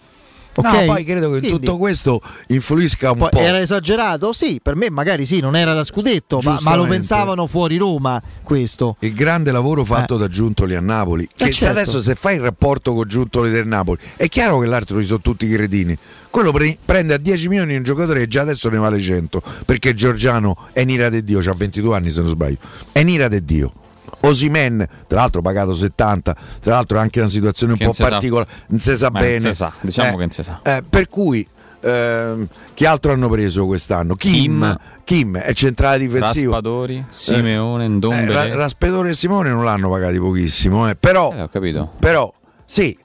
Ok? No, poi credo che in Quindi- tutto questo influisca un po'. era esagerato? Sì, per me magari sì, non era da scudetto, ma, ma lo pensavano fuori Roma questo. Il grande lavoro fatto da Giuntoli a Napoli. Che se certo. adesso se fai il rapporto con Giuntoli del Napoli, è chiaro che l'altro ci sono tutti i cretini. Quello pre- prende a 10 milioni un giocatore e già adesso ne vale 100. Perché Giorgiano è in ira di Dio, ha 22 anni se non sbaglio. È in ira di Dio. Osimen, tra l'altro pagato 70, tra l'altro è anche una situazione un Che po' si sa. particolare, non si sa non bene. sa, diciamo Eh, che non si sa. eh, per cui ehm, chi altro hanno preso quest'anno? Kim, Kim, è centrale difensivo. Raspadori, Simeone, Ndombele. Eh, Ra- Raspadori e Simone non l'hanno pagati pochissimo, eh, però, ho capito. però sì,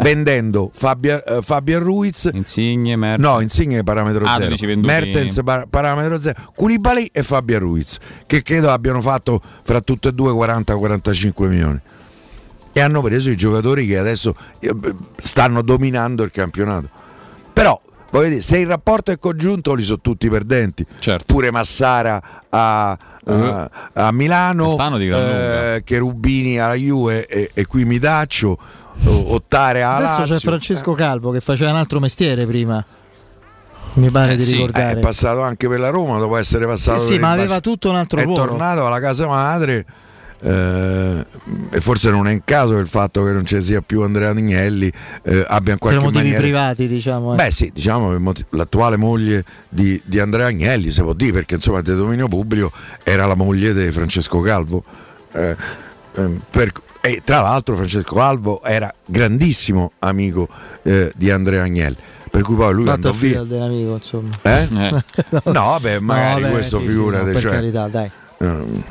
vendendo Fabia, eh, Fabian Ruiz, Insigne, Mertens. no, Insigne parametro Ah, tu zero, dici venduti- Mertens par- parametro zero, Koulibaly e Fabian Ruiz, che credo abbiano fatto fra tutte e due 40-45 milioni. E hanno preso i giocatori che adesso eh, stanno dominando il campionato. Però dire, se il rapporto è congiunto, li sono tutti perdenti. Certo. Pure Massara a, a- a Milano, eh, Cherubini alla Juve e, e qui Midaccio, o- Ottare alla Adesso Lazio. c'è Francesco Calvo che faceva un altro mestiere prima. Mi pare Eh di sì, ricordare. È passato anche per la Roma dopo essere passato Sì, sì, per ma aveva tutto un altro è ruolo. tornato alla casa madre eh, e forse non è in caso il fatto che non ci sia più Andrea Agnelli eh, abbia in per qualche motivi maniera privati, diciamo. eh. Beh sì, diciamo che moti- l'attuale moglie di, di Andrea Agnelli, si può dire, perché insomma di dominio pubblico era la moglie di Francesco Calvo. Eh, ehm, per- e tra l'altro Francesco Calvo era grandissimo amico eh, di Andrea Agnelli. per cui poi lui andò via. Battlefield è un amico, insomma. Eh? <laughs> No, vabbè, magari vabbè, questo sì, sì, figurate. no, per cioè, carità, dai. ehm,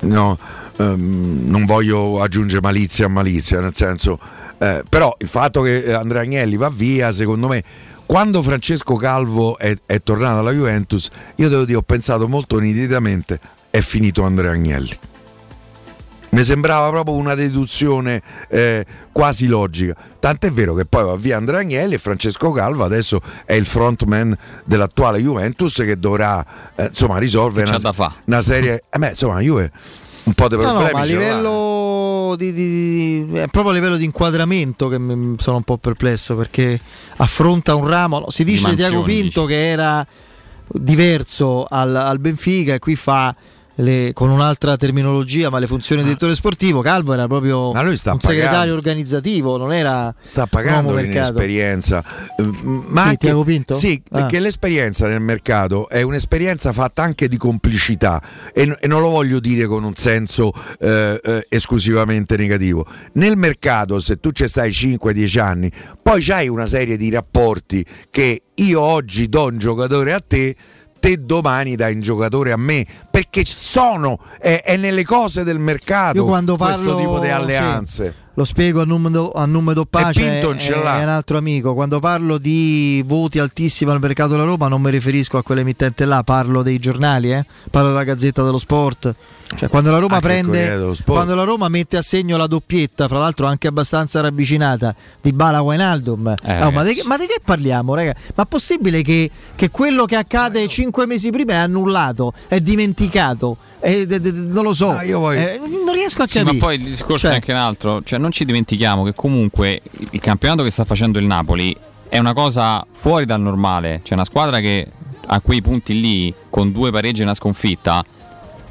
no, ehm, non voglio aggiungere malizia a malizia, nel senso, eh, però il fatto che Andrea Agnelli va via, secondo me, quando Francesco Calvo è, è tornato alla Juventus, io devo dire, ho pensato molto nitidamente, è finito Andrea Agnelli. Mi sembrava proprio una deduzione eh, quasi logica. Tant'è vero che poi va via Andrea Agnelli e Francesco Calvo adesso è il frontman dell'attuale Juventus che dovrà eh, insomma risolvere una, da fa. una serie. Eh beh, insomma, Juve un po' di No, problemi. no, ma a livello di, di- di- è proprio a livello di inquadramento che mi- sono un po' perplesso perché affronta un ramo. no, si dice di Tiago Pinto che era diverso al, al Benfica e qui fa le- con un'altra terminologia, ma le funzioni di direttore sportivo. Calvo era proprio un pagando. segretario organizzativo, non era sta pagando uomo mercato. l'inesperienza Eh, ma Chi, anche, Pinto? sì, Ah. perché l'esperienza nel mercato è un'esperienza fatta anche di complicità e, e non lo voglio dire con un senso eh, eh, esclusivamente negativo nel mercato se tu ci stai 5-10 anni poi c'hai una serie di rapporti che io oggi do un giocatore a te te domani dai un giocatore a me perché sono è, è nelle cose del mercato parlo questo tipo di sì, alleanze lo spiego a nome, a nome do pace, E Pinto è, ce l'ha. è un altro amico. Quando parlo di voti altissimi al mercato della Roma non mi riferisco a quell'emittente là, parlo dei giornali, eh? parlo della Gazzetta dello Sport. Cioè, quando la Roma prende quando la Roma mette a segno la doppietta, fra l'altro anche abbastanza ravvicinata di Bala Wijnaldum. Eh, Oh, ma, di, che- ma di che parliamo, raga? Ma possibile che, che quello che accade cinque mesi prima è annullato, è dimenticato? È- d- d- non lo so. Eh, non riesco a Sì, capire. ma poi il discorso Cioè, è anche un altro, cioè non ci dimentichiamo che comunque il campionato che sta facendo il Napoli è una cosa fuori dal normale, cioè una squadra che a quei punti lì con due pareggi e una sconfitta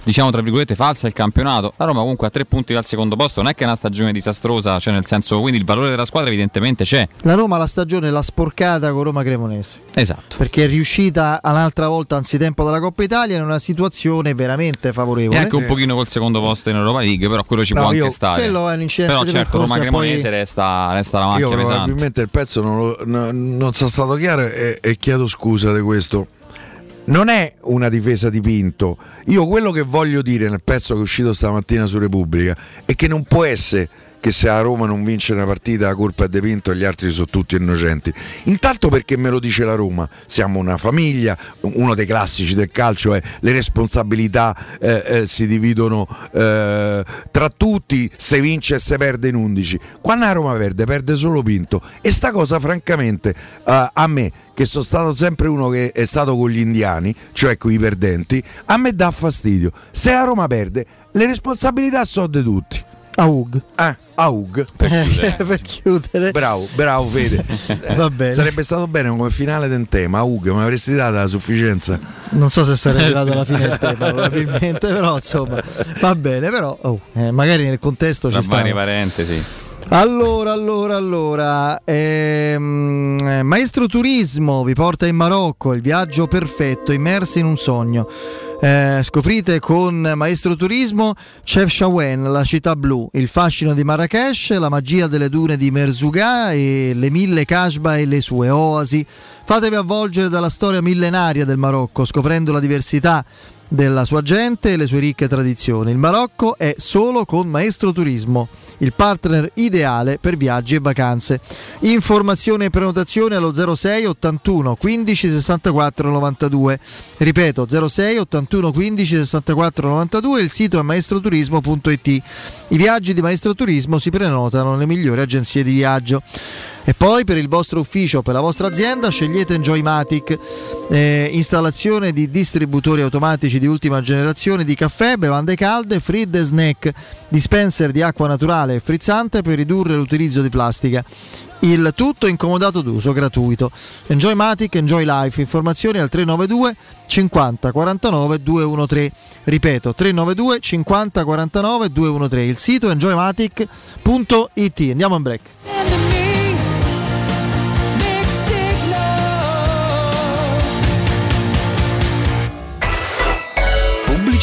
diciamo tra virgolette falsa il campionato la Roma comunque a tre punti dal secondo posto non è che è una stagione disastrosa cioè nel senso quindi il valore della squadra evidentemente c'è La Roma la stagione l'ha sporcata con Roma Cremonese. esatto Perché è riuscita un'altra volta anzitempo dalla Coppa Italia in una situazione veramente e favorevole. anche un pochino col secondo posto in Europa League però quello ci No, può io- anche stare quello è un incidente però certo Roma e poi- Cremonese resta, resta la Io macchia pesante probabilmente il pezzo non, lo- no- non sono stato chiaro e, e chiedo scusa di questo. Non è una difesa di Pinto. Io quello che voglio dire nel pezzo che è uscito stamattina su Repubblica è che non può essere che se a Roma non vince una partita la colpa è di Pinto e gli altri sono tutti innocenti. Intanto perché me lo dice la Roma, siamo una famiglia, uno dei classici del calcio è le responsabilità eh, eh, si dividono eh, tra tutti, se vince e se perde in 11. Quando la Roma perde, perde solo Pinto. E sta cosa francamente eh, a me, che sono stato sempre uno che è stato con gli indiani, cioè con i perdenti, a me dà fastidio. Se la Roma perde, le responsabilità sono di tutti. Aug. Ah, Aug. per chiudere. <laughs> per chiudere. Bravo, bravo Fede. Eh, <laughs> Va bene. Sarebbe stato bene come finale del tema, Aug, ma avresti data la sufficienza. Non so se sarei <laughs> arrivato alla fine del tema, probabilmente, però insomma, va bene, però oh, eh, magari nel contesto tra ci sta. varie parentesi Allora, allora, allora, ehm, eh, Maestro Turismo vi porta in Marocco, il viaggio perfetto, immersi in un sogno. Eh, scoprite con Maestro Turismo Chefchaouen, la città blu, il fascino di Marrakesh, la magia delle dune di Merzouga e le mille Kashba e le sue oasi. Fatevi avvolgere dalla storia millenaria del Marocco, scoprendo la diversità della sua gente e le sue ricche tradizioni. Il Marocco è solo con Maestro Turismo, il partner ideale per viaggi e vacanze. Informazioni e prenotazioni allo 06 81 15 64 92. Ripeto 06 81 15 64 92 il sito è maestroturismo.it. I viaggi di Maestro Turismo si prenotano nelle migliori agenzie di viaggio. E poi per il vostro ufficio o per la vostra azienda scegliete Enjoymatic, eh, installazione di distributori automatici di ultima generazione di caffè, bevande calde, fridge e snack, dispenser di acqua naturale e frizzante per ridurre l'utilizzo di plastica. Il tutto incomodato d'uso gratuito. Enjoymatic, Enjoy Life. Informazioni al 392 50 49 213. Ripeto, 392 50 49 213. Il sito enjoymatic.it. Andiamo in break.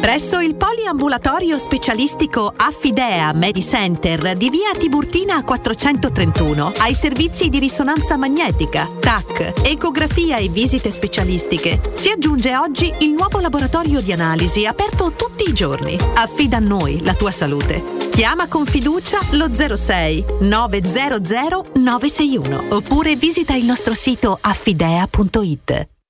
Presso il poliambulatorio specialistico Affidea Medicenter di via Tiburtina 431 ai servizi di risonanza magnetica, TAC, ecografia e visite specialistiche si aggiunge oggi il nuovo laboratorio di analisi aperto tutti i giorni. Affida a noi la tua salute. Chiama con fiducia lo 06 900 961 oppure visita il nostro sito affidea.it.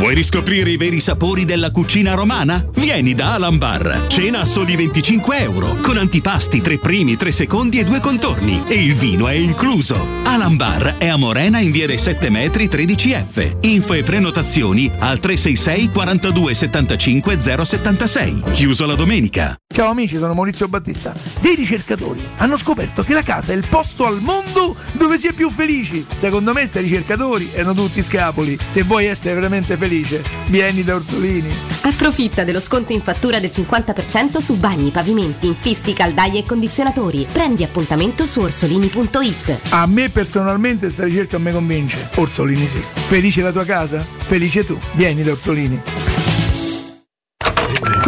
Vuoi riscoprire i veri sapori della cucina romana? Vieni da Alan Bar. Cena a soli 25 euro, con antipasti, tre primi, tre secondi e due contorni. E il vino è incluso. Alan Bar è a Morena in via dei 7 metri 13F. Info e prenotazioni al 366 42 75 076. Chiuso la domenica. Ciao amici, sono Maurizio Battista. Dei ricercatori hanno scoperto che la casa è il posto al mondo dove si è più felici. Secondo me, sti ricercatori erano tutti scapoli. Se vuoi essere veramente felice, vieni da Orsolini. Approfitta dello sconto in fattura del 50% su bagni, pavimenti, infissi, caldaie e condizionatori. Prendi appuntamento su orsolini.it. A me personalmente sta ricerca me convince. Orsolini sì. Felice la tua casa? Felice tu. Vieni da Orsolini.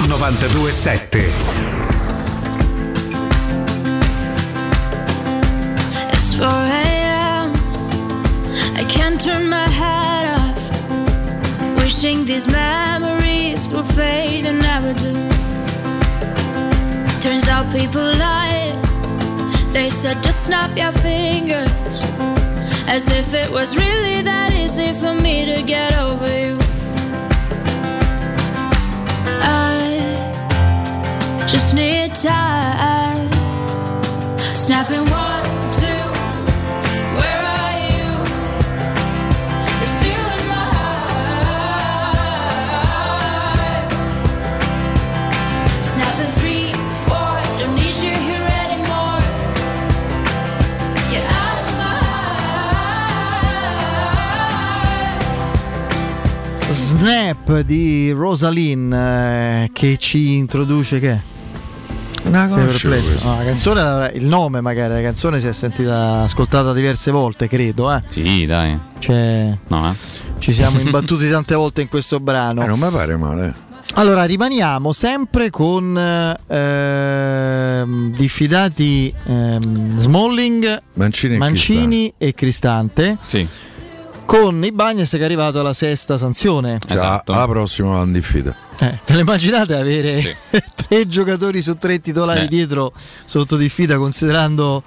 927. It's 4 a.m. can't turn my head off. Wishing these memories will fade and never do. Turns out people lie. They said just snap your fingers. As if it was really that easy for me to get over you. I just need time. Snapping one, Snap di Rosalind eh, che ci introduce che? Non la perplesso? No, la canzone, il nome magari, la canzone si è sentita, ascoltata diverse volte, credo. Eh. Sì, dai. Cioè, No, eh. ci siamo imbattuti tante volte in questo brano. Eh, non mi pare male. Allora, rimaniamo sempre con ehm, diffidati ehm, Smalling, Mancini, e Mancini e Cristante. Sì. Con i Bagnes che è arrivato alla sesta sanzione. Cioè, Esatto. La prossima va in diffida. Eh, ve lo immaginate avere <laughs> tre giocatori su tre titolari Eh. dietro sotto diffida considerando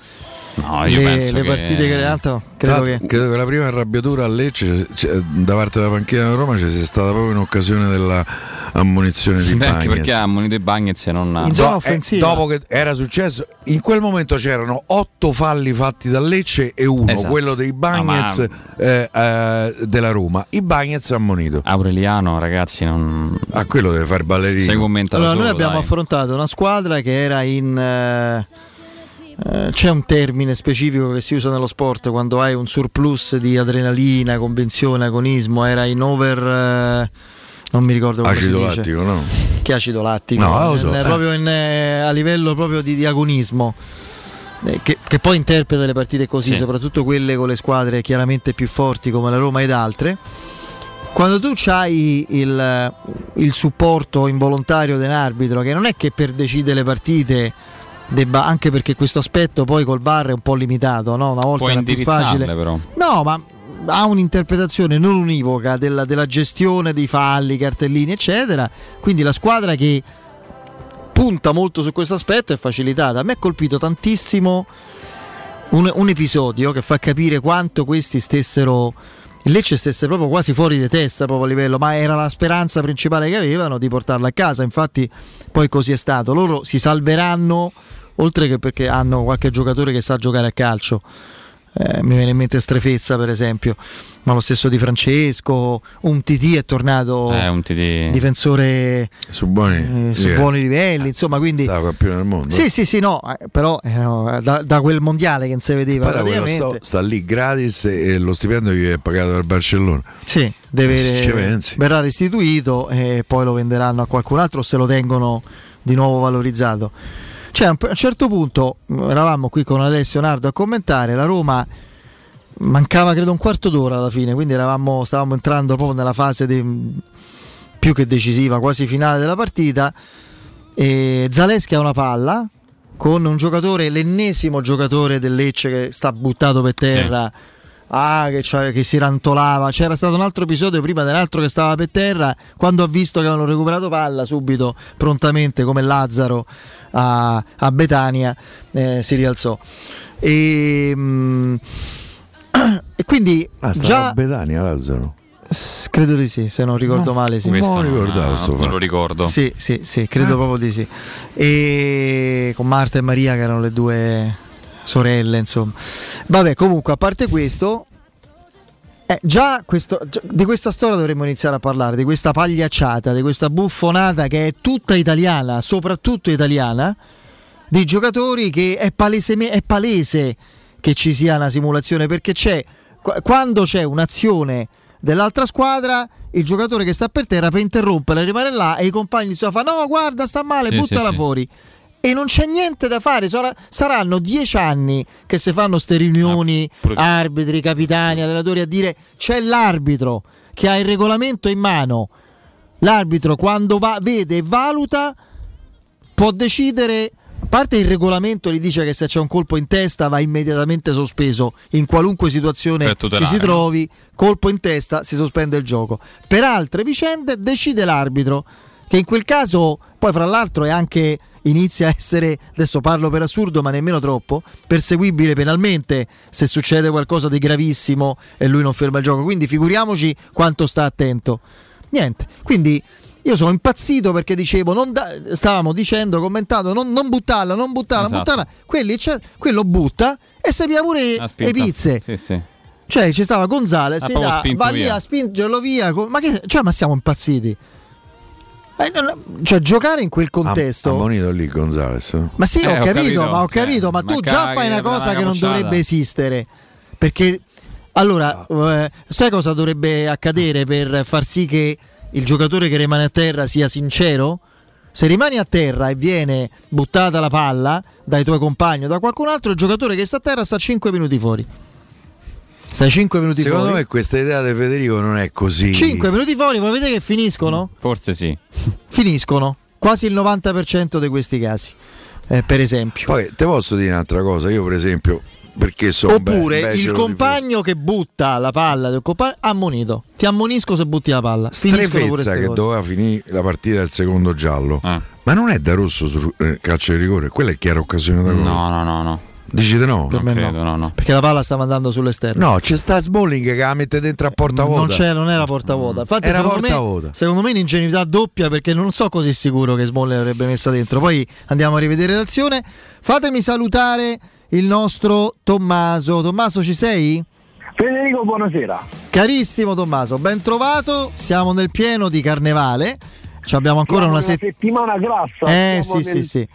No, io le, penso le partite che tanto credo che credo che la prima arrabbiatura a Lecce cioè, da parte della panchina della Roma ci sia stata proprio in occasione della ammonizione di Beh, <laughs> anche Bagnez. perché ha ammonito i Bagnets e non ha. In zona No, eh, offensiva. dopo che era successo, in quel momento c'erano otto falli fatti da Lecce e uno, Esatto. quello dei Bagnets Ah, eh, eh, della Roma. I Bagnets ammonito. Aureliano, ragazzi, non. A quello deve fare ballerino. Sei commentato allora noi solo, abbiamo dai. affrontato una squadra che era in eh, eh, c'è un termine specifico che si usa nello sport quando hai un surplus di adrenalina, convenzione, agonismo, era in over eh, non mi ricordo come Acido si dice. lattico, no? Che acido lattico? No, lo so, In- eh. proprio in, eh, a livello proprio di, di agonismo. eh, Che, che poi interpreta le partite così, Sì. soprattutto quelle con le squadre chiaramente più forti come la Roma ed altre. Quando tu hai il, il supporto involontario dell'arbitro, che non è che per decidere le partite debba, anche perché questo aspetto poi col VAR è un po' limitato, no? una volta era più facile. però. No, ma ha un'interpretazione non univoca della, della gestione dei falli, cartellini, eccetera. Quindi la squadra che punta molto su questo aspetto è facilitata. A me ha colpito tantissimo un, un episodio che fa capire quanto questi stessero. Il Lecce stesse proprio quasi fuori di testa proprio a livello, ma era la speranza principale che avevano di portarla a casa. Infatti, poi così è stato. Loro si salveranno, oltre che perché hanno qualche giocatore che sa giocare a calcio. Eh, mi viene in mente Strefezza, per esempio, ma lo stesso di Francesco. Un TT è tornato Eh, un TD. difensore Su buoni, eh, su yeah. buoni livelli, insomma, quindi Stava campione del mondo. sì, sì, sì, no, eh, però eh, no, da, da quel mondiale che non si vedeva sto- sta lì gratis e lo stipendio gli è pagato dal Barcellona. Sì, deve- verrà restituito e poi lo venderanno a qualcun altro o se lo tengono di nuovo valorizzato. Cioè, a un certo punto mh, eravamo qui con Alessio Nardo a commentare, la Roma mancava credo un quarto d'ora alla fine, quindi eravamo, stavamo entrando proprio nella fase di- più che decisiva, quasi finale della partita. E Zaleschi ha una palla con un giocatore, l'ennesimo giocatore del Lecce che sta buttato per terra. Ah, che, c'ha- che si rantolava. C'era stato un altro episodio prima dell'altro che stava per terra. Quando ha visto che avevano recuperato palla, subito, prontamente, come Lazzaro a, a Betania, eh, si rialzò. E, mm, <clears throat> e quindi Ah, stava già a Betania Lazzaro. credo di sì, se non ricordo No, male. Sì. questo non ricordavo sto non lo ricordo. Sì, sì, sì, credo Eh. proprio di sì. E con Marta e Maria che erano le due sorelle, insomma. Vabbè, comunque, a parte questo, eh, già, questo, già di questa storia dovremmo iniziare a parlare, di questa pagliacciata, di questa buffonata che è tutta italiana, soprattutto italiana, di giocatori che è, paleseme- è palese che ci sia una simulazione, perché c'è, qu- quando c'è un'azione dell'altra squadra, il giocatore che sta per terra per interrompere rimane là e i compagni di fa no guarda sta male, Sì, buttala sì, sì. E non c'è niente da fare, sarà- saranno dieci anni che si fanno ste riunioni, Ah, arbitri, capitani, allenatori a dire c'è l'arbitro che ha il regolamento in mano. L'arbitro quando va, vede e valuta può decidere A parte il regolamento gli dice che se c'è un colpo in testa va immediatamente sospeso in qualunque situazione ci si trovi, colpo in testa si sospende il gioco. Per altre vicende decide l'arbitro, che in quel caso poi fra l'altro è anche inizia a essere, adesso parlo per assurdo ma nemmeno troppo, perseguibile penalmente se succede qualcosa di gravissimo e lui non ferma il gioco. Quindi figuriamoci quanto sta attento. Niente, quindi io sono impazzito perché dicevo, non da- stavamo dicendo, commentando, non, non buttarla, non buttarla, Esatto. buttarla. Quelli, c'è- quello butta e si pia pure le pizze. Sì, sì. Cioè, ci stava Gonzales, va lì via. a spingerlo via. co- Ma, che, cioè, ma siamo impazziti. Eh, cioè, giocare in quel contesto. Ammonito lì Gonzales. Ma sì, Eh, ho, ho capito, capito, ma ho cioè, capito, ma ma tu già fai una cosa che non dovrebbe esistere. Perché allora, eh, sai cosa dovrebbe accadere per far sì che il giocatore che rimane a terra sia sincero? Se rimani a terra e viene buttata la palla dai tuoi compagni o da qualcun altro, il giocatore che sta a terra sta 5 minuti fuori. Stai 5 minuti Secondo fuori. me questa idea di Federico non è così. 5 minuti fuori, poi vedete che finiscono? Forse sì. <laughs> Finiscono. Quasi il 90% di questi casi, eh, per esempio. Poi te posso dire un'altra cosa, io per esempio, perché sono Oppure be- il compagno che butta la palla del compagno ammonito. Ti ammonisco se butti la palla. Strefezza che cose. doveva finire la partita del secondo giallo. Ah. Ma non è da rosso sul eh, calcio di rigore, quella è chiara occasione da gol. No, no, no, no. Dici di no? Per me credo, no. no, no. Perché la palla stava andando sull'esterno. No, c'è sta Smalling che la mette dentro a porta vuota. Non, c'è, non era porta vuota. Infatti, Era secondo, porta me, vuota. secondo me, un'ingenuità doppia perché non so così sicuro che Smolle l'avrebbe messa dentro. Poi andiamo a rivedere l'azione. Fatemi salutare il nostro Tommaso. Tommaso, ci sei? Federico, buonasera. Carissimo Tommaso, ben trovato. Siamo nel pieno di carnevale. Ci abbiamo ancora Siamo una nella settimana. settimana grassa. Eh sì, nel- sì, sì.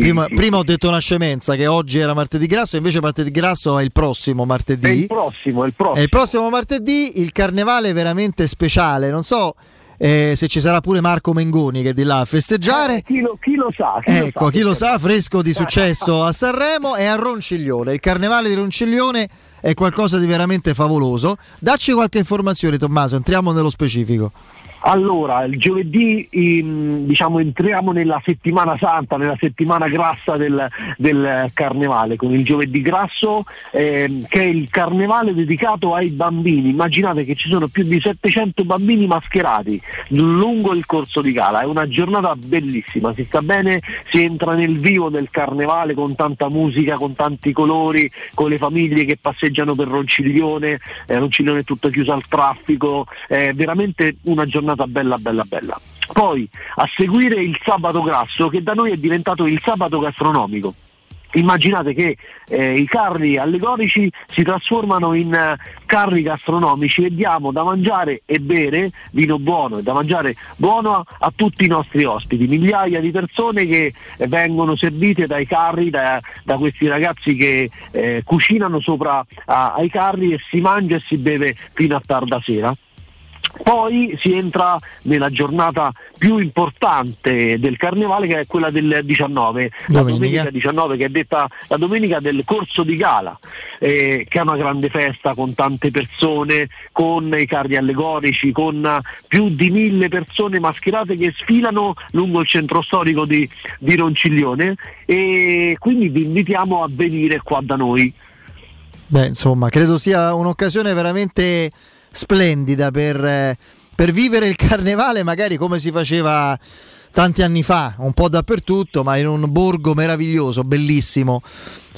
Prima, sì, prima ho detto una scemenza che oggi era martedì grasso, invece martedì grasso è il prossimo martedì. È il prossimo, è il prossimo. È il prossimo martedì, il carnevale veramente speciale. Non so eh, se ci sarà pure Marco Mengoni che è di là a festeggiare. Eh, chi, lo, chi lo sa? Chi ecco, lo sa, chi lo sa, fresco di <laughs> successo a Sanremo e a Ronciglione. Il carnevale di Ronciglione è qualcosa di veramente favoloso. Dacci qualche informazione, Tommaso, entriamo nello specifico. Allora, il giovedì ehm, diciamo, entriamo nella settimana santa, nella settimana grassa del, del carnevale, con il giovedì grasso ehm, che è il carnevale dedicato ai bambini. Immaginate che ci sono più di 700 bambini mascherati lungo il corso di gala, è una giornata bellissima, si sta bene, si entra nel vivo del carnevale con tanta musica, con tanti colori, con le famiglie che passeggiano per Ronciglione, eh, Ronciglione è tutto chiuso al traffico, è veramente una giornata bella bella bella. Poi a seguire il sabato grasso che da noi è diventato il sabato gastronomico. Immaginate che eh, i carri allegorici si trasformano in eh, carri gastronomici e diamo da mangiare e bere vino buono e da mangiare buono a, a tutti i nostri ospiti, migliaia di persone che eh, vengono servite dai carri, da, da questi ragazzi che eh, cucinano sopra a- ai carri e si mangia e si beve fino a tarda sera. Poi si entra nella giornata più importante del carnevale che è quella del 19, la Domenica. domenica 19 che è detta la domenica del corso di gala, eh, che è una grande festa con tante persone, con i carri allegorici, con più di mille persone mascherate che sfilano lungo il centro storico di, di Ronciglione e quindi vi invitiamo a venire qua da noi. Beh, insomma, credo sia un'occasione veramente splendida per, eh, per vivere il <laughs> carnevale, magari come si faceva tanti anni fa, un po' dappertutto, ma in un borgo meraviglioso, bellissimo,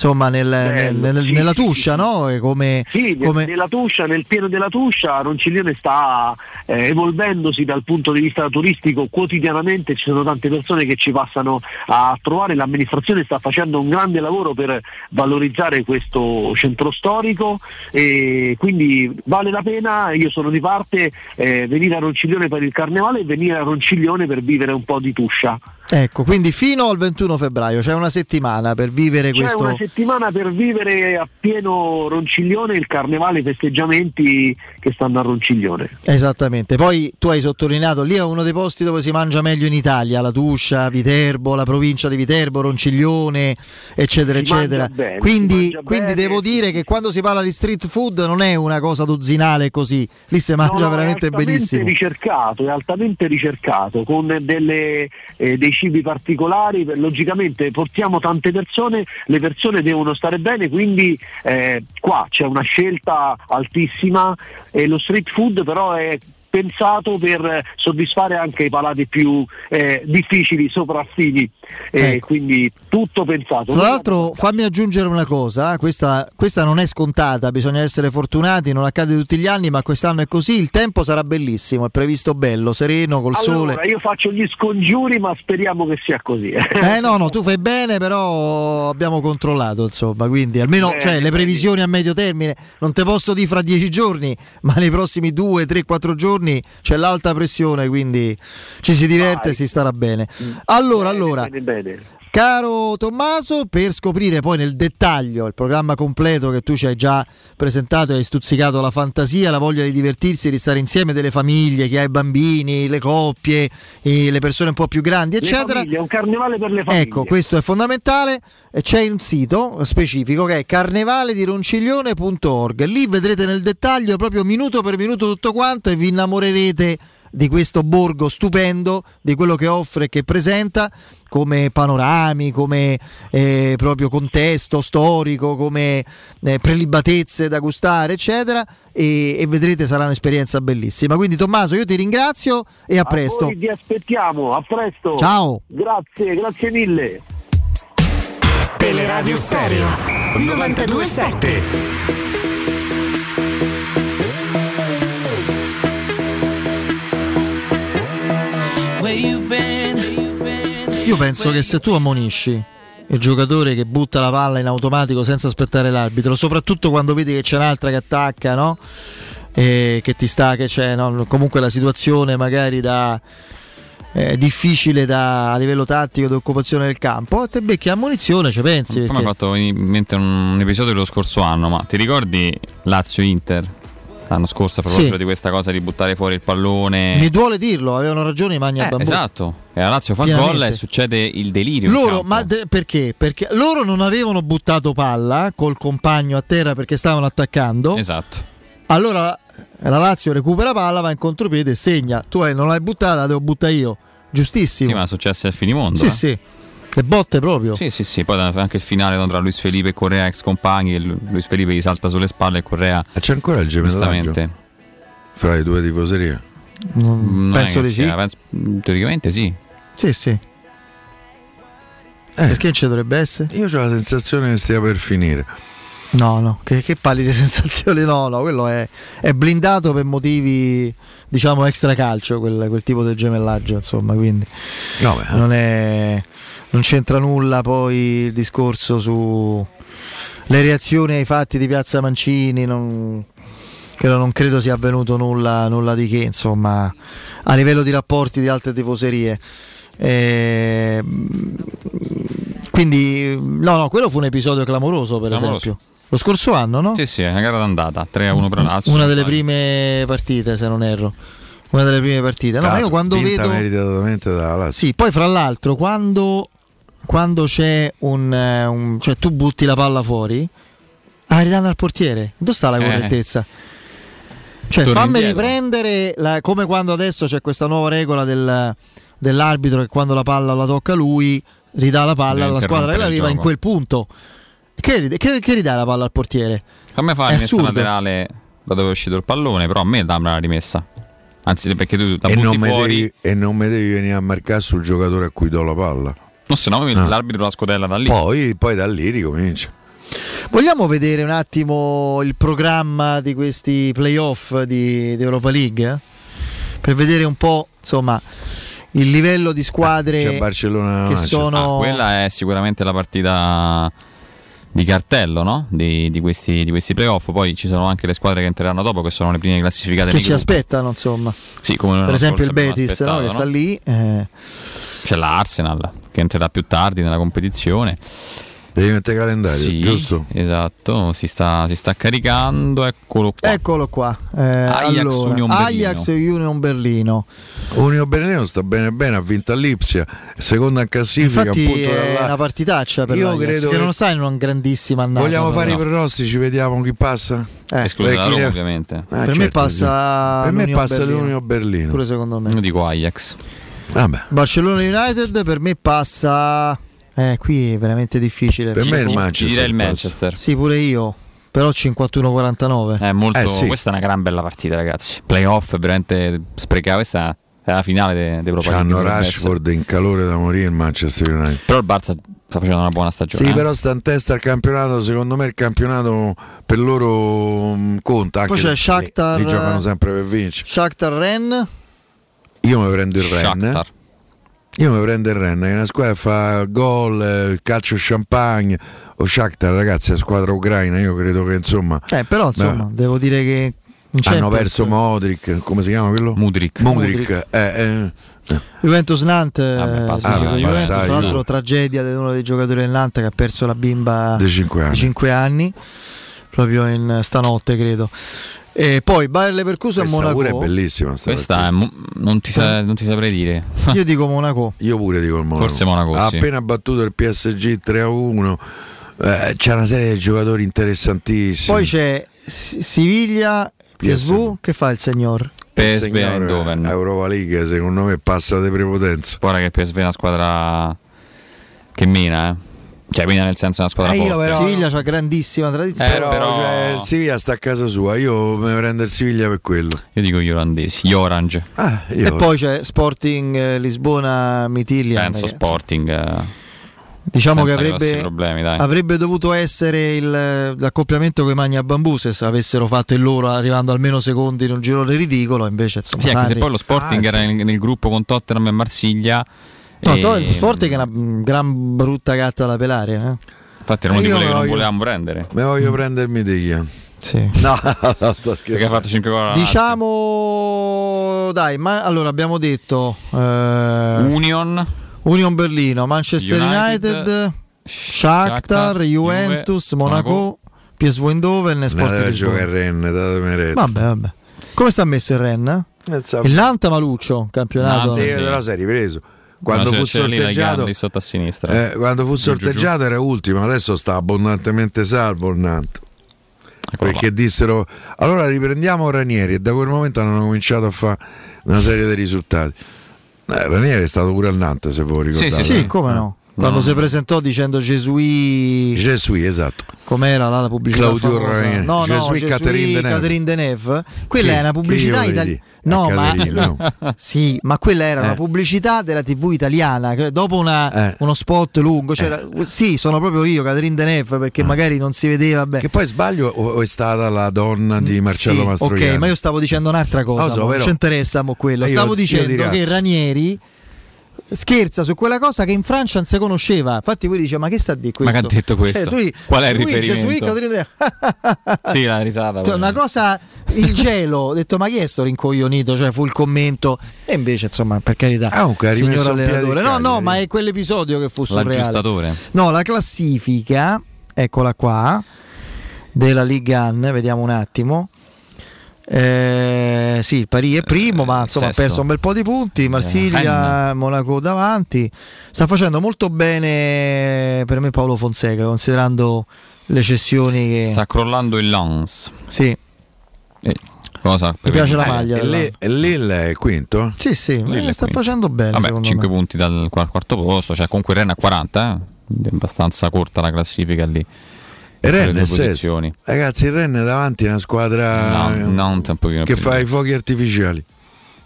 insomma, nel- nel- nel- sì, nella sì, Tuscia, no? E Come, Sì, come- nella Tuscia, nel pieno della Tuscia, Ronciglione sta eh, evolvendosi dal punto di vista turistico quotidianamente, ci sono tante persone che ci passano a trovare, l'amministrazione sta facendo un grande lavoro per valorizzare questo centro storico e quindi vale la pena, io sono di parte, eh, venire a Ronciglione per il carnevale e venire a Ronciglione per vivere un po' di Tuscia. Ecco, quindi fino al 21 febbraio c'è una settimana per vivere C'è questo. una settimana per vivere a pieno Ronciglione il carnevale, i festeggiamenti che stanno a Ronciglione. Esattamente, poi tu hai sottolineato, lì è uno dei posti dove si mangia meglio in Italia, la Tuscia, Viterbo, la provincia di Viterbo, Ronciglione, eccetera, Si eccetera. bene, quindi quindi devo dire che quando si parla di street food non è una cosa dozzinale così, lì si mangia No, veramente è benissimo. ricercato, è altamente ricercato, con delle, eh, dei cibi particolari, logicamente portiamo tante persone, le persone devono stare bene, quindi eh, qua c'è una scelta altissima e lo street food però è pensato per eh, soddisfare anche i palati più eh, difficili, sopraffini, e quindi tutto pensato. Tra l'altro fammi aggiungere una cosa, eh, questa, questa non è scontata, bisogna essere fortunati, non accade tutti gli anni, ma quest'anno è così, il tempo sarà bellissimo, è previsto bello, sereno, col Allora, sole. io faccio gli scongiuri, ma speriamo che sia così. Eh no, no, tu fai bene, però abbiamo controllato, insomma, quindi almeno Bene, cioè, le previsioni a medio termine, non te posso dire fra dieci giorni, ma nei prossimi due, tre, quattro giorni c'è l'alta pressione, quindi ci si diverte e si starà bene. Allora, allora. Caro Tommaso, per scoprire poi nel dettaglio il programma completo che tu ci hai già presentato hai stuzzicato la fantasia, la voglia di divertirsi, di stare insieme delle famiglie, chi ha i bambini, le coppie, le persone un po' più grandi, eccetera. famiglie, è un carnevale per le famiglie. Ecco, questo è fondamentale. C'è un sito specifico che è carnevaledironciglione.org. Lì vedrete nel dettaglio proprio minuto per minuto tutto quanto e vi innamorerete di questo borgo stupendo, di quello che offre e che presenta come panorami, come eh, proprio contesto storico, come eh, prelibatezze da gustare, eccetera. E, e vedrete sarà un'esperienza bellissima. Quindi Tommaso, io ti ringrazio e a, presto. Voi vi aspettiamo, a presto. Ciao. Grazie, grazie mille. Teleradio Stereo 927. Io penso che se tu ammonisci il giocatore che butta la palla in automatico senza aspettare l'arbitro, soprattutto quando vedi che c'è un'altra che attacca, no? E che ti sta, che c'è, no? comunque la situazione magari da eh, difficile da, a livello tattico di occupazione del campo, te becchi ammonizione, ci pensi? Ha perché- fatto in mente un episodio dello scorso anno, ma ti ricordi Lazio-Inter? L'anno scorso a proposito Sì. di questa cosa di buttare fuori il pallone. Mi duole dirlo, avevano ragione i Magna Eh, Bambù. esatto, e la Lazio fa gol e succede il delirio. Loro, ma de- perché? Perché loro non avevano buttato palla col compagno a terra perché stavano attaccando. Esatto. Allora la Lazio recupera palla, va in contropiede e segna. Tu hai- non l'hai buttata, la devo buttare io. Giustissimo. Sì, ma è successo al finimondo. Sì, eh. sì. Le botte proprio. Sì, sì, sì, poi anche il finale tra Luis Felipe e Correa ex compagni, e Lu- Luis Felipe gli salta sulle spalle e Correa C'è ancora il gemellaggio fra le due tifoserie? Non- Non è penso di sì. sia, penso- teoricamente sì. Sì, sì. Perché ci dovrebbe essere? Io ho la sensazione che stia per finire. No, no, che, che pallide <laughs> sensazioni, no, no, quello è, è blindato per motivi, diciamo, extra calcio, quel, quel tipo del gemellaggio, insomma, quindi No, beh. non, è, non c'entra nulla poi il discorso su le reazioni ai fatti di Piazza Mancini, non, credo, non credo sia avvenuto nulla, nulla di che, insomma, a livello di rapporti di altre tifoserie. Eh, quindi, no, no, quello fu un episodio clamoroso, per Clamoroso. esempio. Lo scorso anno, no? Sì, sì, è una gara d'andata, 3 a 1 per la Lazio. Una delle prime partite, se non erro. Una delle prime partite. No, Tra io quando vedo. meritatamente dalla Lazio. Sì, poi fra l'altro, quando, quando c'è un, eh, un- cioè tu butti la palla fuori, ah, ridanno al portiere. Dove sta la Eh. correttezza? Cioè, Torni fammi indietro. riprendere la- come quando adesso c'è questa nuova regola del- dell'arbitro che quando la palla la tocca lui, ridà la palla Deve alla squadra che l'aveva in quel punto. Che, che, che ridà la palla al portiere? Fammi fare È la rimessa assurdo. laterale da dove è uscito il pallone, però a me dammi la rimessa. Anzi, perché tu la E butti non, me fuori. devi, e non mi devi venire a marcare sul giocatore a cui do la palla. No, se no Ah. l'arbitro la scodella da lì. Poi, poi da lì ricomincia. Vogliamo vedere un attimo il programma di questi playoff di, di Europa League? eh? Per vedere un po', insomma, il livello di squadre C'è Barcellona che sono... Ah, quella è sicuramente la partita di cartello no? di, di questi, di questi playoff. Poi ci sono anche le squadre che entreranno dopo, che sono le prime classificate che ci gruppo. aspettano, insomma. Sì, Per esempio il Betis, no, che no? sta lì. eh, C'è l'Arsenal che entrerà più tardi nella competizione. Devi mettere calendario, Sì, giusto? Esatto, si sta, si sta caricando, eccolo qua. Eccolo qua. eh, Ajax allora, Union Ajax Union Berlino. Union Berlino sta bene bene, ha vinto a Lipsia, seconda in classifica, Infatti è da là. una partitaccia per Io l'Ajax, credo che che- non sta in una grandissima annata. Vogliamo fare i pronostici, vediamo chi passa? Eh, Esclusa la Roma, ovviamente. Ah, per me certo, passa sì. Per me passa Berlino. l'Union Berlino. Pure secondo me. Io dico Ajax. Vabbè. Barcellona United per me passa. Eh, qui è veramente difficile. Per me è il Manchester. Direi il. Manchester. Sì, pure io. Però 51-49. È molto, Eh, sì. Questa è una gran bella partita, ragazzi. Playoff veramente sprecata. Questa è la finale de- d'Europa League, C'hanno dovrebbe Rashford in calore da morire il Manchester United. Però il Barça sta facendo una buona stagione. Sì, eh. però sta in testa al campionato. Secondo me il campionato per loro mh, conta. Anche Poi c'è Shakhtar- Li, li giocano sempre per vincere. Shakhtar Ren. Io mi prendo il Ren. Io mi prendo il Ren, che è una squadra che fa gol, eh, calcio champagne. O Shakhtar, ragazzi, è squadra ucraina. Io credo che insomma. Eh, però insomma, devo dire che Hanno perso Modric, come si chiama quello? Mudrik. Mudrik. Eh, eh, eh. Juventus Nantes, Vabbè, eh, sì, Juventus, passaggi, tra l'altro no. tragedia di uno dei giocatori del Nantes che ha perso la bimba Di cinque anni. di 5 anni, proprio in stanotte credo. E poi Bayer Leverkusen e Questa pure è Monaco. bellissima. sta Questa è non, ti sa- non ti saprei dire. <laughs> Io dico Monaco. Io pure dico il Monaco. Forse Monaco, Ha sì. appena battuto il PSG 3 a 1. Eh, c'è una serie di giocatori interessantissimi. Poi c'è Siviglia, PSV, PSV. che fa il signor? PSV Eindhoven. Europa League secondo me passa di prepotenza. Guarda che PSV è una squadra che mina, eh. Cioè, mina nel senso è una squadra Eh, io forte. però- Siviglia c'ha grandissima tradizione. Eh, però, però- cioè, il Siviglia sta a casa sua, io mi prendo il Siviglia per quello. Io dico gli olandesi, gli Orange. Ah, io- E poi c'è Sporting eh, Lisbona Mitilia. Penso che, Sporting. eh, Diciamo che senza grossi avrebbe, problemi, avrebbe dovuto essere il- l'accoppiamento con i Magna Bambù se avessero fatto il loro arrivando almeno secondi in un girone ridicolo. Invece, insomma, Sì, anche se poi lo Sporting Ah, era nel, nel gruppo con Tottenham e Marsiglia. No, e- to- il forte che è una mm, gran brutta gatta da pelare. eh. Infatti era uno di quelli che non volevamo prendere. mi voglio prendermi Diglia. Sì. <laughs> No, no, sto Perché ha scherzando. fatto 5 gol. alla Diciamo, dai, ma allora abbiamo detto eh. Union, Union Berlino, Manchester United, United, Shakhtar, Juventus, Juve, Monaco, PSV Eindhoven e a Lisbona. giocare a Rennes, datemi retta. Vabbè, vabbè. Come sta messo il Ren? Eh, Il Nantes Maluccio, campionato. No, Sì, la sei ripreso. Quando No, fu sorteggiato, sotto a sinistra. eh, quando fu Giù, giù, giù. sorteggiato era ultimo, adesso sta abbondantemente salvo il Nantes. Eccolo là. Perché dissero allora riprendiamo Ranieri e da quel momento hanno cominciato a fare una serie di risultati. Eh, Ranieri è stato pure al Nantes, se voi Sì, ricordate. sì, Sì, come no? Quando No. si presentò dicendo Gesui, Gesù, esatto. com'era là la pubblicità? Claudio? Ranieri. No, no, Gesui Gesui Catherine Deneuve. Catherine Deneuve. Quella Che- è una pubblicità io italiana. No, ma no. <laughs> sì, ma quella era Eh. una pubblicità della TV italiana. Dopo una- Eh. uno spot lungo, c'era, sì, sono proprio io, Catherine Deneuve, perché magari non si vedeva bene. Che poi sbaglio o è stata la donna di Marcello Sì, Mastroianni? Ok, ma io stavo dicendo un'altra cosa, Lo so, non ci interessa quello. Io- Stavo io dicendo di che. Ranieri scherza su quella cosa che in Francia non si conosceva. Infatti voi dice "Ma che sta di questo?" Ma che ha detto questo? tu dici, Qual è il lui dice, riferimento? "Sui Catherine Deneuve". Sì, la risata. Cioè, una cosa il gelo, ho detto "Ma chi è sto rincoglionito?" Cioè fu il commento e invece insomma, per carità, Ah, ha signor allenatore. No, no, ma è quell'episodio che fu surreale. No, la classifica, eccola qua, della Ligue 1, vediamo un attimo. Eh, sì, il Paris è primo, ma insomma ha perso un bel po' di punti. Marsiglia, Monaco davanti. Sta facendo molto bene per me Paolo Fonseca, considerando le cessioni che. Sta crollando il Lens. Sì, Eh, cosa? mi piace la Eh, maglia. e della- lì, e lì è quinto? Sì, sì, Lille eh, sta quinto. facendo bene. Vabbè, secondo 5 me. punti dal quar- quarto posto, cioè comunque Rennes a 40, eh? è abbastanza corta la classifica lì. E Rennes posizioni. Ragazzi, il Rennes davanti è una squadra No, Nantes un che fa i fuochi artificiali.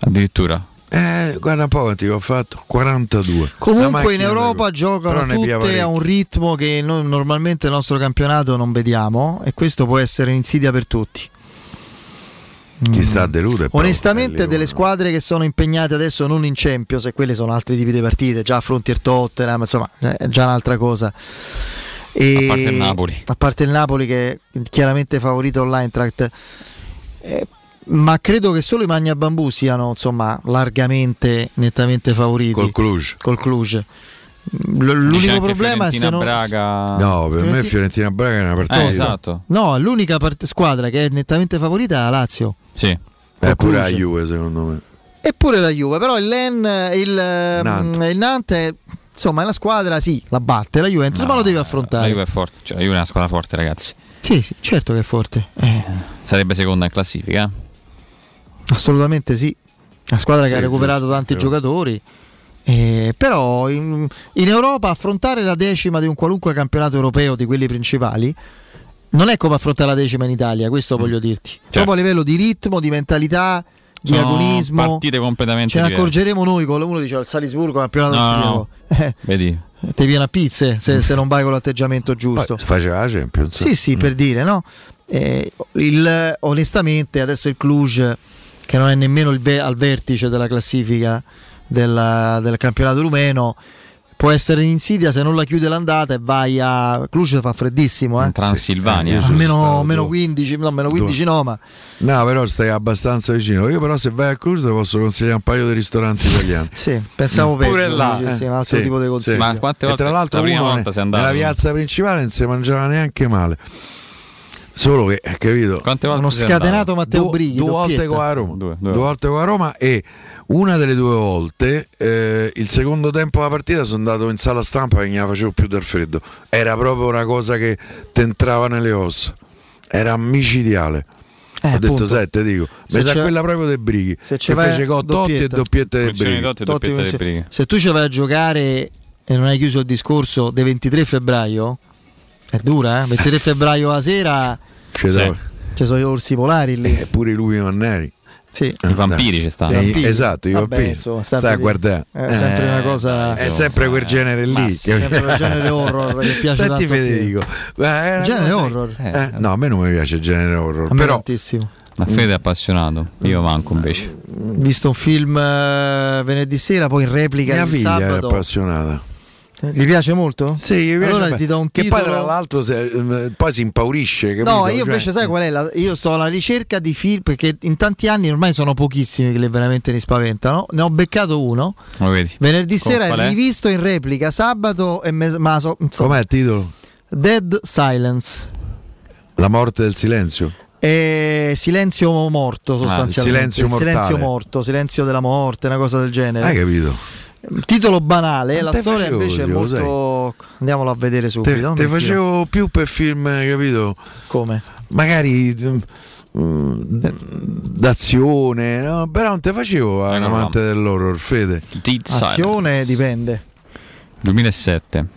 Addirittura. Eh, guarda un po' quanti che ho fatto, 42. La Comunque in Europa giocano tutte a un ritmo che noi normalmente nel nostro campionato non vediamo e questo può essere un'insidia per tutti. Chi sta a deludere? Onestamente eh, delle squadre che sono impegnate adesso non in Champions e quelle sono altri tipi di partite, già affronti il Tottenham, insomma è già un'altra cosa. E- A parte il Napoli. A parte il Napoli che è chiaramente favorito all'Eintracht. Eh, ma credo che solo i Magna Bambù siano insomma largamente, nettamente favoriti. Col Cluj. Col Cluj. L'unico problema è se Fiorentina non... Braga. No, per me Fiorenti- Fiorentina Braga è una partita. Eh, esatto. No, l'unica part- squadra che è nettamente favorita è la Lazio. Sì. È Col pure la. Juve, secondo me. Eppure la Juve, però il Len, il, Nantes. il Nantes, insomma, è la squadra, sì, la batte, la Juventus, ma lo deve La affrontare. Juve è forte, cioè la Juve è una squadra forte, ragazzi. Sì, sì, certo che è forte. Eh, Sarebbe seconda in classifica. eh? assolutamente sì. La squadra che ha recuperato giusto, tanti sì. giocatori. Eh, però in, in Europa affrontare la decima di un qualunque campionato europeo di quelli principali non è come affrontare la decima in Italia, questo voglio dirti. Proprio a livello di ritmo, di mentalità, di Sono agonismo. partite completamente Ce ne diverse. accorgeremo noi con uno dice il Salisburgo campionato No, no, austriaco. <laughs> Eh, Vedi? ti viene a pizze se, se non vai con l'atteggiamento giusto. Faceva la Champions. Sì, sì, per dire, no? Eh, il- onestamente, adesso il Cluj, che non è nemmeno il ve- al vertice della classifica della- del campionato rumeno, può essere in insidia se non la chiude l'andata e vai a Cluj fa freddissimo, eh? In Transilvania. A meno, meno 15, no, meno 15 no, ma No, però stai abbastanza vicino. Io però se vai a Cluj ti posso consigliare un paio di ristoranti italiani. sì, pensavo peggio, Pure là, quindi, sì, un Eh, altro sì, tipo di sì. consiglio. Ma quante E volte tra l'altro la prima uno volta sei andato? nella piazza principale non si mangiava neanche male. Solo che, capito? Quante volte Uno scatenato? Matteo due, Brighi, due volte con la Roma. Due, Due, due volte con la Roma e una delle due volte eh, il secondo tempo della partita sono andato in sala stampa e non la facevo più del freddo. Era proprio una cosa che ti entrava nelle ossa. Era micidiale. Eh, Ho detto appunto. sette, dico. Se Mi sa c'è- quella proprio dei Brighi. se Che fece con Totti e doppietta. doppiette dei Brighi. Totti Totti, doppietta se, tu ci vai a giocare e non hai chiuso il discorso dei 23 febbraio, è dura, eh? 23 febbraio a sera Ci Sì. sono- ci sono gli orsi polari lì. e pure i lupi manneri. Sì. I vampiri ci stanno. Eh, esatto, i Vabbè, vampiri. insomma, sta a guardare. È sempre Eh, una cosa. È sempre quel genere lì. Che- sempre quel genere horror che piace Senti. Federico, è una Genere cosa- horror. Eh, no, a me non mi piace il genere horror. Però tantissimo. Ma Fede è appassionato, io manco invece. Ho visto un film eh, venerdì sera, poi in replica mia il figlia è sabato. appassionata. Eh, Gli piace molto? Sì, mi piace Allora ti do un Che titolo. poi tra l'altro se- eh, poi si impaurisce. No, capito? io Cioè- invece sai qual è? La- io sto alla ricerca di film perché in tanti anni ormai sono pochissimi che veramente mi spaventano. Ne ho beccato uno. Vedi? Venerdì Con- sera è? rivisto in replica sabato e me- ma so- insomma, Com'è il titolo? Dead Silence. La morte del silenzio. E silenzio morto sostanzialmente. Ah, silenzio mortale. silenzio morto, silenzio della morte, una cosa del genere. Hai capito? Titolo banale, la te storia facevo invece è molto. Andiamolo a vedere Te, subito. te facevo più per film, capito? Come? Magari mm, d'azione, no? però non te facevo a un Eccolo amante dell'horror, Fede. Dead Azione Silence. dipende. 2007.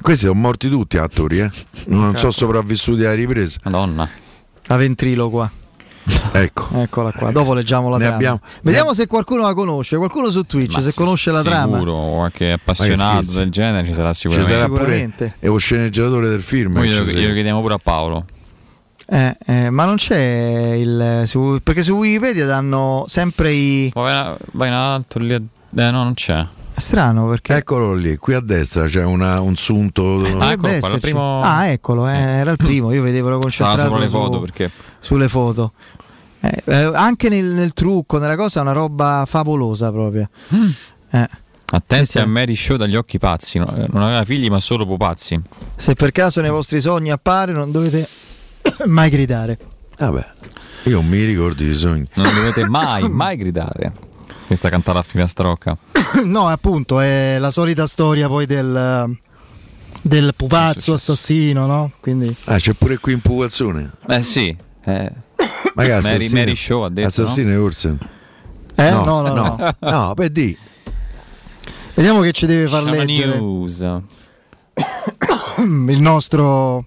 Questi sono morti tutti attori, eh? Non Ecco. sono sopravvissuti alla ripresa. Madonna. La ventriloqua. Ecco. Eccola qua, dopo leggiamo la Ne trama. abbiamo- Vediamo ne- se qualcuno la conosce, qualcuno su Twitch, Ma se conosce la trama. Sicuro, qualche appassionato del genere ci sarà Ci sicuramente. sarà pure Sicuramente. e lo sceneggiatore del film. Noi che glielo, ci glielo chiediamo pure a Paolo. Eh, eh, ma non c'è il. su- perché su Wikipedia danno sempre i. Vai, in alto lì. Eh no, non c'è. Strano perché. Eccolo lì, qui a destra c'è una- un sunto. Ah, Dovrebbe ecco qua, il primo- Ah, eccolo, eh, era il primo. Io vedevo Stava concentrato sopra le su- foto perché. sulle foto. Eh, eh, anche nel, nel trucco, nella cosa, è una roba favolosa proprio. Mm. Eh, Attenti a Mary Show dagli occhi pazzi. no? Non aveva figli, ma solo pupazzi. se per caso nei vostri sogni appare, non dovete <coughs> mai gridare. Vabbè, io mi ricordo i sogni. Non dovete mai, <coughs> mai gridare. Questa cantata a filastrocca. <coughs> no, appunto, è la solita storia poi del, del pupazzo assassino, no? Quindi Ah, c'è pure qui in pupazzone. Eh sì. Eh. Ma che <coughs> Mary? Mary Show ha detto. Assassino e Ursen. Eh, no, no, no. no. per di. vediamo che ci deve far Shama leggere News. <coughs> il nostro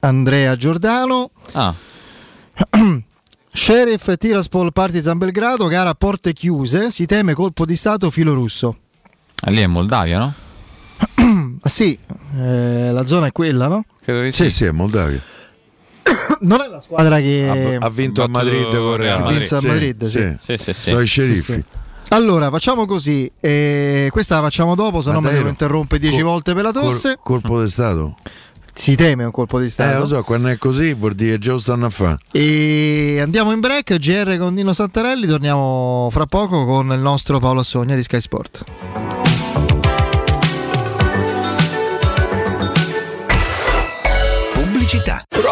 Andrea Giordano. Ah, Sheriff Tiraspol Partizan Belgrado, gara a porte chiuse, si teme colpo di stato filo russo. ah, lì è Moldavia, no? <clears throat> Ah, sì, eh, la zona è quella, no? Credo di Sì, sì, è Moldavia. <coughs> Non è la squadra che Ha, ha vinto a Madrid con Real Ha vinto a Madrid, sì. Sì, sì, sì. Sono i Sì, sceriffi. sì. Allora, facciamo così. eh, questa la facciamo dopo, se no mi devo interrompere dieci Col- volte per la tosse. Col- colpo di Stato. Si teme un colpo di Eh, stato. lo so, quando è così vuol dire già lo stanno a fare. E andiamo in break, GR con Dino Santarelli, torniamo fra poco con il nostro Paolo Assogna di Sky Sport.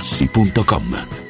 artigianamaterassi.com.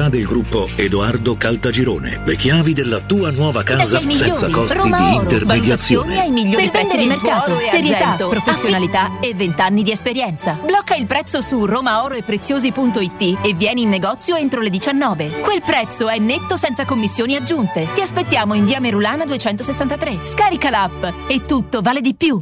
del gruppo Edoardo Caltagirone. Le chiavi della tua nuova casa Dai senza migliori. costi Roma di Oro. intermediazione. Ai migliori Per prezzi vendere di mercato. e Serietà, argento, professionalità e 20 anni di esperienza. Blocca il prezzo su romaoroepreziosi.it e vieni in negozio entro le 19. Quel prezzo è netto senza commissioni aggiunte. Ti aspettiamo in via Merulana 263. Scarica l'app e tutto vale di più.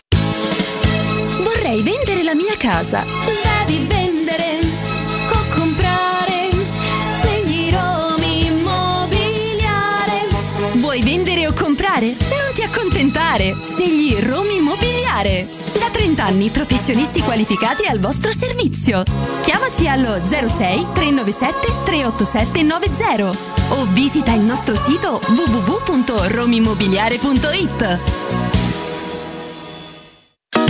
Vorrei vendere la mia casa. Devi vendere o comprare. Segni Romi Immobiliare. Vuoi vendere o comprare? Non ti accontentare! Scegli Romi Immobiliare! Da 30 anni professionisti qualificati al vostro servizio. Chiamaci allo 06 397 387 90 o visita il nostro sito www.romimmobiliare.it.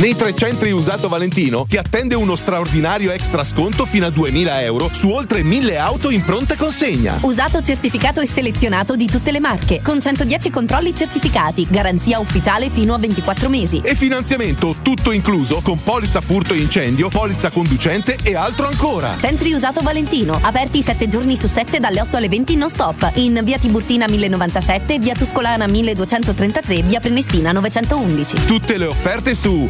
Nei tre centri usato Valentino ti attende uno straordinario extra sconto fino a 2000 euro su oltre 1000 auto in pronta consegna. Usato certificato e selezionato di tutte le marche, con 110 controlli certificati, garanzia ufficiale fino a 24 mesi. E finanziamento tutto incluso con polizza furto e incendio, polizza conducente e altro ancora. Centri usato Valentino, aperti 7 giorni su 7 dalle 8 alle 20 non stop, in via Tiburtina 1097, via Tuscolana 1233, via Prenestina 911. Tutte le offerte su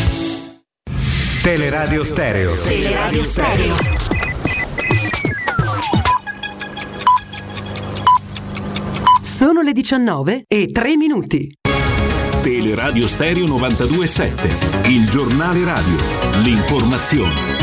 Teleradio Stereo. Teleradio Stereo. Sono le 19 e 3 minuti. Teleradio Stereo 927, il giornale radio, l'informazione.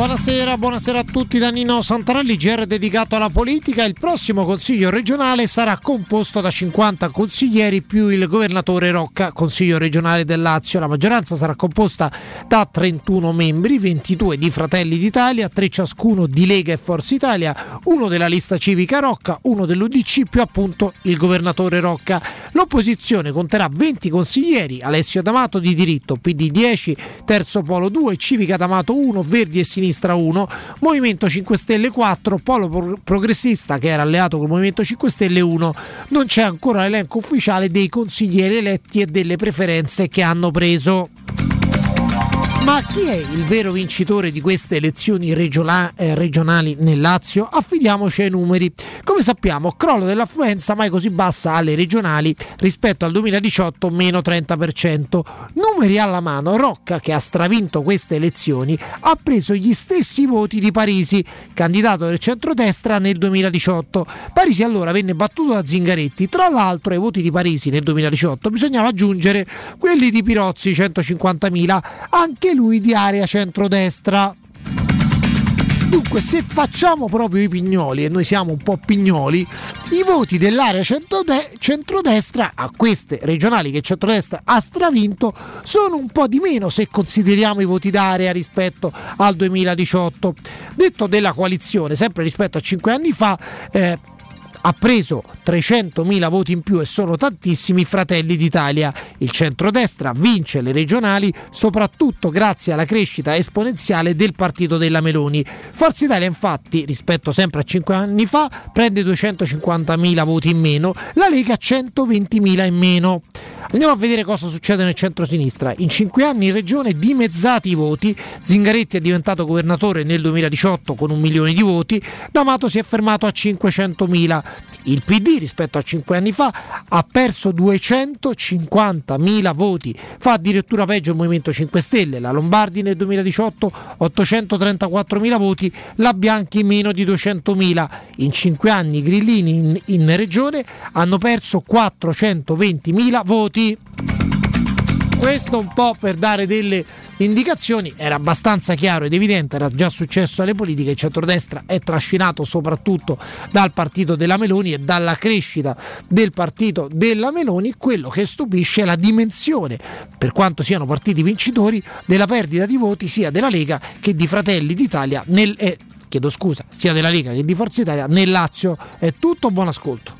Buonasera, buonasera a tutti da Nino Santarelli, GR dedicato alla politica. Il prossimo Consiglio regionale sarà composto da 50 consiglieri più il governatore Rocca, Consiglio regionale del Lazio. La maggioranza sarà composta da 31 membri, 22 di Fratelli d'Italia, 3 ciascuno di Lega e Forza Italia, uno della lista civica Rocca, uno dell'UDC più appunto il governatore Rocca. L'opposizione conterà 20 consiglieri, Alessio D'Amato di diritto, PD 10, Terzo Polo 2, Civica D'Amato 1, Verdi e Sinistra 1, Movimento 5 Stelle 4, Polo Pro- Progressista che era alleato col Movimento 5 Stelle 1. Non c'è ancora l'elenco ufficiale dei consiglieri eletti e delle preferenze che hanno preso. Ma chi è il vero vincitore di queste elezioni regiona- eh, regionali nel Lazio? Affidiamoci ai numeri. Come sappiamo, crollo dell'affluenza mai così bassa alle regionali rispetto al 2018, meno 30%. Numeri alla mano, Rocca, che ha stravinto queste elezioni, ha preso gli stessi voti di Parisi, candidato del centrodestra nel 2018. Parisi allora venne battuto da Zingaretti. Tra l'altro, ai voti di Parisi nel 2018 bisognava aggiungere quelli di Pirozzi, 150.000, anche lui di area centrodestra. Dunque, se facciamo proprio i pignoli, e noi siamo un po' pignoli, i voti dell'area centrode- centrodestra a queste regionali che centrodestra ha stravinto sono un po' di meno se consideriamo i voti d'area rispetto al 2018. Detto della coalizione, sempre rispetto a cinque anni fa, eh, ha preso 300.000 voti in più e sono tantissimi Fratelli d'Italia. Il centrodestra vince le regionali soprattutto grazie alla crescita esponenziale del partito della Meloni. Forza Italia infatti rispetto sempre a 5 anni fa prende 250.000 voti in meno, la Lega 120.000 in meno. Andiamo a vedere cosa succede nel centro-sinistra. In 5 anni in regione dimezzati i voti, Zingaretti è diventato governatore nel 2018 con un milione di voti, D'Amato si è fermato a 500.000. Il PD rispetto a 5 anni fa ha perso 250.000 voti, fa addirittura peggio il Movimento 5 Stelle, la Lombardi nel 2018 834.000 voti, la Bianchi meno di 200.000. In 5 anni i grillini in, in regione hanno perso 420.000 voti. Questo un po' per dare delle indicazioni, era abbastanza chiaro ed evidente, era già successo alle politiche, il centrodestra è trascinato soprattutto dal partito della Meloni e dalla crescita del partito della Meloni, quello che stupisce è la dimensione, per quanto siano partiti vincitori, della perdita di voti sia della Lega che di Fratelli d'Italia nel... Eh, chiedo scusa, sia della Lega che di Forza Italia nel Lazio. È tutto, buon ascolto.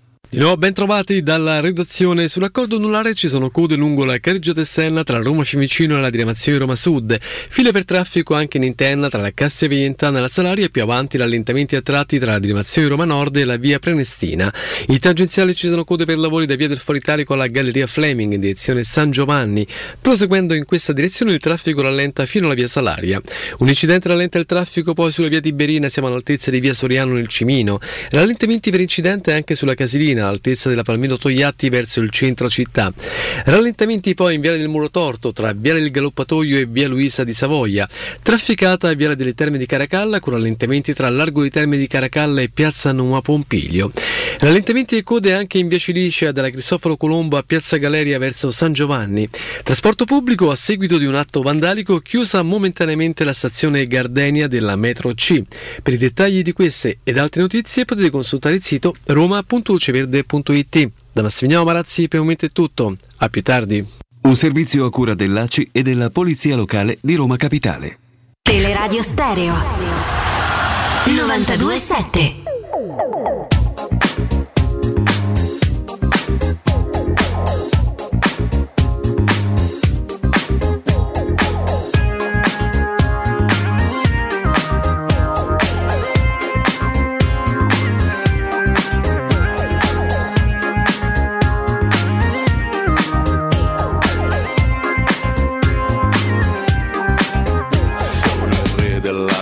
Di nuovo ben trovati dalla redazione. Sull'accordo anulare ci sono code lungo la carreggiata esterna tra Roma Fiumicino e la diramazione Roma Sud, file per traffico anche in interna tra la Cassia Veientana e la Salaria e più avanti rallentamenti a tratti tra la diramazione Roma Nord e la via Prenestina. In tangenziale ci sono code per lavori da via del Foro Italico alla Galleria Fleming in direzione San Giovanni. Proseguendo in questa direzione il traffico rallenta fino alla via Salaria. Un incidente rallenta il traffico poi sulla via Tiberina, siamo all'altezza di via Soriano nel Cimino. Rallentamenti per incidente anche sulla Casilina all'altezza della Palmiro Togliatti verso il centro città. Rallentamenti poi in Viale del Muro Torto tra Viale del Galoppatoio e Via Luisa di Savoia. Trafficata a Viale delle Terme di Caracalla con rallentamenti tra Largo di Terme di Caracalla e Piazza Numa Pompilio. Rallentamenti e code anche in Via Cilicea dalla Cristoforo Colombo a Piazza Galeria verso San Giovanni. Trasporto pubblico a seguito di un atto vandalico chiusa momentaneamente la stazione Gardenia della metro C. Per i dettagli di queste ed altre notizie potete consultare il sito roma.luceverde verde.it. Da Massimiliano Marazzi per il momento è tutto. A più tardi. Un servizio a cura dell'ACI e della Polizia Locale di Roma Capitale. Teleradio Stereo 927.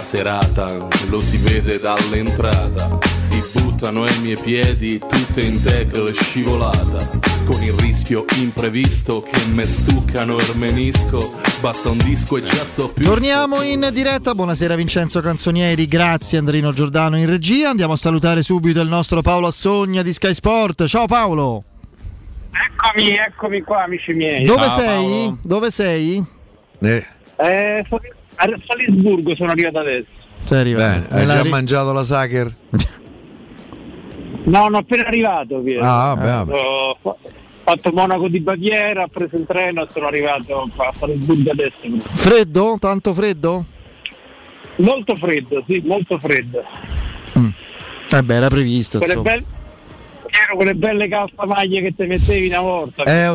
Serata, lo si vede dall'entrata. si buttano ai miei piedi tutte in tackle scivolata con il rischio imprevisto che me stuccano e menisco basta un disco e già sto più Torniamo in diretta, buonasera Vincenzo Canzonieri, grazie Andrino Giordano in regia, andiamo a salutare subito il nostro Paolo Assogna di Sky Sport, ciao Paolo! Eccomi, eccomi qua, amici miei. Dove sei? Dove sei? Eh, Eh, a Salisburgo sono arrivato adesso. Sei arrivato. bene, hai già ri- mangiato la Sacher? No, no, appena arrivato. Piero. Ah, vabbè, vabbè. Ho fa- fatto Monaco di Baviera, ho preso il treno e sono arrivato a Salisburgo adesso. Freddo? Tanto freddo? Molto freddo, sì, molto freddo. Eh beh, era previsto. Quelle, insomma. belle, Piero, quelle belle calzamaglie che ti mettevi una volta. Eh, eh,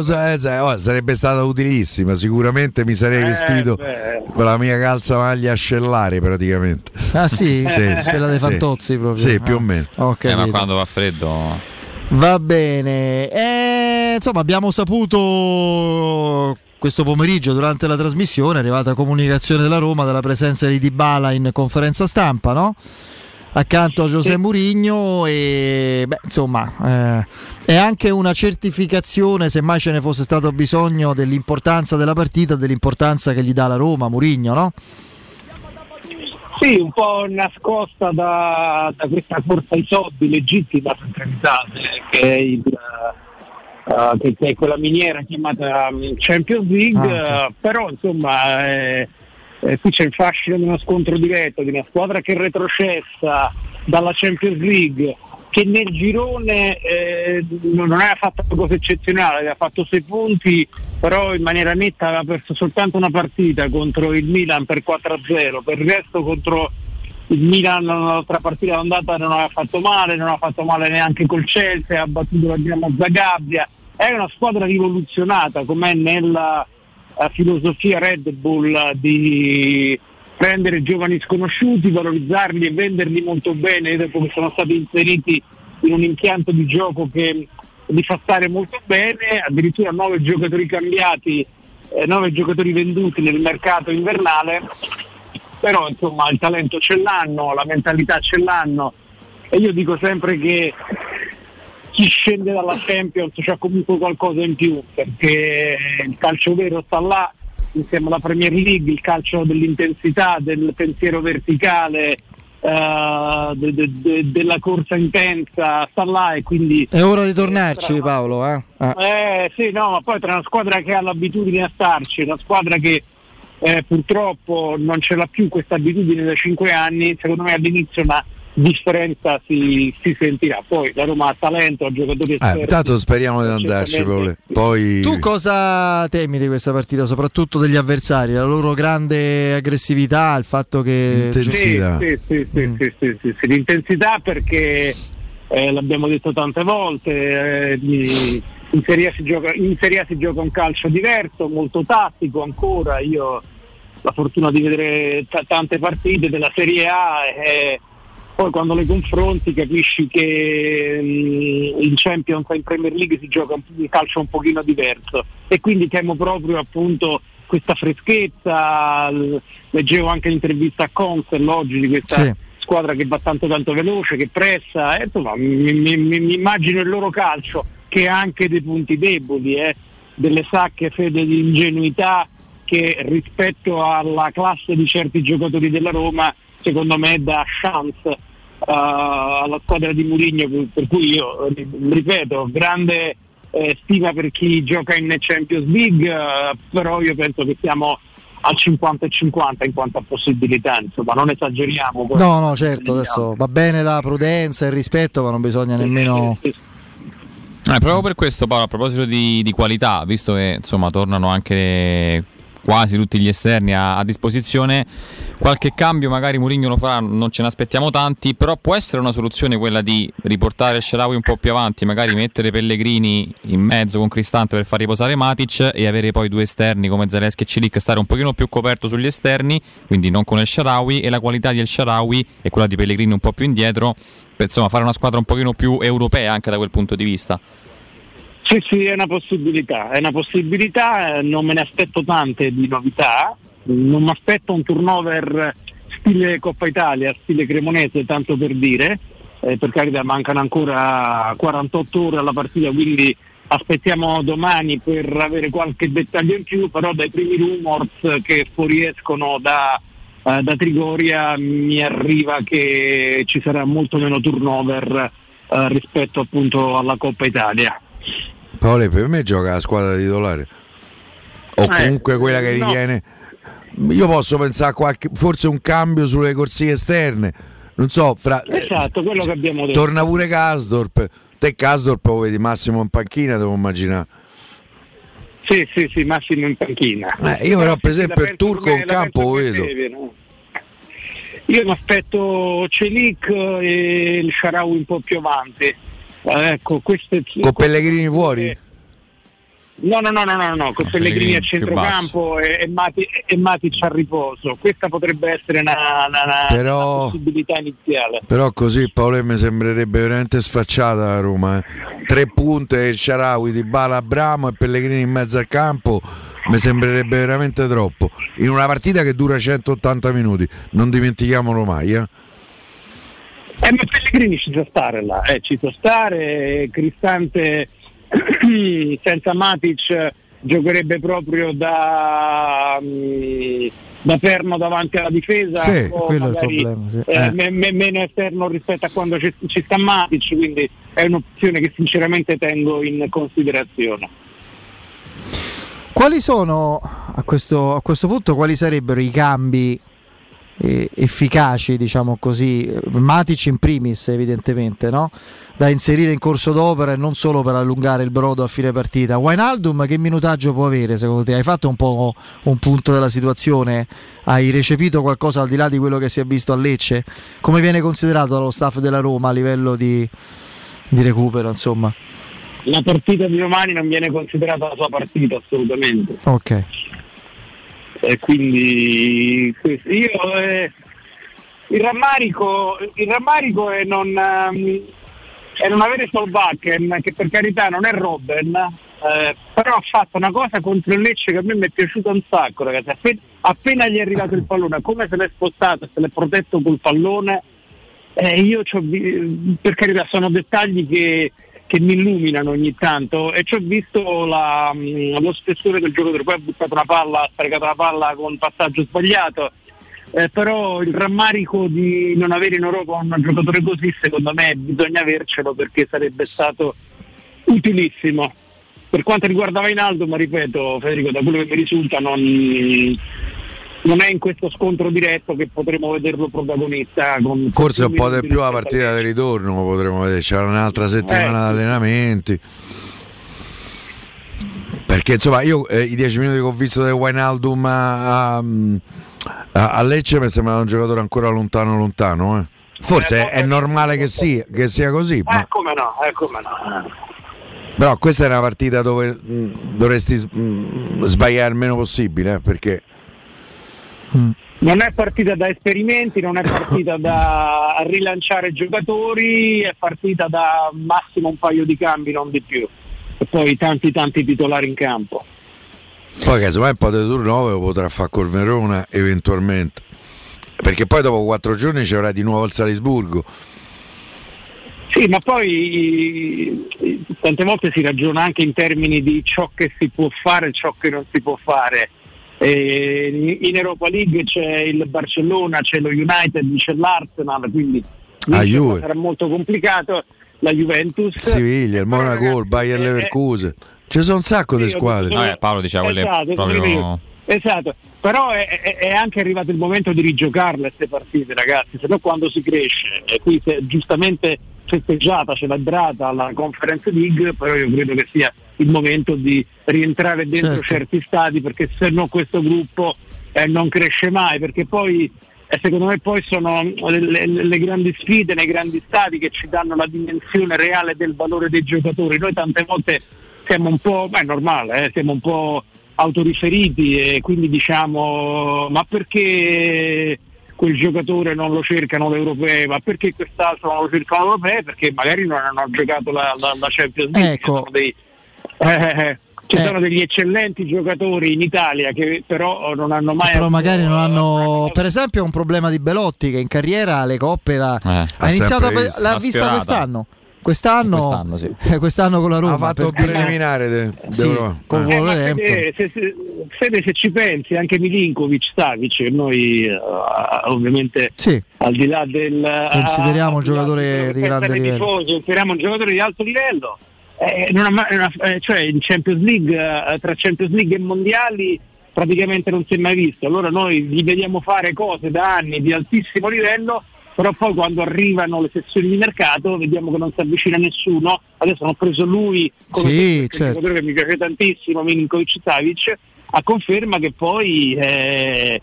oh, sarebbe stata utilissima, sicuramente mi sarei Eh, vestito beh. con la mia calzamaglia ascellare praticamente. Ah sì? <laughs> Sì, Quella dei sì. fantozzi proprio. Sì, più Ah, o meno. ho Eh, ma capito. quando fa freddo. Va bene. Eh, insomma, abbiamo saputo questo pomeriggio durante la trasmissione è arrivata comunicazione della Roma della presenza di Dybala in conferenza stampa, no? Accanto a José Mourinho e beh, insomma, eh, è anche una certificazione, se mai ce ne fosse stato bisogno, dell'importanza della partita, dell'importanza che gli dà la Roma, Mourinho, no? Sì, un po' nascosta da, da questa corsa ai soldi legittima centralizzate, che è, il, eh, che- che è quella miniera chiamata Champions League, Ah, eh, però insomma eh, eh, qui c'è il fascino di uno scontro diretto, di una squadra che retrocessa dalla Champions League, che nel girone eh, non aveva fatto una cosa eccezionale, aveva fatto sei punti, però in maniera netta aveva perso soltanto una partita contro il Milan per 4-0, per il resto contro il Milan l'altra partita d'andata non aveva fatto male, non ha fatto male neanche col Chelsea, ha battuto la Dinamo Zagabria, è una squadra rivoluzionata come nella filosofia Red Bull di prendere giovani sconosciuti, valorizzarli e venderli molto bene. Dopo che sono stati inseriti in un impianto di gioco che li fa stare molto bene, addirittura nove giocatori cambiati, eh, nove giocatori venduti nel mercato invernale, però insomma il talento ce l'hanno, la mentalità ce l'hanno. E io dico sempre che chi scende dalla Champions c'ha comunque qualcosa in più perché il calcio vero sta là insieme alla Premier League, il calcio dell'intensità, del pensiero verticale, eh, de- de- de- della corsa intensa sta là e quindi È ora di tornarci Paolo, eh? Ah. eh sì, no, ma poi tra una squadra che ha l'abitudine a starci, una squadra che eh, purtroppo non ce l'ha più questa abitudine da 5 anni, secondo me all'inizio una differenza si, si sentirà. Poi la Roma ha talento, ha giocatori Eh, esperti. intanto speriamo di andarci, Paolo. Poi Tu cosa temi di questa partita, soprattutto degli avversari? La loro grande aggressività, il fatto che... Sì, sì, sì, sì, sì, sì, sì, sì. L'intensità perché eh, l'abbiamo detto tante volte, eh, di- in, Serie A si gioca, in Serie A si gioca un calcio diverso, molto tattico ancora. Io ho la fortuna di vedere ta- tante partite della Serie A e poi quando le confronti capisci che mm, in Champions e in Premier League si gioca un, calcio un pochino diverso e quindi temo proprio appunto questa freschezza, leggevo anche l'intervista a Consel oggi di questa Sì. squadra che va tanto tanto veloce, che pressa, eh, insomma mi, mi- mi- mi immagino il loro calcio che ha anche dei punti deboli, eh, delle sacche fede di ingenuità che rispetto alla classe di certi giocatori della Roma secondo me dà chance eh, alla squadra di Mourinho per- cui io ri- ripeto grande eh, stima per chi gioca in Champions League eh, però io penso che siamo al 50 e 50 in quanto a possibilità insomma non esageriamo. No, no, certo, adesso va bene la prudenza e il rispetto, ma non bisogna nemmeno... Eh, proprio per questo, Paolo, a proposito di, di qualità, visto che insomma tornano anche quasi tutti gli esterni a, a disposizione, qualche cambio magari Mourinho lo farà, non ce ne aspettiamo tanti, però può essere una soluzione quella di riportare Sharawi un po' più avanti, magari mettere Pellegrini in mezzo con Cristante per far riposare Matic e avere poi due esterni come Zaleschi e Cilic, stare un pochino più coperto sugli esterni, quindi non con il Sharawi e la qualità di El Sharawi e quella di Pellegrini un po' più indietro, per insomma fare una squadra un pochino più europea anche da quel punto di vista. Sì, sì, è una possibilità, è una possibilità, non me ne aspetto tante di novità, non mi aspetto un turnover stile Coppa Italia, stile Cremonese, tanto per dire, eh, per carità mancano ancora 48 ore alla partita, quindi aspettiamo domani per avere qualche dettaglio in più, però dai primi rumors che fuoriescono da, eh, da Trigoria mi arriva che ci sarà molto meno turnover eh, rispetto appunto alla Coppa Italia. Paolo, per me gioca la squadra titolare. O Eh, comunque quella che no. ritiene. Io posso pensare a qualche, forse un cambio sulle corsie esterne. Non so, fra, Esatto, quello che abbiamo detto. torna pure Kasdorp. Te Kasdorp lo vedi massimo in panchina, devo immaginare. Sì, sì, sì, Massimo in panchina. Eh, io però per esempio il turco in campo lo vedo. deve, no? Io mi aspetto Celic e il Sharawi un po' più avanti. Eh, ecco, queste, Con Pellegrini fuori? No, no, no, no, no, no, con Pellegrini a centrocampo e, e, Mati, e Matic a riposo. Questa potrebbe essere una, una- Però- una possibilità iniziale. Però così Paolo mi sembrerebbe veramente sfacciata la Roma. eh. Tre punte, il Sharawi, Di Bala, Abramo e Pellegrini in mezzo al campo. Mi sembrerebbe veramente troppo. In una partita che dura 180 minuti, non dimentichiamolo mai. Eh. Eh, ma Pellegrini ci sa stare là, eh, ci sa stare, Cristante <clears throat> senza Matic giocherebbe proprio da, mm, da perno davanti alla difesa, Sì, o quello è il magari, problema, sì. eh, Eh. me- me- meno esterno rispetto a quando ci, ci sta Matic, quindi è un'opzione che sinceramente tengo in considerazione. Quali sono a questo, a questo punto quali sarebbero i cambi eh, efficaci, diciamo così, Matic in primis evidentemente, no? da inserire in corso d'opera e non solo per allungare il brodo a fine partita. Wijnaldum che minutaggio può avere secondo te? Hai fatto un po' un punto della situazione? Hai recepito qualcosa al di là di quello che si è visto a Lecce? Come viene considerato dallo staff della Roma a livello di, di recupero, insomma? La partita di domani non viene considerata la sua partita assolutamente. Ok. E quindi io eh, il rammarico il rammarico è non ehm, è non avere Solbakken che per carità non è Robben eh, però ha fatto una cosa contro il Lecce che a me mi è piaciuta un sacco ragazzi. Appena, appena gli è arrivato il pallone come se l'è spostato se l'è protetto col pallone eh, io per carità sono dettagli che, che mi illuminano ogni tanto e ci ho visto la- mh, lo spessore del giocatore, poi ha buttato una palla, ha sprecato la palla con passaggio sbagliato, eh, però il rammarico di non avere in Europa un giocatore così secondo me bisogna avercelo perché sarebbe stato utilissimo. Per quanto riguarda Vainaldo, ma ripeto Federico, da quello che mi risulta non, non è in questo scontro diretto che potremo vederlo protagonista. Con Forse un po' di più la partita di ritorno potremmo vedere, c'era un'altra settimana Eh. di allenamenti. Perché insomma io eh, i dieci minuti che ho visto del Wijnaldum a, a, a Lecce mi sembrava un giocatore ancora lontano lontano. eh. Forse è, è normale che sia, che sia così, ma Eh, come no, eh, come no. però questa è una partita dove mh, dovresti mh, sbagliare il meno possibile, eh, perché Non è partita da esperimenti, non è partita <laughs> da rilanciare giocatori, è partita da massimo un paio di cambi, non di più. E poi tanti tanti titolari in campo. poi casomai un po' di turnover lo potrà fare col Verona eventualmente. Perché poi dopo quattro giorni ci avrà di nuovo il Salisburgo. Sì, ma poi tante volte si ragiona anche in termini di ciò che si può fare e ciò che non si può fare. Eh, in Europa League c'è il Barcellona, c'è lo United, c'è l'Arsenal, quindi Juve. sarà molto complicato. La Juventus. Siviglia, il Monaco, il Bayer Leverkusen. Ci sono un sacco di Sì, ho squadre. detto- Vabbè, Paolo diceva quelle Esatto, proprio Esatto, però è, è- è anche arrivato il momento di rigiocarle queste partite ragazzi, se no quando si cresce, e qui si è giustamente festeggiata, celebrata la Conference League, però io credo che sia il momento di rientrare dentro Certo. certi stati perché se no questo gruppo eh, non cresce mai, perché poi eh, secondo me poi sono le, le- grandi sfide nei grandi stati che ci danno la dimensione reale del valore dei giocatori. Noi tante volte siamo un po', beh, è normale, eh, siamo un po' autoriferiti e quindi diciamo ma perché quel giocatore non lo cercano le europee, ma perché quest'altro non lo cercano le europee? Perché magari non hanno giocato la, la- la Champions League. Ecco. sono dei- <laughs> eh, Ci Eh. sono degli eccellenti giocatori in Italia che però non hanno mai Però avuto- magari non hanno, per esempio, un problema di Belotti che in carriera le coppe la, ha ha iniziato a l'ha vista quest'anno. Quest'anno, Quest'anno, sì. eh, <laughs> quest'anno con la Roma Ha fatto il perché- preliminare de- Sì, d'Europa. col Eh. Eh, Wolverhampton. Se, se- Fede, se ci pensi, anche Milinkovic, Savic, che noi eh, ovviamente Sì. al di là del Consideriamo ah, un giocatore di grande livello. consideriamo un giocatore di alto livello. eh, non ha mai- non ha- eh, cioè in Champions League, eh, tra Champions League e mondiali praticamente non si è mai visto. Allora noi gli vediamo fare cose da anni di altissimo livello, però poi quando arrivano le sessioni di mercato vediamo che non si avvicina nessuno. Adesso hanno preso lui come Sì, certo. giocatore che mi piace tantissimo, Milinkovic Savic, a conferma che poi eh,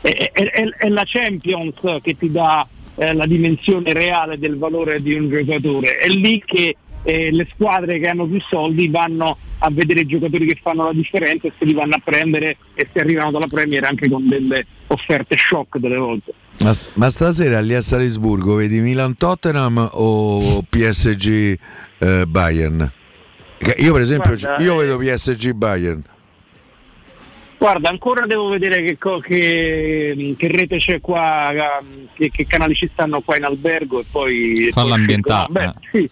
è, è- è- è la Champions che ti dà eh, la dimensione reale del valore di un giocatore. È lì che eh, le squadre che hanno più soldi vanno a vedere i giocatori che fanno la differenza e se li vanno a prendere e se arrivano dalla Premier anche con delle offerte shock delle volte. Ma, ma stasera lì a Salisburgo vedi Milan Tottenham o PSG eh, Bayern? Io per esempio Guarda, io eh, vedo PSG Bayern. Guarda, ancora devo vedere che, co- che- che rete c'è qua, che, che canali ci stanno qua in albergo e poi... Ambientare, scelgo. Beh, sì.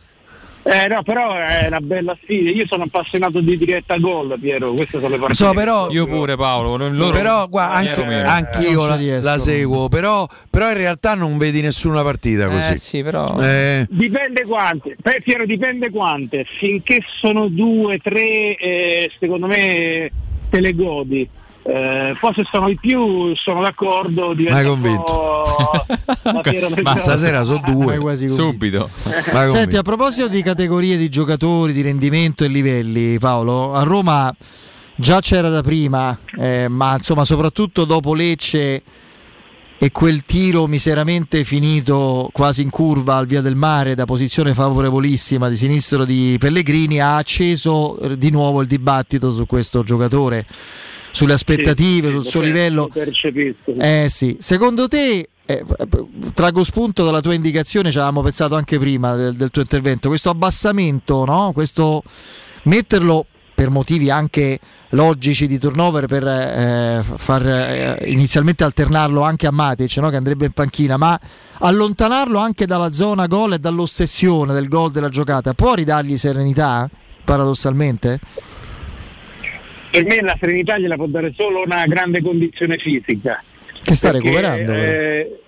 Eh, no, però è una bella sfida. Io sono appassionato di diretta gol, Piero. Queste sono le partite. So, però- Io pure Paolo, loro- però guarda, anche, anch'io Non ci la, la seguo, però, però in realtà non vedi nessuna partita così. Eh sì, però Eh, Dipende quante, Beh, Piero dipende quante, finché sono due, tre, eh, secondo me te le godi. Eh, poi se sono di più sono d'accordo <laughs> fiera del ma stasera sono due. Quasi subito. Ma come? Senti, a proposito di categorie di giocatori, di rendimento e livelli, Paolo, a Roma già c'era da prima, eh, ma insomma soprattutto dopo Lecce e quel tiro miseramente finito quasi in curva al via del mare da posizione favorevolissima di sinistro di Pellegrini ha acceso eh, di nuovo il dibattito su questo giocatore, sulle aspettative, Sì, sul suo lo livello. percepisco. Eh sì, secondo te, eh, trago spunto dalla tua indicazione, ci avevamo pensato anche prima del, del tuo intervento, questo abbassamento, no? questo metterlo per motivi anche logici di turnover per eh, far eh, inizialmente alternarlo anche a Matic no? che andrebbe in panchina ma allontanarlo anche dalla zona gol e dall'ossessione del gol della giocata può ridargli serenità paradossalmente? Per me la serenità gliela può dare solo una grande condizione fisica. Che sta Perché, recuperando? eh,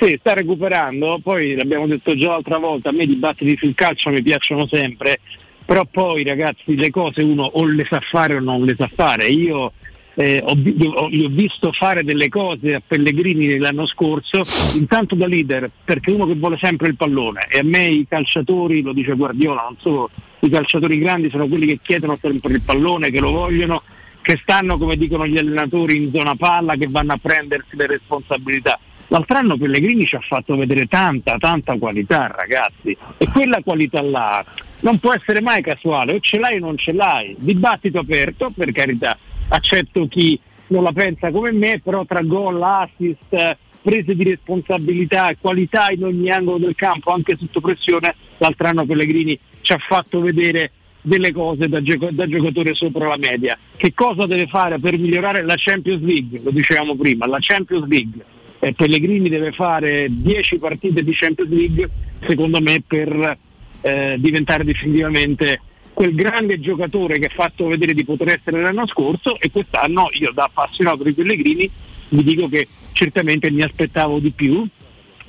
sì, sta recuperando, poi l'abbiamo detto già l'altra volta, a me i dibattiti sul calcio mi piacciono sempre, però poi ragazzi le cose uno o le sa fare o non le sa fare. Io eh, ho, ho- ho visto fare delle cose a Pellegrini l'anno scorso, intanto da leader, perché uno che vuole sempre il pallone e a me i calciatori, lo dice Guardiola, non solo i calciatori grandi sono quelli che chiedono sempre il pallone, che lo vogliono, che stanno, come dicono gli allenatori, in zona palla, che vanno a prendersi le responsabilità. L'altro anno Pellegrini ci ha fatto vedere tanta, tanta qualità, ragazzi, e quella qualità là non può essere mai casuale, o ce l'hai o non ce l'hai. Dibattito aperto, per carità, accetto chi non la pensa come me, però tra gol, assist, prese di responsabilità qualità in ogni angolo del campo, anche sotto pressione, l'altro anno Pellegrini ci ha fatto vedere delle cose da, gioco- da giocatore sopra la media. Che cosa deve fare per migliorare la Champions League? Lo dicevamo prima, la Champions League. Eh, Pellegrini deve fare 10 partite di Champions League, secondo me, per eh, diventare definitivamente quel grande giocatore che ha fatto vedere di poter essere l'anno scorso e quest'anno io da appassionato di Pellegrini vi dico che certamente mi aspettavo di più,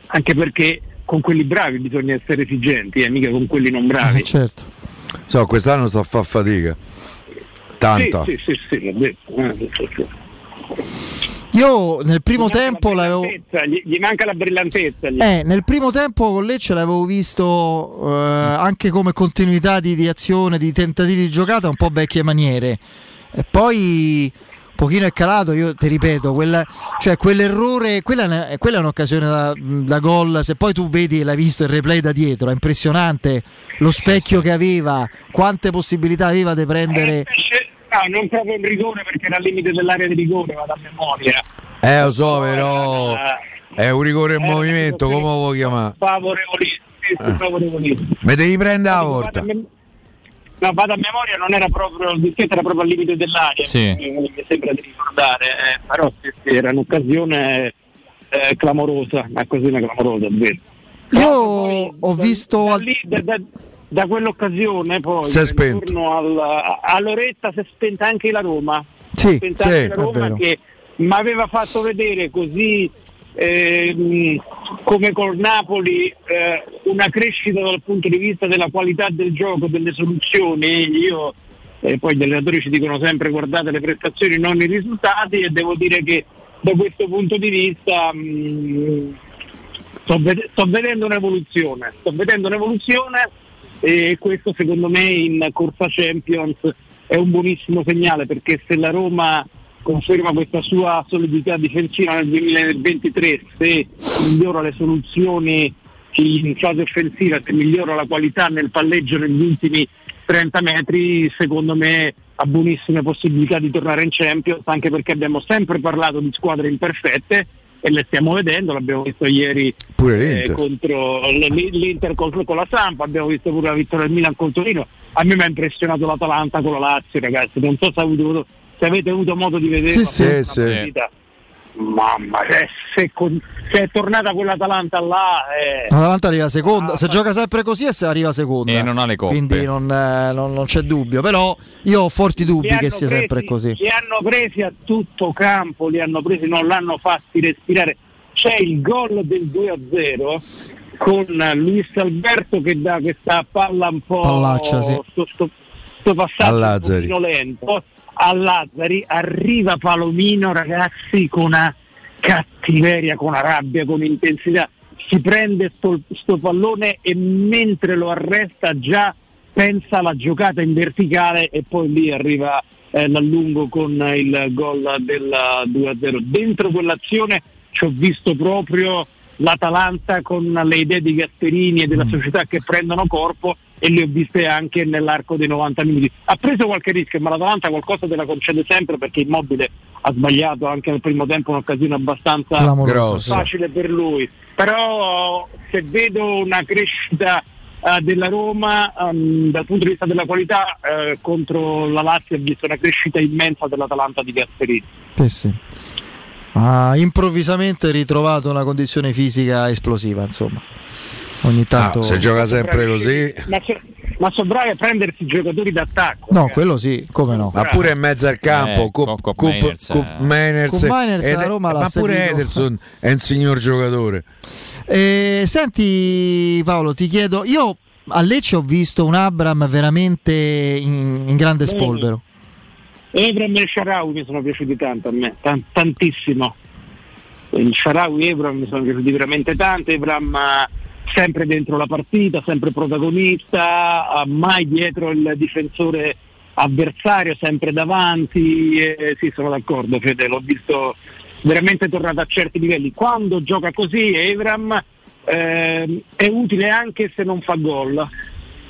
anche perché con quelli bravi bisogna essere esigenti, eh, mica con quelli non bravi. Eh, certo. So, quest'anno sto a far fatica. Tanta. Sì, sì, sì, sì, Eh. Io nel primo Gli tempo la l'avevo... Gli, gli manca la brillantezza. gli- Eh, nel primo tempo con Lecce l'avevo visto eh, anche come continuità di, di azione, di tentativi di giocata, un po' vecchie maniere. E poi un pochino è calato, io ti ripeto, quella- cioè quell'errore, quella, è una- quella è un'occasione da, da gol, se poi tu vedi, l'hai visto il replay da dietro, è impressionante lo specchio che aveva, quante possibilità aveva di prendere... No, non proprio il rigore perché era al limite dell'area di rigore, vado a memoria. Eh, lo so, però è un rigore in movimento, come lo vuoi chiamare? Favorevolissimo, sì, sì, favorevolissimo. Mi devi prendere la Vado volta. no, vado a memoria, non era proprio il dischetto, era proprio al limite dell'aria, Sì. mi, mi sembra di ricordare, eh, però sì, sì, era un'occasione eh, clamorosa, un'occasione clamorosa, è vero. Io ho visto Da, lì- da- da- da quell'occasione poi intorno al- a, a Loretta si è spenta anche la Roma. Sì, Si è spenta anche sì, la è Roma che mi aveva fatto vedere così ehm, come col Napoli eh, una crescita dal punto di vista della qualità del gioco, delle soluzioni. Io eh, poi gli allenatori ci dicono sempre guardate le prestazioni, non i risultati e devo dire che da questo punto di vista mh, sto, ved- sto vedendo un'evoluzione, sto vedendo un'evoluzione e questo secondo me in corsa Champions è un buonissimo segnale perché se la Roma conferma questa sua solidità difensiva nel 2023, se migliora le soluzioni in fase offensiva, se migliora la qualità nel palleggio negli ultimi 30 metri, secondo me ha buonissime possibilità di tornare in Champions, anche perché abbiamo sempre parlato di squadre imperfette e le stiamo vedendo, l'abbiamo visto ieri Pure eh, l'Inter. contro l'Inter con, con la Sampa, abbiamo visto pure la vittoria del Milan contro Torino. A me mi ha impressionato l'Atalanta con la Lazio, ragazzi. Non so se, ha avuto- se avete avuto modo di vedere Sì, sì, sì. partita. Mamma, cioè, se, con- se è tornata quell'Atalanta là, eh, L'Atalanta arriva seconda, se gioca sempre così e se arriva seconda. E non ha le coppe. Quindi non, eh, non- non c'è dubbio. Però io ho forti dubbi li che sia presi- sempre così. Li hanno presi a tutto campo, li hanno presi, non l'hanno fatti respirare. C'è il gol del 2-0 con Luis Alberto che dà questa palla un po' Pallaccia, sì. sto, sto- sto passaggio A un Lazzari. pochino lento a Lazzari arriva Palomino ragazzi con una cattiveria, con una rabbia, con intensità si prende sto, sto pallone e mentre lo arresta già pensa alla giocata in verticale e poi lì arriva eh, l'allungo con il gol del 2-0. Dentro quell'azione ci ho visto proprio l'Atalanta con le idee di Gasperini e della società che prendono corpo e le ho viste anche nell'arco dei 90 minuti. Ha preso qualche rischio, ma l'Atalanta qualcosa te la concede sempre perché Immobile ha sbagliato anche nel primo tempo un'occasione abbastanza Clamoroso, Grosso. facile per lui. Però se vedo una crescita eh, della Roma ehm, dal punto di vista della qualità eh, contro la Lazio ho visto una crescita immensa dell'Atalanta di Gasperini. Sì, sì. Ha improvvisamente ritrovato una condizione fisica esplosiva, insomma. Ogni tanto. Ah, se gioca sempre così. Ma, so- ma sono bravi a prendersi i giocatori d'attacco. No, quello sì, come no. Ma pure in mezzo al campo, Eh, Cup- Cup Cup- Mainers, Cup eh. Mainers, Cup Mainers ed- Roma ma pure seguito. Ederson è un signor giocatore. Eh, senti Paolo, ti chiedo, io a Lecce ho visto un Abram veramente in, in grande Bene. spolvero. Ebram e il Sharawi mi sono piaciuti tanto a me, tan- tantissimo. Il Sharawi e Ebram mi sono piaciuti veramente tanto. Ebram eh, sempre dentro la partita, sempre protagonista, eh, mai dietro il difensore avversario, sempre davanti. eh, sì, sono d'accordo, Fede, l'ho visto veramente tornato a certi livelli. Quando gioca così Ebram ehm, è utile anche se non fa gol.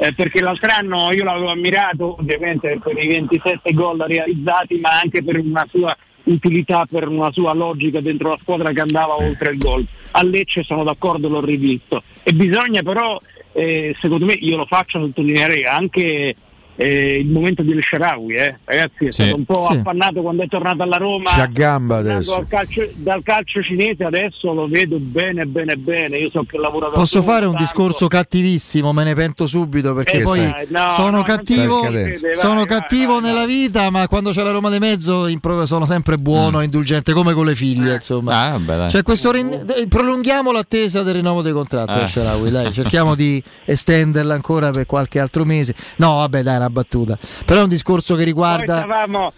Eh, perché l'altro anno io l'avevo ammirato ovviamente per i 27 gol realizzati ma anche per una sua utilità, per una sua logica dentro la squadra che andava oltre il gol. A Lecce sono d'accordo, l'ho rivisto. E bisogna però, eh, secondo me, io lo faccio sottolineare anche eh, il momento di El Sharawi, eh. ragazzi è Sì. stato un po' Sì. appannato quando è tornato alla Roma C'ha gamba tornato adesso. Dal calcio, dal calcio cinese adesso lo vedo bene bene bene io so che lavora da Posso fare un tanto. discorso cattivissimo, me ne pento subito perché Eh, poi dai, no, sono no, cattivo, scadendo. sono Vai, vai, cattivo nella vita, ma quando c'è la Roma di mezzo in prova sono sempre buono, indulgente come con le figlie, insomma. Ah, dai. Cioè, questo rin- eh, prolunghiamo l'attesa del rinnovo dei contratti, Ah. eh, Sharawi, dai, cerchiamo di <laughs> estenderla ancora per qualche altro mese. No, vabbè, dai, è una battuta. Però è un discorso che riguarda stavamo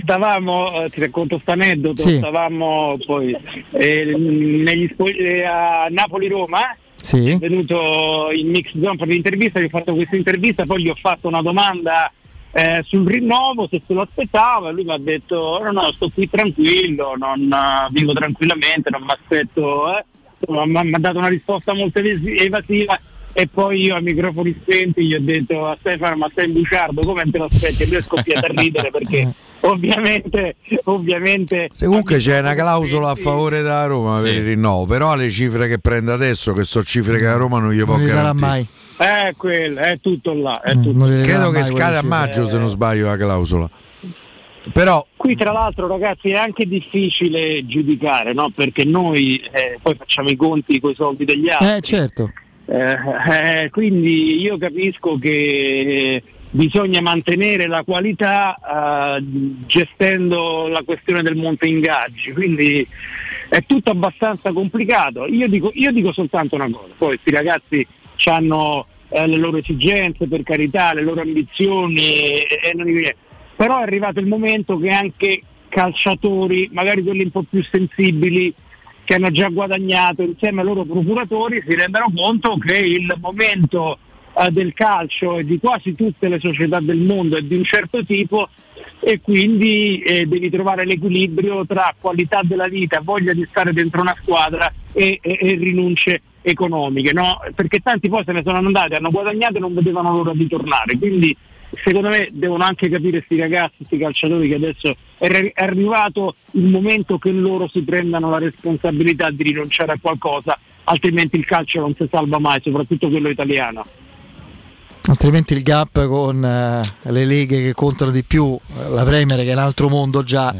stavamo eh, ti racconto sto aneddoto Sì. stavamo poi eh, negli eh, a Napoli-Roma Sì. è venuto in mix zone per l'intervista gli ho fatto questa intervista poi gli ho fatto una domanda eh, sul rinnovo se se lo aspettava lui mi ha detto no no sto qui tranquillo non eh, vivo tranquillamente non mi aspetto eh. Mi ha dato una risposta molto evasi- evasiva e poi io a microfoni spenti gli ho detto a Stefano ma sei in buciardo come te lo aspetti e lui è scoppiato a ridere perché <laughs> ovviamente, ovviamente Se comunque c'è una clausola a favore della Roma per Sì. il rinnovo, però le cifre che prende adesso, che sono cifre che la Roma non gli può Non garantire. mai. è quello, è tutto là. È Mm, tutto darà Credo che mai scade a maggio se non sbaglio la clausola. Però Qui tra l'altro ragazzi è anche difficile giudicare, no? perché noi eh, poi facciamo i conti con i soldi degli altri. Eh certo. Eh, eh, quindi io capisco che bisogna mantenere la qualità eh, gestendo la questione del monte ingaggi, quindi è tutto abbastanza complicato. Io dico, io dico soltanto una cosa, poi questi ragazzi hanno le loro esigenze, per carità, le loro ambizioni, però è arrivato il momento che anche calciatori, magari quelli un po' più sensibili, che hanno già guadagnato insieme ai loro procuratori si rendano conto che il momento eh, del calcio e di quasi tutte le società del mondo è di un certo tipo e quindi eh, devi trovare l'equilibrio tra qualità della vita, voglia di stare dentro una squadra e, e- e rinunce economiche, no? perché tanti poi se ne sono andati, hanno guadagnato e non vedevano l'ora di tornare, quindi secondo me devono anche capire questi ragazzi, questi calciatori che adesso è arri- è arrivato il momento che loro si prendano la responsabilità di rinunciare a qualcosa, altrimenti il calcio non si salva mai, soprattutto quello italiano. Altrimenti il gap con eh, le leghe che contano di più, eh, la Premier che è un altro mondo già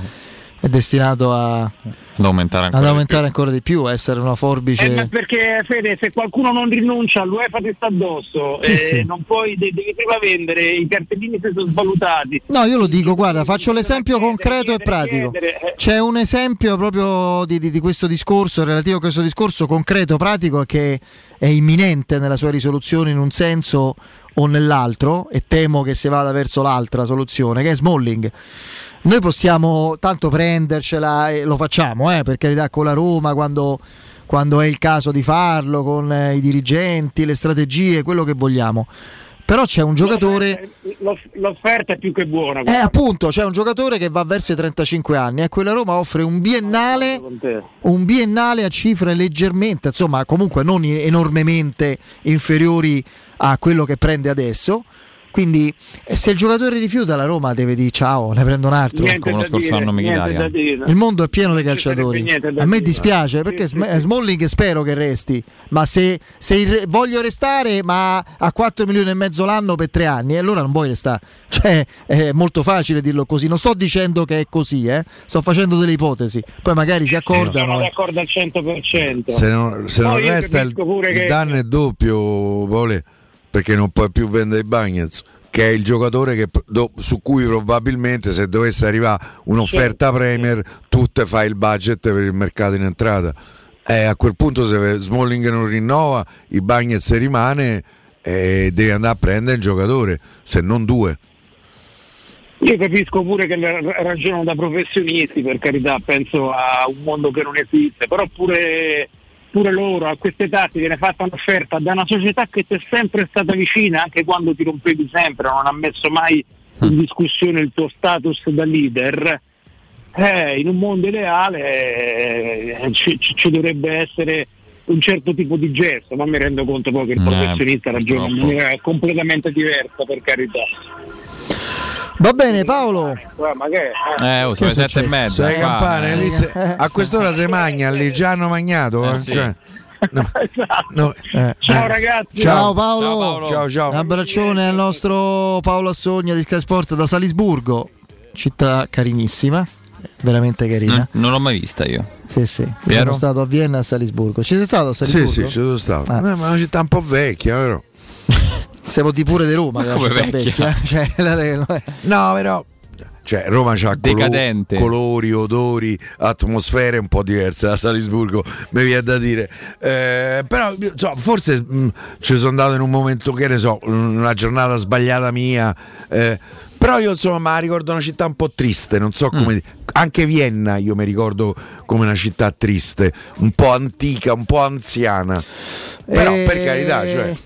è destinato a, ad aumentare ancora. ad di aumentare ancora di più, a essere una Eh, forbice. perché Fede, se qualcuno non rinuncia, l'UEFA ti sta addosso, Sì, eh, sì. non puoi, de- devi prima vendere, i cartellini si sono svalutati. No, io lo dico, guarda, faccio l'esempio concreto e pratico. chiedere, eh. C'è un esempio proprio di, di- di questo discorso, relativo a questo discorso concreto, pratico, che è imminente nella sua risoluzione in un senso o nell'altro, e temo che si vada verso l'altra soluzione, che è Smalling. Noi possiamo tanto prendercela e lo facciamo, eh, per carità, con la Roma quando, quando è il caso di farlo, con eh, i dirigenti, le strategie, quello che vogliamo. Però c'è un giocatore... L'off- L'offerta è più che buona. Eh, appunto, c'è un giocatore che va verso i 35 anni e quella Roma offre un biennale, un biennale a cifre leggermente, insomma, comunque non enormemente inferiori a quello che prende adesso. Quindi, eh, se il giocatore rifiuta, la Roma deve dire ciao, ne prendo un altro. Niente Come lo scorso dire, anno dire. Il mondo è pieno di calciatori. A me dispiace perché Sì, Sm- sì. Smalling spero che resti, ma se, se il- voglio restare, ma a 4 milioni e mezzo l'anno per 3 anni, e allora non vuoi restare. <laughs> Cioè, è molto facile dirlo così. Non sto dicendo che è così, eh. sto facendo delle ipotesi. Poi magari si accordano. Sono eh. d'accordo al 100%. se non, se non resta il, il danno è doppio, Vole, perché non puoi più vendere i Bagnets, che è il giocatore che, do- su cui probabilmente se dovesse arrivare un'offerta. Premier tu te fai il budget per il mercato in entrata. Eh, a quel punto se Smalling non rinnova, i Bagnets rimane e devi andare a prendere il giocatore, se non due. Io capisco pure che ragionano da professionisti, per carità, penso a un mondo che non esiste, però pure, pure loro a quest'età ti viene fatta un'offerta da una società che ti è sempre stata vicina, anche quando ti rompevi sempre, non ha messo mai in discussione il tuo status da leader. Eh, in un mondo ideale eh, ci, ci- dovrebbe essere un certo tipo di gesto, ma mi rendo conto poi che il Eh, professionista ragiona in maniera completamente diversa, per carità. Va bene, Paolo. Guarda, ma che? Eh, oh, Che sono le sette e mezza. Qua, campane, eh. lì se- a quest'ora si magna, lì già hanno magnato. Eh eh, sì. cioè, no, <laughs> no, Eh. Ciao ragazzi. Ciao Paolo. Ciao, Paolo. Ciao, ciao. Un abbraccione al nostro Paolo Assogna di Sky Sport da Salisburgo, città carinissima, veramente carina. Mm, Non l'ho mai vista io. Sì, sì. Io? Sono stato a Vienna e a Salisburgo. Ci sei stato a Sì, Salisburgo? sì, ci sono stato. Ah. Eh, ma è una città un po' vecchia, vero? <laughs> Siamo di pure di Roma, una Come città vecchia? vecchia. <laughs> Cioè, la- la- No, però. Cioè, Roma ha Decadente. colori, odori, atmosfere un po' diverse da Salisburgo, mi viene da dire. Eh, però, insomma, forse mh, ci sono andato in un momento, che ne so, una giornata sbagliata mia. eh, però io insomma me la ricordo una città un po' triste, non so come dire. Anche Vienna io mi ricordo come una città triste, un po' antica, un po' anziana. Però Eh, per carità, cioè,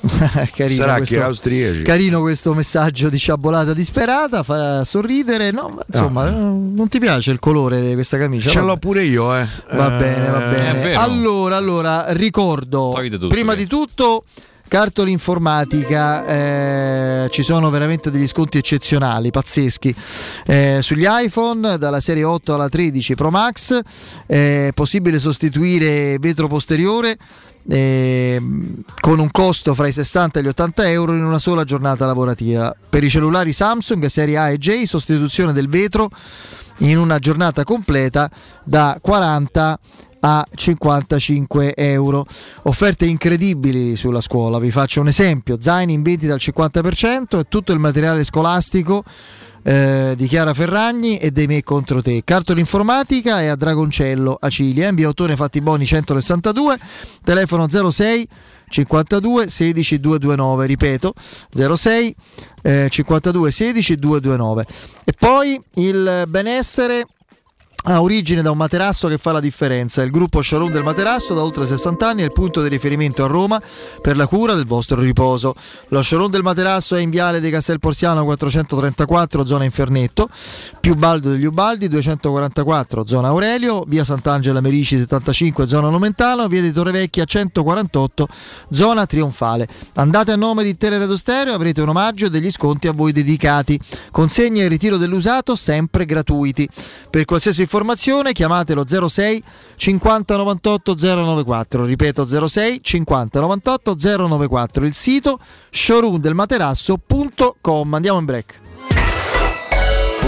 <laughs> carino, sarà questo, che austriaci. carino questo messaggio di sciabolata disperata, fa sorridere. No, ma insomma, eh, non ti piace il colore di questa camicia? Ce Vabbè. l'ho pure io, eh. Va bene, va Eh, bene. Allora, allora, ricordo tutto, prima via. di tutto Cartoli informatica, eh, ci sono veramente degli sconti eccezionali, pazzeschi. Eh, sugli iPhone dalla serie 8 alla 13 Pro Max è possibile sostituire vetro posteriore eh, con un costo fra i 60 e gli 80 euro in una sola giornata lavorativa. Per i cellulari Samsung serie A e J sostituzione del vetro in una giornata completa da 40 a 55 euro. Offerte incredibili sulla scuola, vi faccio un esempio, zaini in vendita al 50% e tutto il materiale scolastico eh, di Chiara Ferragni e dei me contro te. Cartola informatica è a Dragoncello, Acilia, in via Ottone Fatti Boni 162, telefono 06 52 16 229, ripeto 06 eh, 52 16 229. E poi il benessere ha origine da un materasso che fa la differenza. Il gruppo Showroom del Materasso da oltre 60 anni è il punto di riferimento a Roma per la cura del vostro riposo. Lo Showroom del Materasso è in viale di Castel Porziano 434, zona Infernetto, più Baldo degli Ubaldi 244, zona Aurelio, via Sant'Angela Merici 75, zona Nomentano, via di Torrevecchia 148, zona Trionfale. Andate a nome di Teleradio Stereo, avrete un omaggio e degli sconti a voi dedicati. Consegna e ritiro dell'usato sempre gratuiti. Per qualsiasi informazione chiamatelo 06 50 98 094 ripeto 06 50 98 094 il sito showroomdelmaterasso.com andiamo in break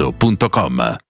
showroomdelmaterasso.com.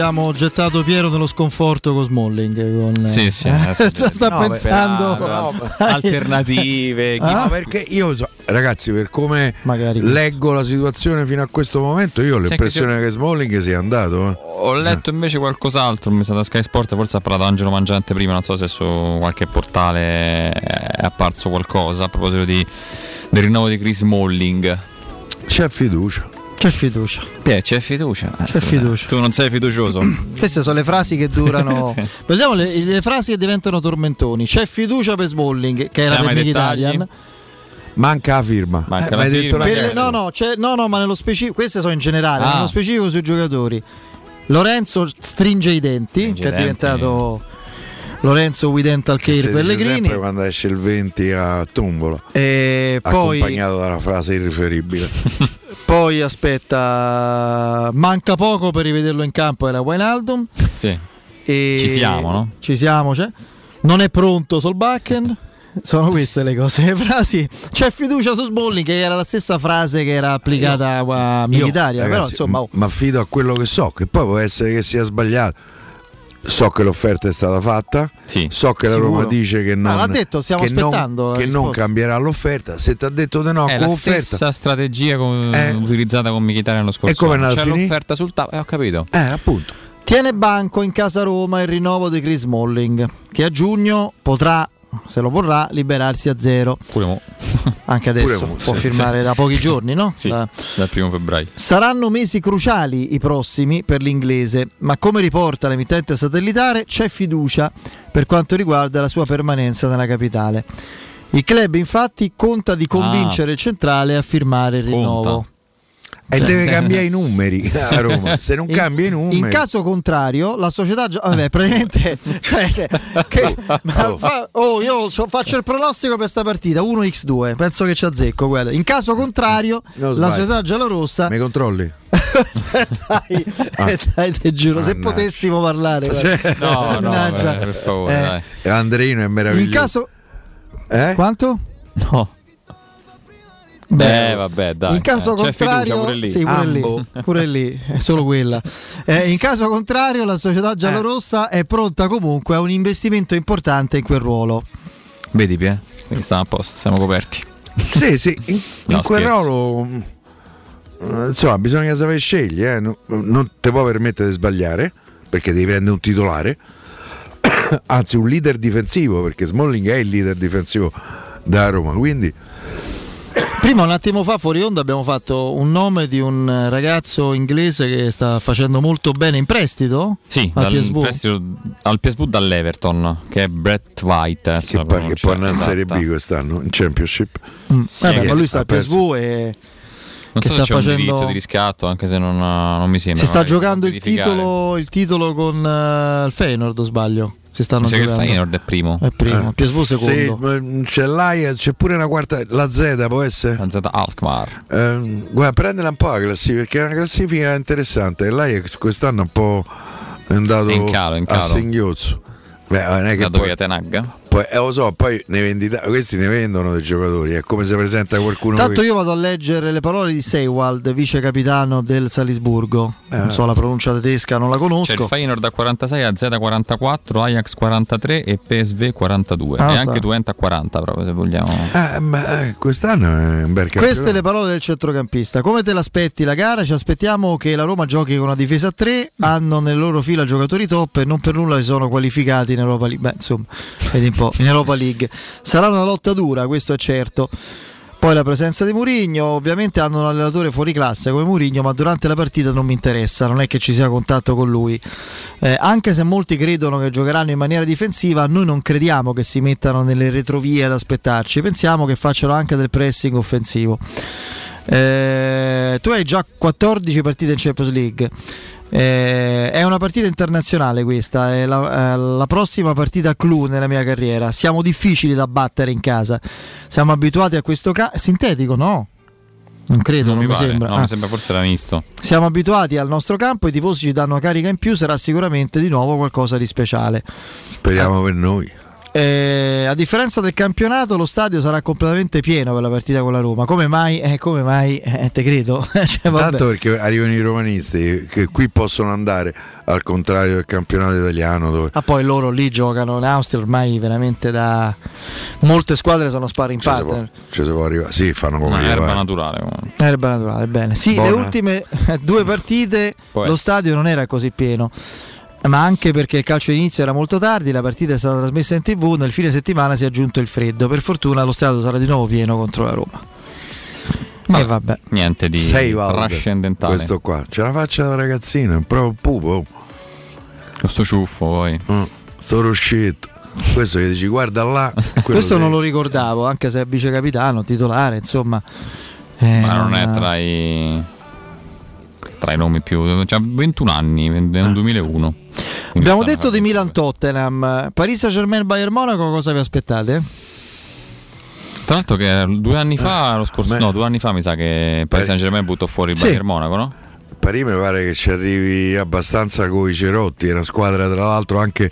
Abbiamo gettato Piero nello sconforto con Smalling. Con, Sì, sì, eh, <laughs> sta no, pensando beh, no, <laughs> alternative. Ah? No, perché io so- ragazzi, per come questo. leggo la situazione fino a questo momento, io ho l'impressione anche che Smalling sia andato. eh. Ho letto invece qualcos'altro, mi sa da Sky Sport, forse ha parlato Angelo Mangiante prima, non so se su qualche portale è apparso qualcosa a proposito di- del rinnovo di Chris Molling. C'è fiducia. C'è fiducia. Eh, c'è fiducia. Eh, C'è scusa, fiducia. Tu non sei fiducioso? <clears throat> Queste sono le frasi che durano. <laughs> Sì. Vediamo le, le frasi che diventano tormentoni. C'è fiducia per Smalling, che era Siamo per? Italian. Manca la firma. Manca Eh, la ma hai detto firma. Per no, no, c'è- no, no, ma nello specifico, queste sono in generale, Ah. nello specifico sui giocatori. Lorenzo stringe i denti, Stringe che i è diventato Lorenzo We Dental Che Care Pellegrini. sempre quando esce il 20 a tombola. E poi, accompagnato dalla frase irriferibile. <laughs> poi aspetta, manca poco per rivederlo in campo. Era <laughs> Sì. E Ci siamo, no? Ci siamo, cioè. Non è pronto Solbakken. <laughs> sono queste le cose. Le frasi. C'è fiducia su Smalling, che era la stessa frase che era applicata a Io, Militaria. però ragazzi, insomma, oh, ma affido a quello che so, che poi può essere che sia sbagliato. So che l'offerta è stata fatta, so che la Sicuro. Roma dice che non, Ah, l'ha detto, stiamo che non- aspettando la che non cambierà l'offerta. Se ti ha detto di no, È con la l'offerta, stessa strategia con- utilizzata con Mkhitaryan lo scorso E come anno. C'è finire? l'offerta sul tavolo, eh, ho capito. Eh, appunto. Tiene banco in casa Roma il rinnovo di Chris Smalling, che a giugno potrà, se lo vorrà, liberarsi a zero. <laughs> Anche adesso mo, può sì, firmare sì. da pochi giorni, no? Sì, Da- dal primo febbraio. Saranno mesi cruciali i prossimi per l'inglese, ma come riporta l'emittente satellitare c'è fiducia per quanto riguarda la sua permanenza nella capitale. Il club infatti conta di convincere il centrale a firmare il rinnovo. E Cioè, deve cambiare i numeri <laughs> a Roma. Se non cambia i numeri, In caso contrario, la società. gio- Vabbè, <laughs> praticamente. Cioè, cioè, che- <laughs> ma fa- oh, io so- faccio il pronostico per questa partita 1x2. Penso che ci azzecco. Guarda. In caso contrario, Non la società giallorossa. mi controlli? dai, eh, dai, te giuro, se Mannaggia. potessimo parlare. Sì. guarda. No, no, Mannaggia. per favore, Eh, dai. Andreino è meraviglioso. In caso. Eh? Quanto? No. Beh, eh, vabbè, dai. in caso Eh, contrario, pure lì. sì, pure lì, pure lì, è solo quella. Eh, in caso contrario, la Eh. società giallorossa è pronta comunque a un investimento importante in quel ruolo. Vedi, Pie? Quindi stiamo a posto, siamo coperti. Sì, sì, in, No, in quel ruolo mh, insomma bisogna sapere scegliere, eh. non, non ti puoi permettere di sbagliare perché devi prendere un titolare, <coughs> anzi un leader difensivo perché Smalling è il leader difensivo da Roma, quindi Prima, un attimo fa, fuori onda, abbiamo fatto un nome di un eh, ragazzo inglese che sta facendo molto bene in prestito Sì, al dal PSV. prestito al PSV dall'Everton, che è Brett White. che, poi, che può andare in Serie. B quest'anno, in Championship. Mm. Vabbè, Sì, ma lui sta al. PSV e Non che so sta se c'è un facendo- diritto di riscatto, anche se non, non mi sembra. si sta giocando il titolo, il titolo con eh, il Feyenoord, o sbaglio? Si stanno Mi sa che il giocando. Feyenoord è primo. È primo, PSV secondo. Sì, ma c'è l'AIA, c'è pure una quarta, la Z può essere? La Z Alkmaar. Ehm, guarda, prendela un po' la classifica perché è una classifica interessante. L'AIA quest'anno è un po' è andato È in calo, in a calo. singhiozzo. Beh, non è che Dato poi, via Tenag. poi- eh, lo so, poi ne vendi ta- questi ne vendono dei giocatori, è come se presenta qualcuno Tanto che- io vado a leggere le parole di Seiwald, vice capitano del Salisburgo. Non Eh. so la pronuncia tedesca, non la C'è il conosco. Feyenoord a 46, AZ 44, Ajax 43 e PSV 42. Ah, e anche Twente a 40 proprio se vogliamo. Eh, ma, eh, quest'anno è un bel campionato. Queste le parole del centrocampista. Come te l'aspetti la gara? Ci aspettiamo che la Roma giochi con una difesa a 3, hanno nelle loro fila giocatori top e non per nulla si sono qualificati in Europa League. Beh, insomma, vedi un po', in Europa League. Sarà una lotta dura, questo è certo. Poi la presenza di Mourinho, ovviamente hanno un allenatore fuori classe come Mourinho, ma durante la partita non mi interessa, non è che ci sia contatto con lui. Eh, anche se molti credono che giocheranno in maniera difensiva, noi non crediamo che si mettano nelle retrovie ad aspettarci, pensiamo che facciano anche del pressing offensivo. Eh, tu hai già 14 partite in Champions League. Eh, è una partita internazionale questa, è la, eh, la prossima partita clou nella mia carriera. Siamo difficili da battere in casa. Siamo abituati a questo ca- sintetico, no? Non credo, non, mi mi, pare. sembra. No, Ah. mi sembra forse era misto. Siamo abituati al nostro campo, i tifosi ci danno carica in più, sarà sicuramente di nuovo qualcosa di speciale. Speriamo per noi. Eh, a differenza del campionato, lo stadio sarà completamente pieno per la partita con la Roma. Come mai? Eh, come mai? Eh, te credo. <laughs> Cioè. Tanto perché arrivano i romanisti che qui possono andare al contrario del campionato italiano dove Ah, poi loro lì giocano in Austria ormai veramente da molte squadre sono sparring partner. ci si può arrivare. Sì, fanno come erba pare. naturale. comunque. Erba naturale, bene. Sì, Buona. le ultime due partite lo stadio non era così pieno. Ma anche perché il calcio d'inizio era molto tardi, la partita è stata trasmessa in tv, nel fine settimana si è aggiunto il freddo. Per fortuna lo stadio sarà di nuovo pieno contro la Roma. E vabbè. Niente di Sei trascendentale. questo qua c'è la faccia da ragazzino, è proprio pupo. Questo ciuffo poi. Mm, sto ruscetto. Questo che dici guarda là. <laughs> Questo sei. non lo ricordavo, anche se è vice capitano, titolare, insomma. Eh, Ma non è tra i tra i nomi più. C'ha 21 anni, nel 2001. Abbiamo detto di Milan Tottenham, Paris Saint Germain Bayern Monaco, cosa vi aspettate? Tra l'altro che due anni fa, lo scorso, Beh. no, due anni fa mi sa che Paris Saint Germain buttò fuori il Sì. Bayern Monaco, no? Parì mi pare che ci arrivi abbastanza coi cerotti, è una squadra tra l'altro anche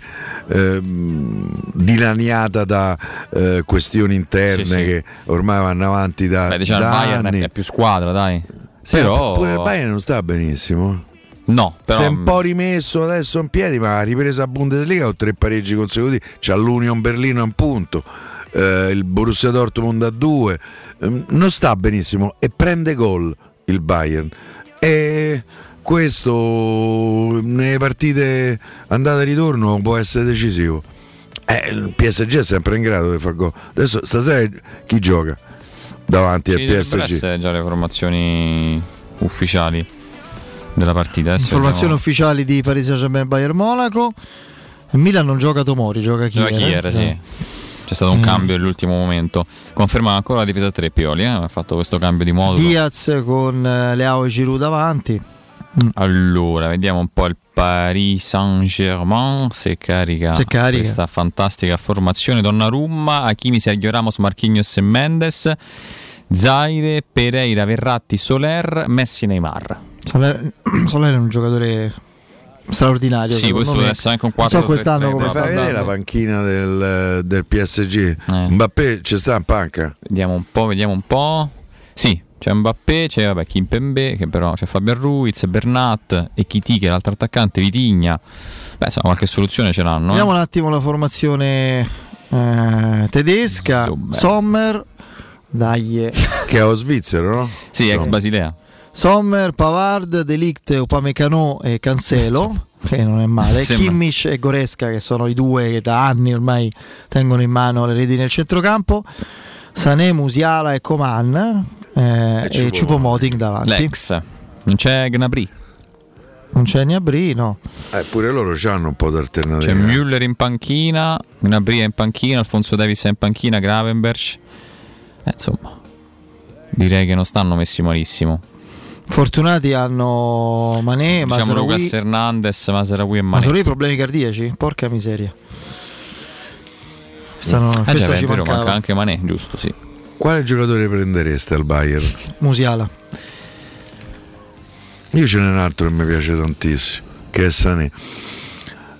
ehm, dilaniata da eh, questioni interne Sì, sì. che ormai vanno avanti da, Beh, diciamo il da Bayern anni. è più squadra, dai. Sì, però pure il Bayern non sta benissimo. No, però si è un po' rimesso adesso in piedi, ma ha ripreso a Bundesliga con tre pareggi consecutivi. C'ha l'Union Berlino a un punto, eh, il Borussia Dortmund a due. Ehm, non sta benissimo e prende gol il Bayern. E questo nelle partite andata e ritorno può essere decisivo. Eh, il PSG è sempre in grado di fare gol. Adesso stasera chi gioca davanti ci al PSG? essere già le formazioni ufficiali della partita. Adesso Informazioni ufficiali di Paris Saint-Germain Bayern Monaco. Il Milan non gioca Tomori, gioca Kier. Gioca Kier, eh? sì. C'è stato un Mm. cambio all'ultimo momento. Conferma ancora la difesa a tre Pioli, eh? ha fatto questo cambio di modo. Diaz con eh, Leao e Giroud davanti. Allora, vediamo un po' il Paris Saint-Germain se carica, Se carica. questa fantastica formazione. Donnarumma, Hakimi, Sergio Ramos, Marquinhos e Mendes, Zaire, Pereira, Verratti, Soler, Messi, Neymar. Soler, <clears throat> Soler è un giocatore straordinario. Sì, questo deve essere anche un Non 4 so quest'anno come sta vedere la andando. panchina del, del PSG. Mbappé ci sta in panca. Vediamo un po', vediamo un po'. Sì, c'è Mbappé, c'è vabbè, Kimpembe, che però c'è Fabian Ruiz, Bernat, e Chiti che è l'altro attaccante, Vitigna. Beh, insomma, qualche soluzione ce l'hanno. eh. Vediamo un attimo la formazione eh, tedesca. Sommer, dai. Che è lo svizzero, no? Sì, ex. Basilea. Sommer, Pavard, Delict, Upamecano e Cancelo. Che non è male. Sembra. Kimmich e Goresca, che sono i due che da anni ormai tengono in mano le reti nel centrocampo. Sané, Musiala e Coman. eh, e Choupo- Choupo-Moting davanti. L'ex. Non c'è Gnabry. Non c'è Gnabry, no. Eh, pure loro hanno un po' di C'è. Müller in panchina, Gnabry è in panchina, Alfonso Davis è in panchina, Gravenberch. Eh, insomma, direi che non stanno messi malissimo. Fortunati hanno Mané, Diciamo Masraoui. Lucas Hernandez, Maseraoui e Mané. Masraoui problemi cardiaci? Porca miseria. Stanno, Ah, questa già, è ci vero, mancava. manca anche Mané, giusto, sì. Quale giocatore prendereste al Bayern? Musiala. Io ce n'è un altro che mi piace tantissimo, che è Sané.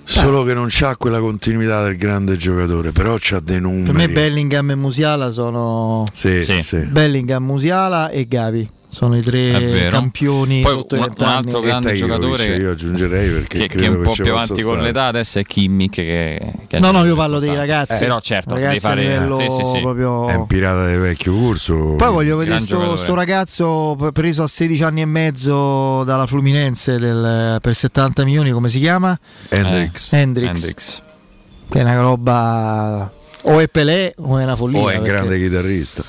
Solo che non c'ha quella continuità del grande giocatore, però c'ha dei numeri. Per me Bellingham e Musiala sono Sì, sì. Bellingham, Musiala e Gavi. Sono i tre campioni Poi sotto un, un 20 anni. altro grande giocatore cioè, io aggiungerei perché che, che è un che po' più avanti con l'età adesso è Kimmich che, che No, no, io parlo dei ragazzi. Eh, però certo, ragazzi a fare livello sì, sì, sì. proprio È un pirata del vecchio corso. Poi voglio vedere sto, sto ragazzo preso a 16 anni e mezzo dalla Fluminense del- per 70 milioni, come si chiama? Hendrix. Hendrix. Hendrix. Che è una roba o è Pelé o è una follia. O è un perché- grande chitarrista.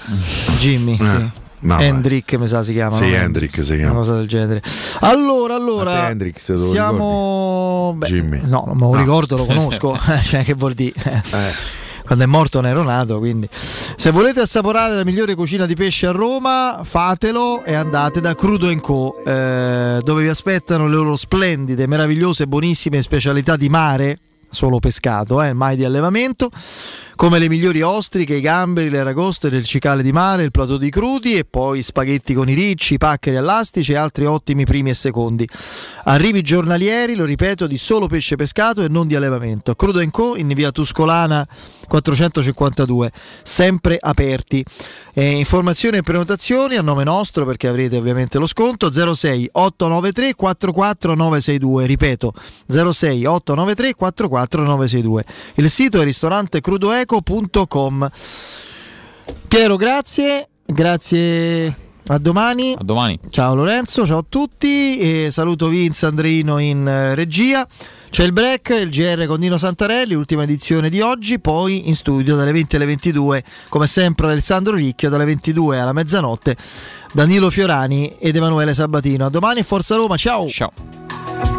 Jimmy, Eh, sì. Mamma. Hendrick mi sa si chiama. Sì, no? Hendrick si Una chiama. cosa del genere. Allora, allora. Hendrix, siamo. Beh, Jimmy. No, non me lo Ah. ricordo, lo <laughs> conosco. cioè, che vuol dire? Eh. Quando è morto non ero nato, quindi se volete assaporare la migliore cucina di pesce a Roma, fatelo e andate da Crudo Co, eh, dove vi aspettano le loro splendide, meravigliose, buonissime specialità di mare, solo pescato, eh, mai di allevamento, come le migliori ostriche, i gamberi, le aragoste del cicale di mare, il plato di crudi e poi spaghetti con i ricci, i paccheri all'astice e altri ottimi primi e secondi. Arrivi giornalieri, lo ripeto, di solo pesce pescato e non di allevamento. Crudo Co in via Tuscolana 452, sempre aperti. Eh, informazioni e prenotazioni a nome nostro perché avrete ovviamente lo sconto 06 893 44962, ripeto 06 893 44962. Il sito è ristorantecrudoeco.com. Piero, grazie, grazie a domani. A domani. Ciao Lorenzo, ciao a tutti e saluto Vince Andreino in eh, regia. C'è il break, il GR con Nino Santarelli, ultima edizione di oggi, poi in studio dalle 20 alle 22, come sempre Alessandro Ricchio, dalle 22 alla mezzanotte, Danilo Fiorani ed Emanuele Sabatino. A domani e Forza Roma, ciao! Ciao!